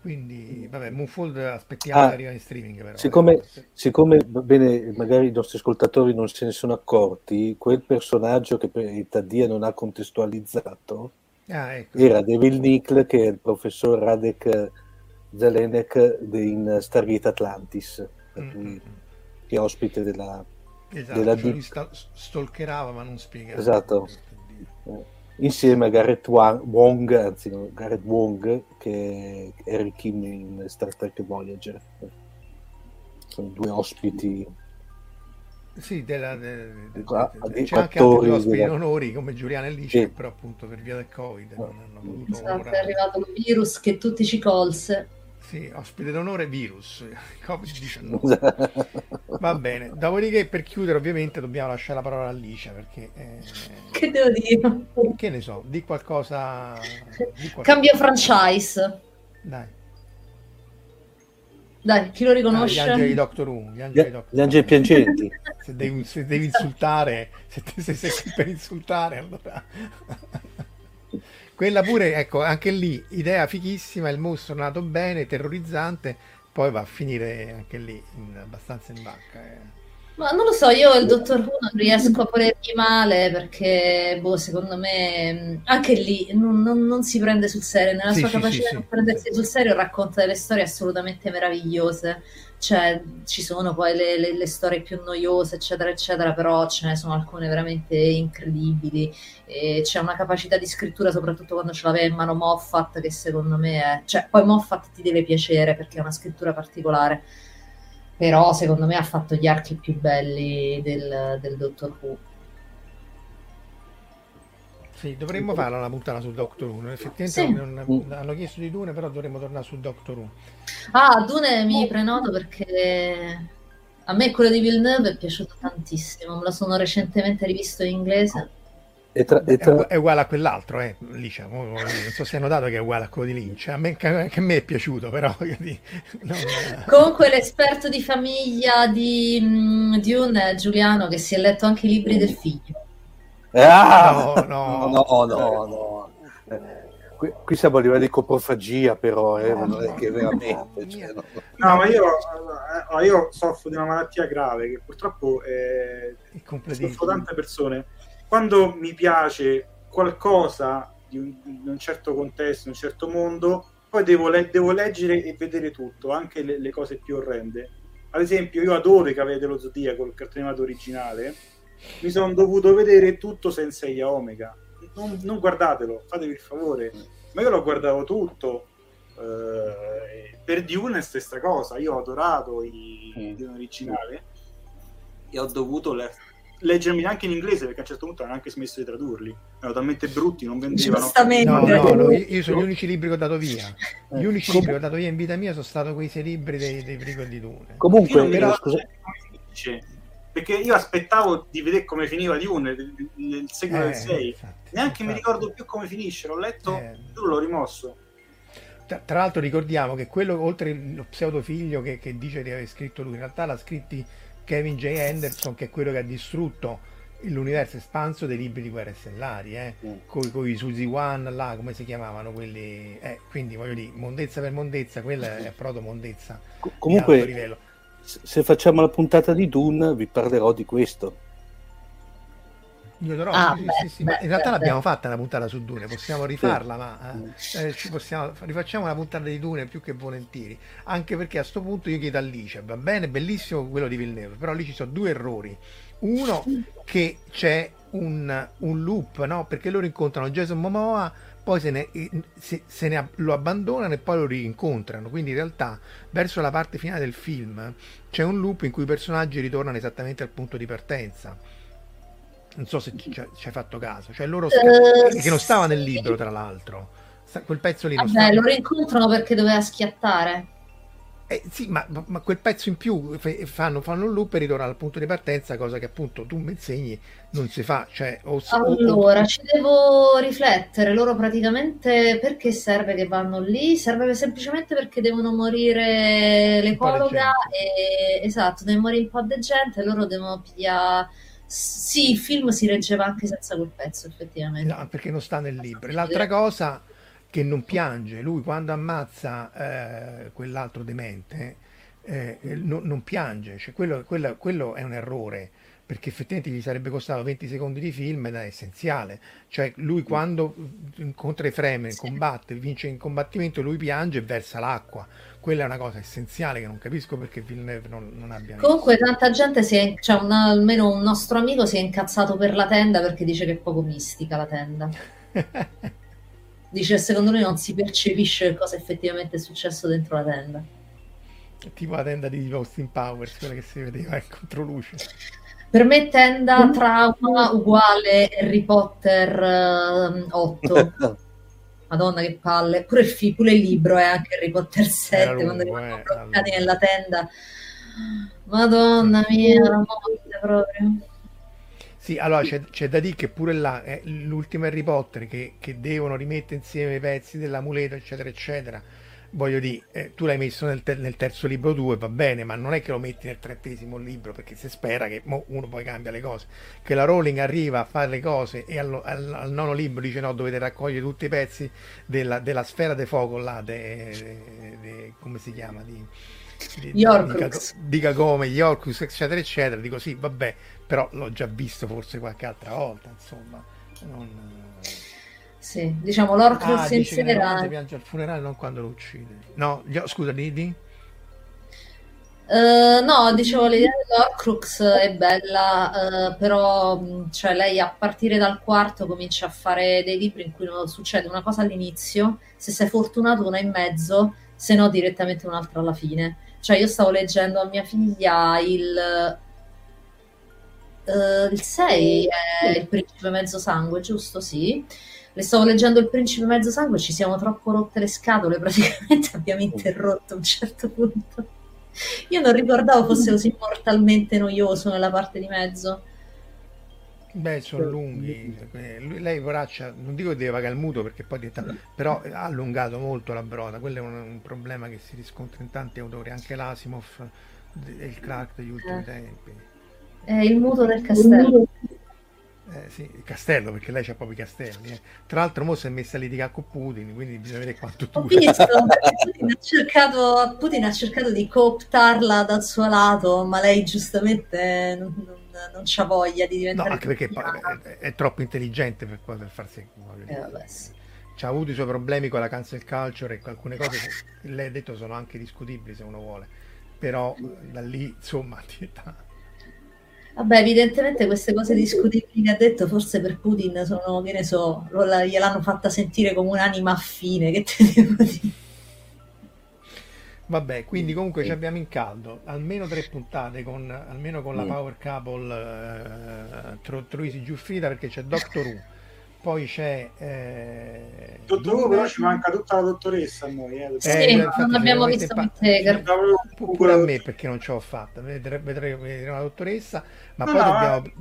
quindi vabbè, Moonfold aspettiamo
Ah,
che arriva in streaming però.
Siccome,
eh.
siccome, bene, magari i nostri ascoltatori non se ne sono accorti, quel personaggio che Tadia non ha contestualizzato
Ah, ecco.
Era Devil Nickel che è il professor Radek Zelenek in Stargate Atlantis, cui- che è ospite della,
Esatto,
della
cioè sta- stalkerava ma non spiegava.
Esatto. Eh, Insieme a Gareth Wa- Wong, anzi no, Gareth Wong, che è Harry Kim in Star Trek Voyager. Sono due ospiti.
Sì, della, de- de-
Ah,
de- c'è anche altri ospiti
della-
in onori come Giuliano e Lice,
Sì.
però appunto per via del Covid non hanno potuto
Esatto, è arrivato il virus che tutti ci colse.
Sì, ospite d'onore virus, Covid-19. Va bene, dopodiché per chiudere ovviamente dobbiamo lasciare la parola a Licia perché... eh,
Che devo dire?
che ne so, di qualcosa... Di qualcosa.
Cambio franchise.
Dai.
Dai, chi lo
Ah, gli
riconosce?
angeli di Doctor Who, gli angeli Doctor
gli angeli piangenti.
Se devi, se devi insultare, se, te- se sei qui per insultare, allora. Quella pure, ecco, anche lì, idea fighissima, il mostro nato bene, terrorizzante, poi va a finire anche lì in- abbastanza in vacca. eh.
Ma non lo so, io il dottor Who non riesco a volergli male perché, boh, secondo me anche lì non, non- non si prende sul serio. Nella
Sì,
sua
sì,
capacità
sì,
di prendersi sul serio racconta delle storie assolutamente meravigliose. Cioè, ci sono poi le, le- le storie più noiose, eccetera, eccetera, però ce ne sono alcune veramente incredibili. E c'è una capacità di scrittura, soprattutto quando ce l'aveva in mano Moffat, che secondo me è... Cioè, poi Moffat ti deve piacere perché è una scrittura particolare però secondo me ha fatto gli archi più belli del, del Doctor Who.
Sì, dovremmo farla una puntata su Doctor Who. Effettivamente
Sì.
non- hanno chiesto di Dune, però dovremmo tornare su Doctor Who.
Ah, Dune mi prenoto perché a me quello di Villeneuve è piaciuto tantissimo, me lo sono recentemente rivisto in inglese.
E tra- e
È,
tra-
è uguale a quell'altro, eh, Licia, mo- mo- non so se hai notato che è uguale a quello di Lynch. A me, anche a me è piaciuto, però dire, non-
Comunque l'esperto di famiglia di mm, Dune è Giuliano che si è letto anche i libri del figlio.
Ah!
No,
no, no, no, no. Eh, Qui, qui siamo a livello di coprofagia, però, eh, non è che veramente. cioè, no.
No, ma io, eh, io soffro di una malattia grave che purtroppo eh, soffro tante persone. Quando mi piace qualcosa di un, di un certo contesto, in un certo mondo, poi devo, le- devo leggere e vedere tutto, anche le, le cose più orrende. Ad esempio, io adoro i Cavalieri dello Zodiaco, il cartone animato originale. Mi sono dovuto vedere tutto senza Ia Omega. Non, non guardatelo, fatevi il favore. Ma io lo guardavo tutto. eh, per Dune è stessa cosa. Io ho adorato i il Dune originale e ho dovuto le- leggermi anche in inglese perché a un certo punto hanno anche smesso di tradurli. Erano talmente brutti, non vendevano.
No, no, no, io, io sono gli unici libri che ho dato via.
Eh,
Gli unici libri che ho dato via in vita mia sono stati quei sei libri dei, dei prequel di Dune.
Comunque,
mi
però,
finisce, perché io aspettavo di vedere come finiva Dune, il, seguito
Eh,
del 6.
infatti,
Neanche mi
infatti.
ricordo più come finisce. L'ho letto,
Eh.
giuro, l'ho rimosso.
Tra, tra l'altro ricordiamo che quello, oltre lo pseudo figlio che, che dice di aver scritto lui, in realtà l'ha scritti Kevin J. Anderson, che è quello che ha distrutto l'universo espanso dei libri di Guerre Stellari, eh? con, i Suzy One, là, come si chiamavano quelli? Eh, quindi voglio dire, mondezza per mondezza, quella è proto mondezza.
comunque,
livello.
se se facciamo la puntata di Dune, vi parlerò di questo.
Io darò,
Ah,
sì,
beh,
sì, sì,
beh,
in realtà
beh,
l'abbiamo fatta una puntata su Dune, possiamo rifarla, ma eh, eh, ci possiamo, rifacciamo una puntata di Dune più che volentieri, anche perché a sto punto io chiedo a Alice, va bene, bellissimo quello di Villeneuve, però lì ci sono due errori. Uno, che c'è un, un loop, no? Perché loro incontrano Jason Momoa, poi se ne, se- se ne lo abbandonano e poi lo rincontrano, quindi in realtà verso la parte finale del film c'è un loop in cui i personaggi ritornano esattamente al punto di partenza. Non so se ci, ci hai fatto caso, cioè loro
Eh,
che non stava nel libro, tra l'altro. Quel pezzo lì non
Vabbè,
stava.
lo rincontrano perché doveva schiattare.
Eh, sì, ma, ma quel pezzo in più fanno, fanno un loop e ritornano al punto di partenza, cosa che appunto tu mi insegni non si fa. Cioè, o, o- o-
Allora, ci devo riflettere. Loro praticamente perché serve che vanno lì? Serve semplicemente perché devono morire l'ecologa e esatto, deve morire un po' di gente loro devono pigliare. Sì, il film si reggeva anche senza quel pezzo, effettivamente.
No, perché non sta nel libro. L'altra cosa che non piange, lui quando ammazza eh, quell'altro demente, eh, non, non piange, cioè quello, quello- quello è un errore, perché effettivamente gli sarebbe costato 20 secondi di film ed è essenziale. Cioè lui quando incontra i Fremen, combatte, vince in combattimento, lui piange e versa l'acqua. Quella è una cosa essenziale che non capisco perché Villeneuve non, non abbia messo.
Comunque tanta gente si è, cioè un- almeno un nostro amico si è incazzato per la tenda perché dice che è poco mistica la tenda. Dice secondo lui non si percepisce che cosa effettivamente è successo dentro la tenda.
Tipo la tenda di Austin Powers, quella che si vedeva in controluce.
Per me tenda trauma uguale Harry Potter ehm, 8. Madonna che palle. Pure il, fi- pure il libro è anche Harry Potter 7
Era
quando
lungo,
rimangono
eh,
bloccati nella tenda. Madonna mia, la morte proprio.
Sì, allora c'è, c'è da dire che pure là è l'ultimo Harry Potter che, che devono rimettere insieme i pezzi dell'amuleto, eccetera, eccetera. Voglio dire, eh, tu l'hai messo nel, te- nel terzo libro tuo e va bene, ma non è che lo metti nel trentesimo libro perché si spera che mo uno poi cambia le cose. Che la Rowling arriva a fare le cose e allo- al, al nono libro dice no, dovete raccogliere tutti i pezzi della, della sfera de fuoco là, de- de- de- come si chiama? Di, di. Dica, come, gli Horcrux, eccetera, eccetera. Dico sì, vabbè, però l'ho già visto forse qualche altra volta, insomma. Non...
Sì, diciamo l'Orcrux
Ah,
sera.
notte piange al funerale, non quando lo uccide. No, gli- scusa, di, di?
Eh, no, dicevo l'idea dell'Orcrux è bella, eh, però cioè, lei a partire dal quarto comincia a fare dei libri in cui non succede una cosa all'inizio, se sei fortunato una in mezzo, se no direttamente un'altra alla fine. Cioè io stavo leggendo a mia figlia il, eh, il 6 è il principe mezzo sangue, giusto? Sì. Le stavo leggendo il principe mezzo sangue, ci siamo troppo rotte le scatole, praticamente abbiamo interrotto a un certo punto. Io non ricordavo fosse così mortalmente noioso nella parte di mezzo.
Beh, sono lunghi. Eh, Lei, poraccia, non dico che deve pagare il mutuo perché poi diventa, però ha allungato molto la broda. Quello è un, un problema che si riscontra in tanti autori, anche l'Asimov e il Clark degli ultimi
Eh.
tempi.
È il muto del castello.
Eh, sì, il castello, perché lei c'ha proprio i castelli. eh. Tra l'altro, mo si è messa a litigare con Putin, quindi bisogna vedere quanto
perché Putin ha cercato, Putin ha cercato di cooptarla dal suo lato, ma lei giustamente non, non, non c'ha voglia di
No,
diventare
anche perché è, è troppo intelligente per poter farsi.
Eh, vabbè, sì.
C'ha avuto i suoi problemi con la cancel culture e alcune cose che lei ha detto sono anche discutibili se uno vuole. Però da lì, insomma, diventa-
Vabbè, evidentemente queste cose discutibili che ha detto, forse per Putin sono, che ne so, gliel'hanno fatta sentire come un'anima affine, che te devo dire?
Vabbè, quindi comunque ci abbiamo in caldo almeno tre puntate con, almeno con la
Mm.
Power Couple eh, Tro- Troisi Giuffrida perché c'è Doctor Who, poi c'è eh,
Dottor Who, però ci manca tutta la dottoressa a noi. Eh,
Sì,
Eh,
non
infatti
abbiamo
ci
visto
pu- pure a me perché non ce l'ho fatta, vedremo vedremo vedremo la dottoressa, ma
No,
poi
no,
dobbiamo...
eh,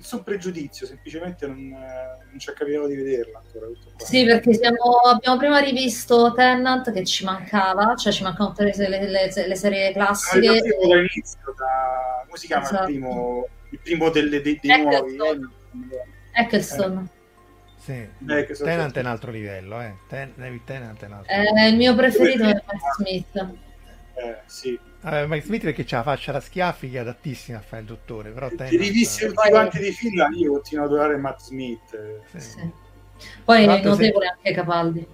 Nessun pregiudizio, semplicemente non, eh, non ci è capitato di vederla ancora.
Sì, perché siamo- abbiamo prima rivisto Tenant che ci mancava, cioè ci mancavano tutte le, le- le- le serie
Ah,
classiche.
io avevo dall'inizio, da, come si chiama
Esatto.
il primo, il primo delle- dei, dei nuovi?
Eccleston.
Sì,
Eh,
Tenant è un altro livello, eh. Ten- David Tennant è un altro
Eh, il mio preferito è Matt Smith.
Eh, sì.
Eh, Mike Smith perché c'ha la faccia da schiaffi che è adattissima a fare il dottore, però
Ti
Tennant-
rivisti tutti quanti di fila, io continuo ad adorare Matt Smith. eh.
Sì.
Poi è
l'altro, se-
notevole anche Capaldi.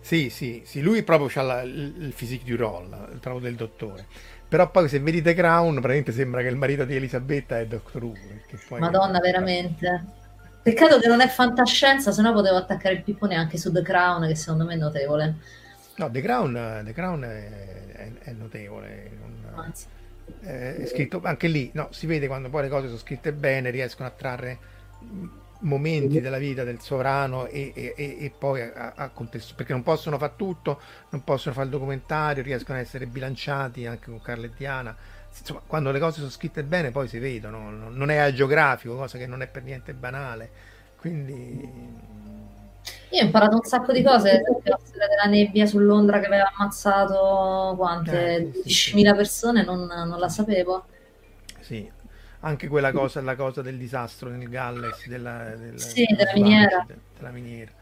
Sì, sì, sì, lui proprio ha il, il physique du role, il trovo del dottore. Però poi se vedi The Crown, praticamente sembra che il marito di Elisabetta è Doctor Who.
Madonna, veramente. Peccato che non è fantascienza, sennò potevo attaccare il pippone anche su The Crown, che secondo me è notevole.
No, The Crown, The Crown è, è- è notevole. non-
Anzi.
eh, è scritto anche lì, no, si vede quando poi le cose sono scritte bene, riescono a trarre momenti della vita del sovrano e, e- e- e poi a, a contesto, perché non possono fare tutto, non possono fare il documentario, riescono a essere bilanciati anche con Carla e Diana. Insomma, quando le cose sono scritte bene poi si vedono, non è agiografico, cosa che non è per niente banale. Quindi
Io ho imparato un sacco di cose, la storia della nebbia su Londra che aveva ammazzato quante?
Eh, sì, sì,
12.000 persone, non, non la sapevo.
Sì, anche quella cosa, la cosa del disastro nel Galles, della, del-
Sì, della
sbarco,
miniera.
de- della miniera.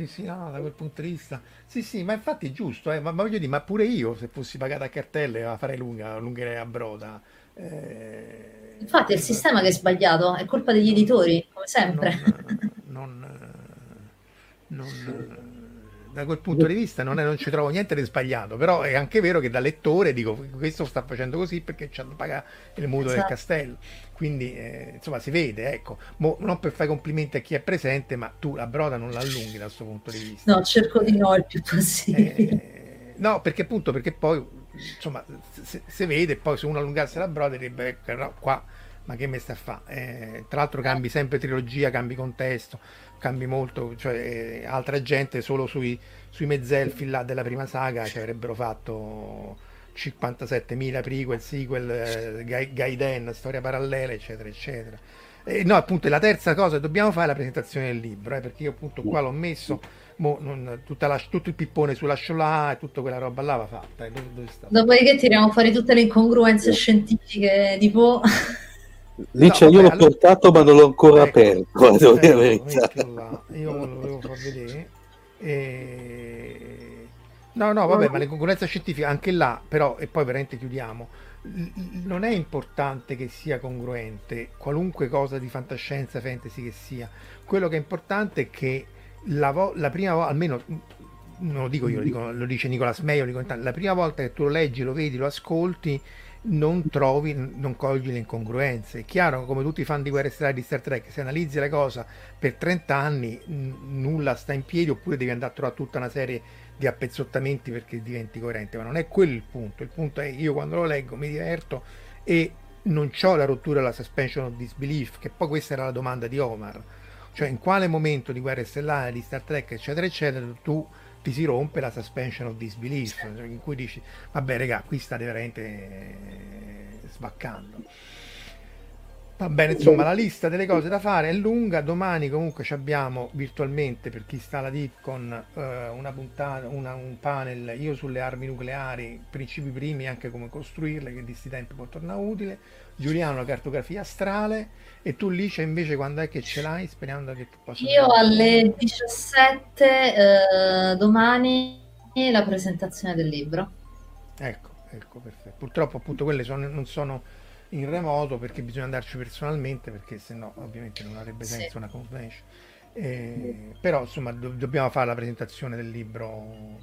Sì, sì, no, da quel punto di vista. Sì, sì, ma infatti è giusto, eh, ma, ma voglio dire, ma pure io se fossi pagato a cartelle la farei lunga, allungherei a broda. Eh,
Infatti è il sistema che è sbagliato, è colpa degli editori, come sempre.
non, non- da quel punto di vista non, è- non ci trovo niente di sbagliato, però è anche vero che da lettore dico questo sta facendo così perché ci hanno pagato il mutuo del
Esatto.
castello, quindi eh, insomma si vede, ecco, Mo- non per fare complimenti a chi è presente, ma tu la broda non la allunghi dal suo punto di vista.
No, cerco di no il più possibile.
No, perché appunto, perché poi, insomma, se vede, poi se uno allungasse la broda direbbe, "Ecco, no, qua, ma che me sta a fa? Eh, tra l'altro cambi sempre trilogia, cambi contesto, cambi molto, cioè eh, altra gente solo sui, sui mezzelfi là della prima saga ci avrebbero fatto 57.000 prequel, sequel, eh, Gai- Gaiden, storia parallela, eccetera, eccetera. Eh, no, appunto, e la terza cosa che dobbiamo fare è la presentazione del libro, eh, perché io appunto qua l'ho messo, mo non- tutta la- tutto il pippone sulla Sholah e tutta quella roba là va fatta. eh, dove, dove?
Dopodiché tiriamo fuori tutte le incongruenze scientifiche di Po.
Lì
No,
c'è, io
vabbè,
l'ho
allora-
portato ma non l'ho ancora aperto, devo dire la
Ecco,
verità.
mettilo là. Io lo volevo far vedere. E... No, no, vabbè, ma l'incongruenza scientifica anche là, però, e poi veramente chiudiamo. Non è importante che sia congruente, qualunque cosa di fantascienza, fantasy che sia. Quello che è importante è che la, vo- la prima volta, almeno mm, non lo dico io, lo, dico- lo dice Nicolas tanti, la prima volta che tu lo leggi, lo vedi, lo ascolti, non trovi, non cogli le incongruenze. È chiaro, come tutti i fan di Guerre Stellari di Star Trek, se analizzi la cosa per 30 anni n- nulla sta in piedi oppure devi andare a trovare tutta una serie di appezzottamenti perché diventi coerente, ma non è quello il punto. Il punto è io quando lo leggo mi diverto e non ho la rottura della suspension of disbelief, che poi questa era la domanda di Omar. Cioè in quale momento di Guerre Stellari, di Star Trek, eccetera, eccetera, tu ti si rompe la suspension of disbelief, in cui dici, vabbè regà, qui state veramente sbaccando. Va bene, insomma, la lista delle cose da fare è lunga. Domani comunque ci abbiamo virtualmente per chi sta alla DIP con eh, una puntata, una- un panel io sulle armi nucleari, principi primi anche come costruirle, che di sti tempi può tornare utile. Giuliano la cartografia astrale e tu Licia invece quando è che ce l'hai? Sperando che tu possa
Io alle 17 eh, domani la presentazione del libro.
Ecco, ecco, perfetto. Purtroppo appunto quelle sono- non sono in remoto perché bisogna andarci personalmente perché sennò ovviamente non avrebbe
Sì.
senso una convention. Eh, però insomma do- dobbiamo fare la presentazione del libro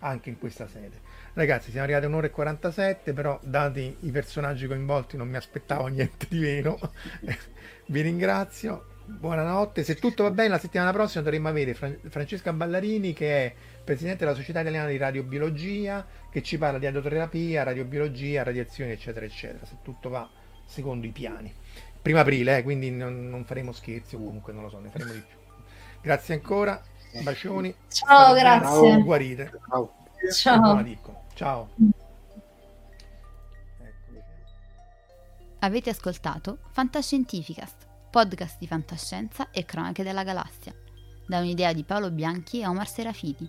anche in questa sede. Ragazzi, siamo arrivati a un'ora e 47, però dati i personaggi coinvolti non mi aspettavo niente di meno. Vi ringrazio. Buonanotte. Se tutto va bene, la settimana prossima dovremmo avere Fran- Francesca Ballarini, che è presidente della Società Italiana di Radiobiologia, che ci parla di adioterapia, radiobiologia, radiazioni, eccetera, eccetera. Se tutto va secondo i piani. Primo aprile, eh, quindi non, non faremo scherzi, o comunque non lo so, ne faremo di più. Grazie ancora, bacioni.
Ciao,
State bene,
grazie.
Guarite.
Ciao.
Dicco. Ciao.
Avete ascoltato Fantascientificast, podcast di fantascienza e cronache della galassia, da un'idea di Paolo Bianchi e Omar Serafiti,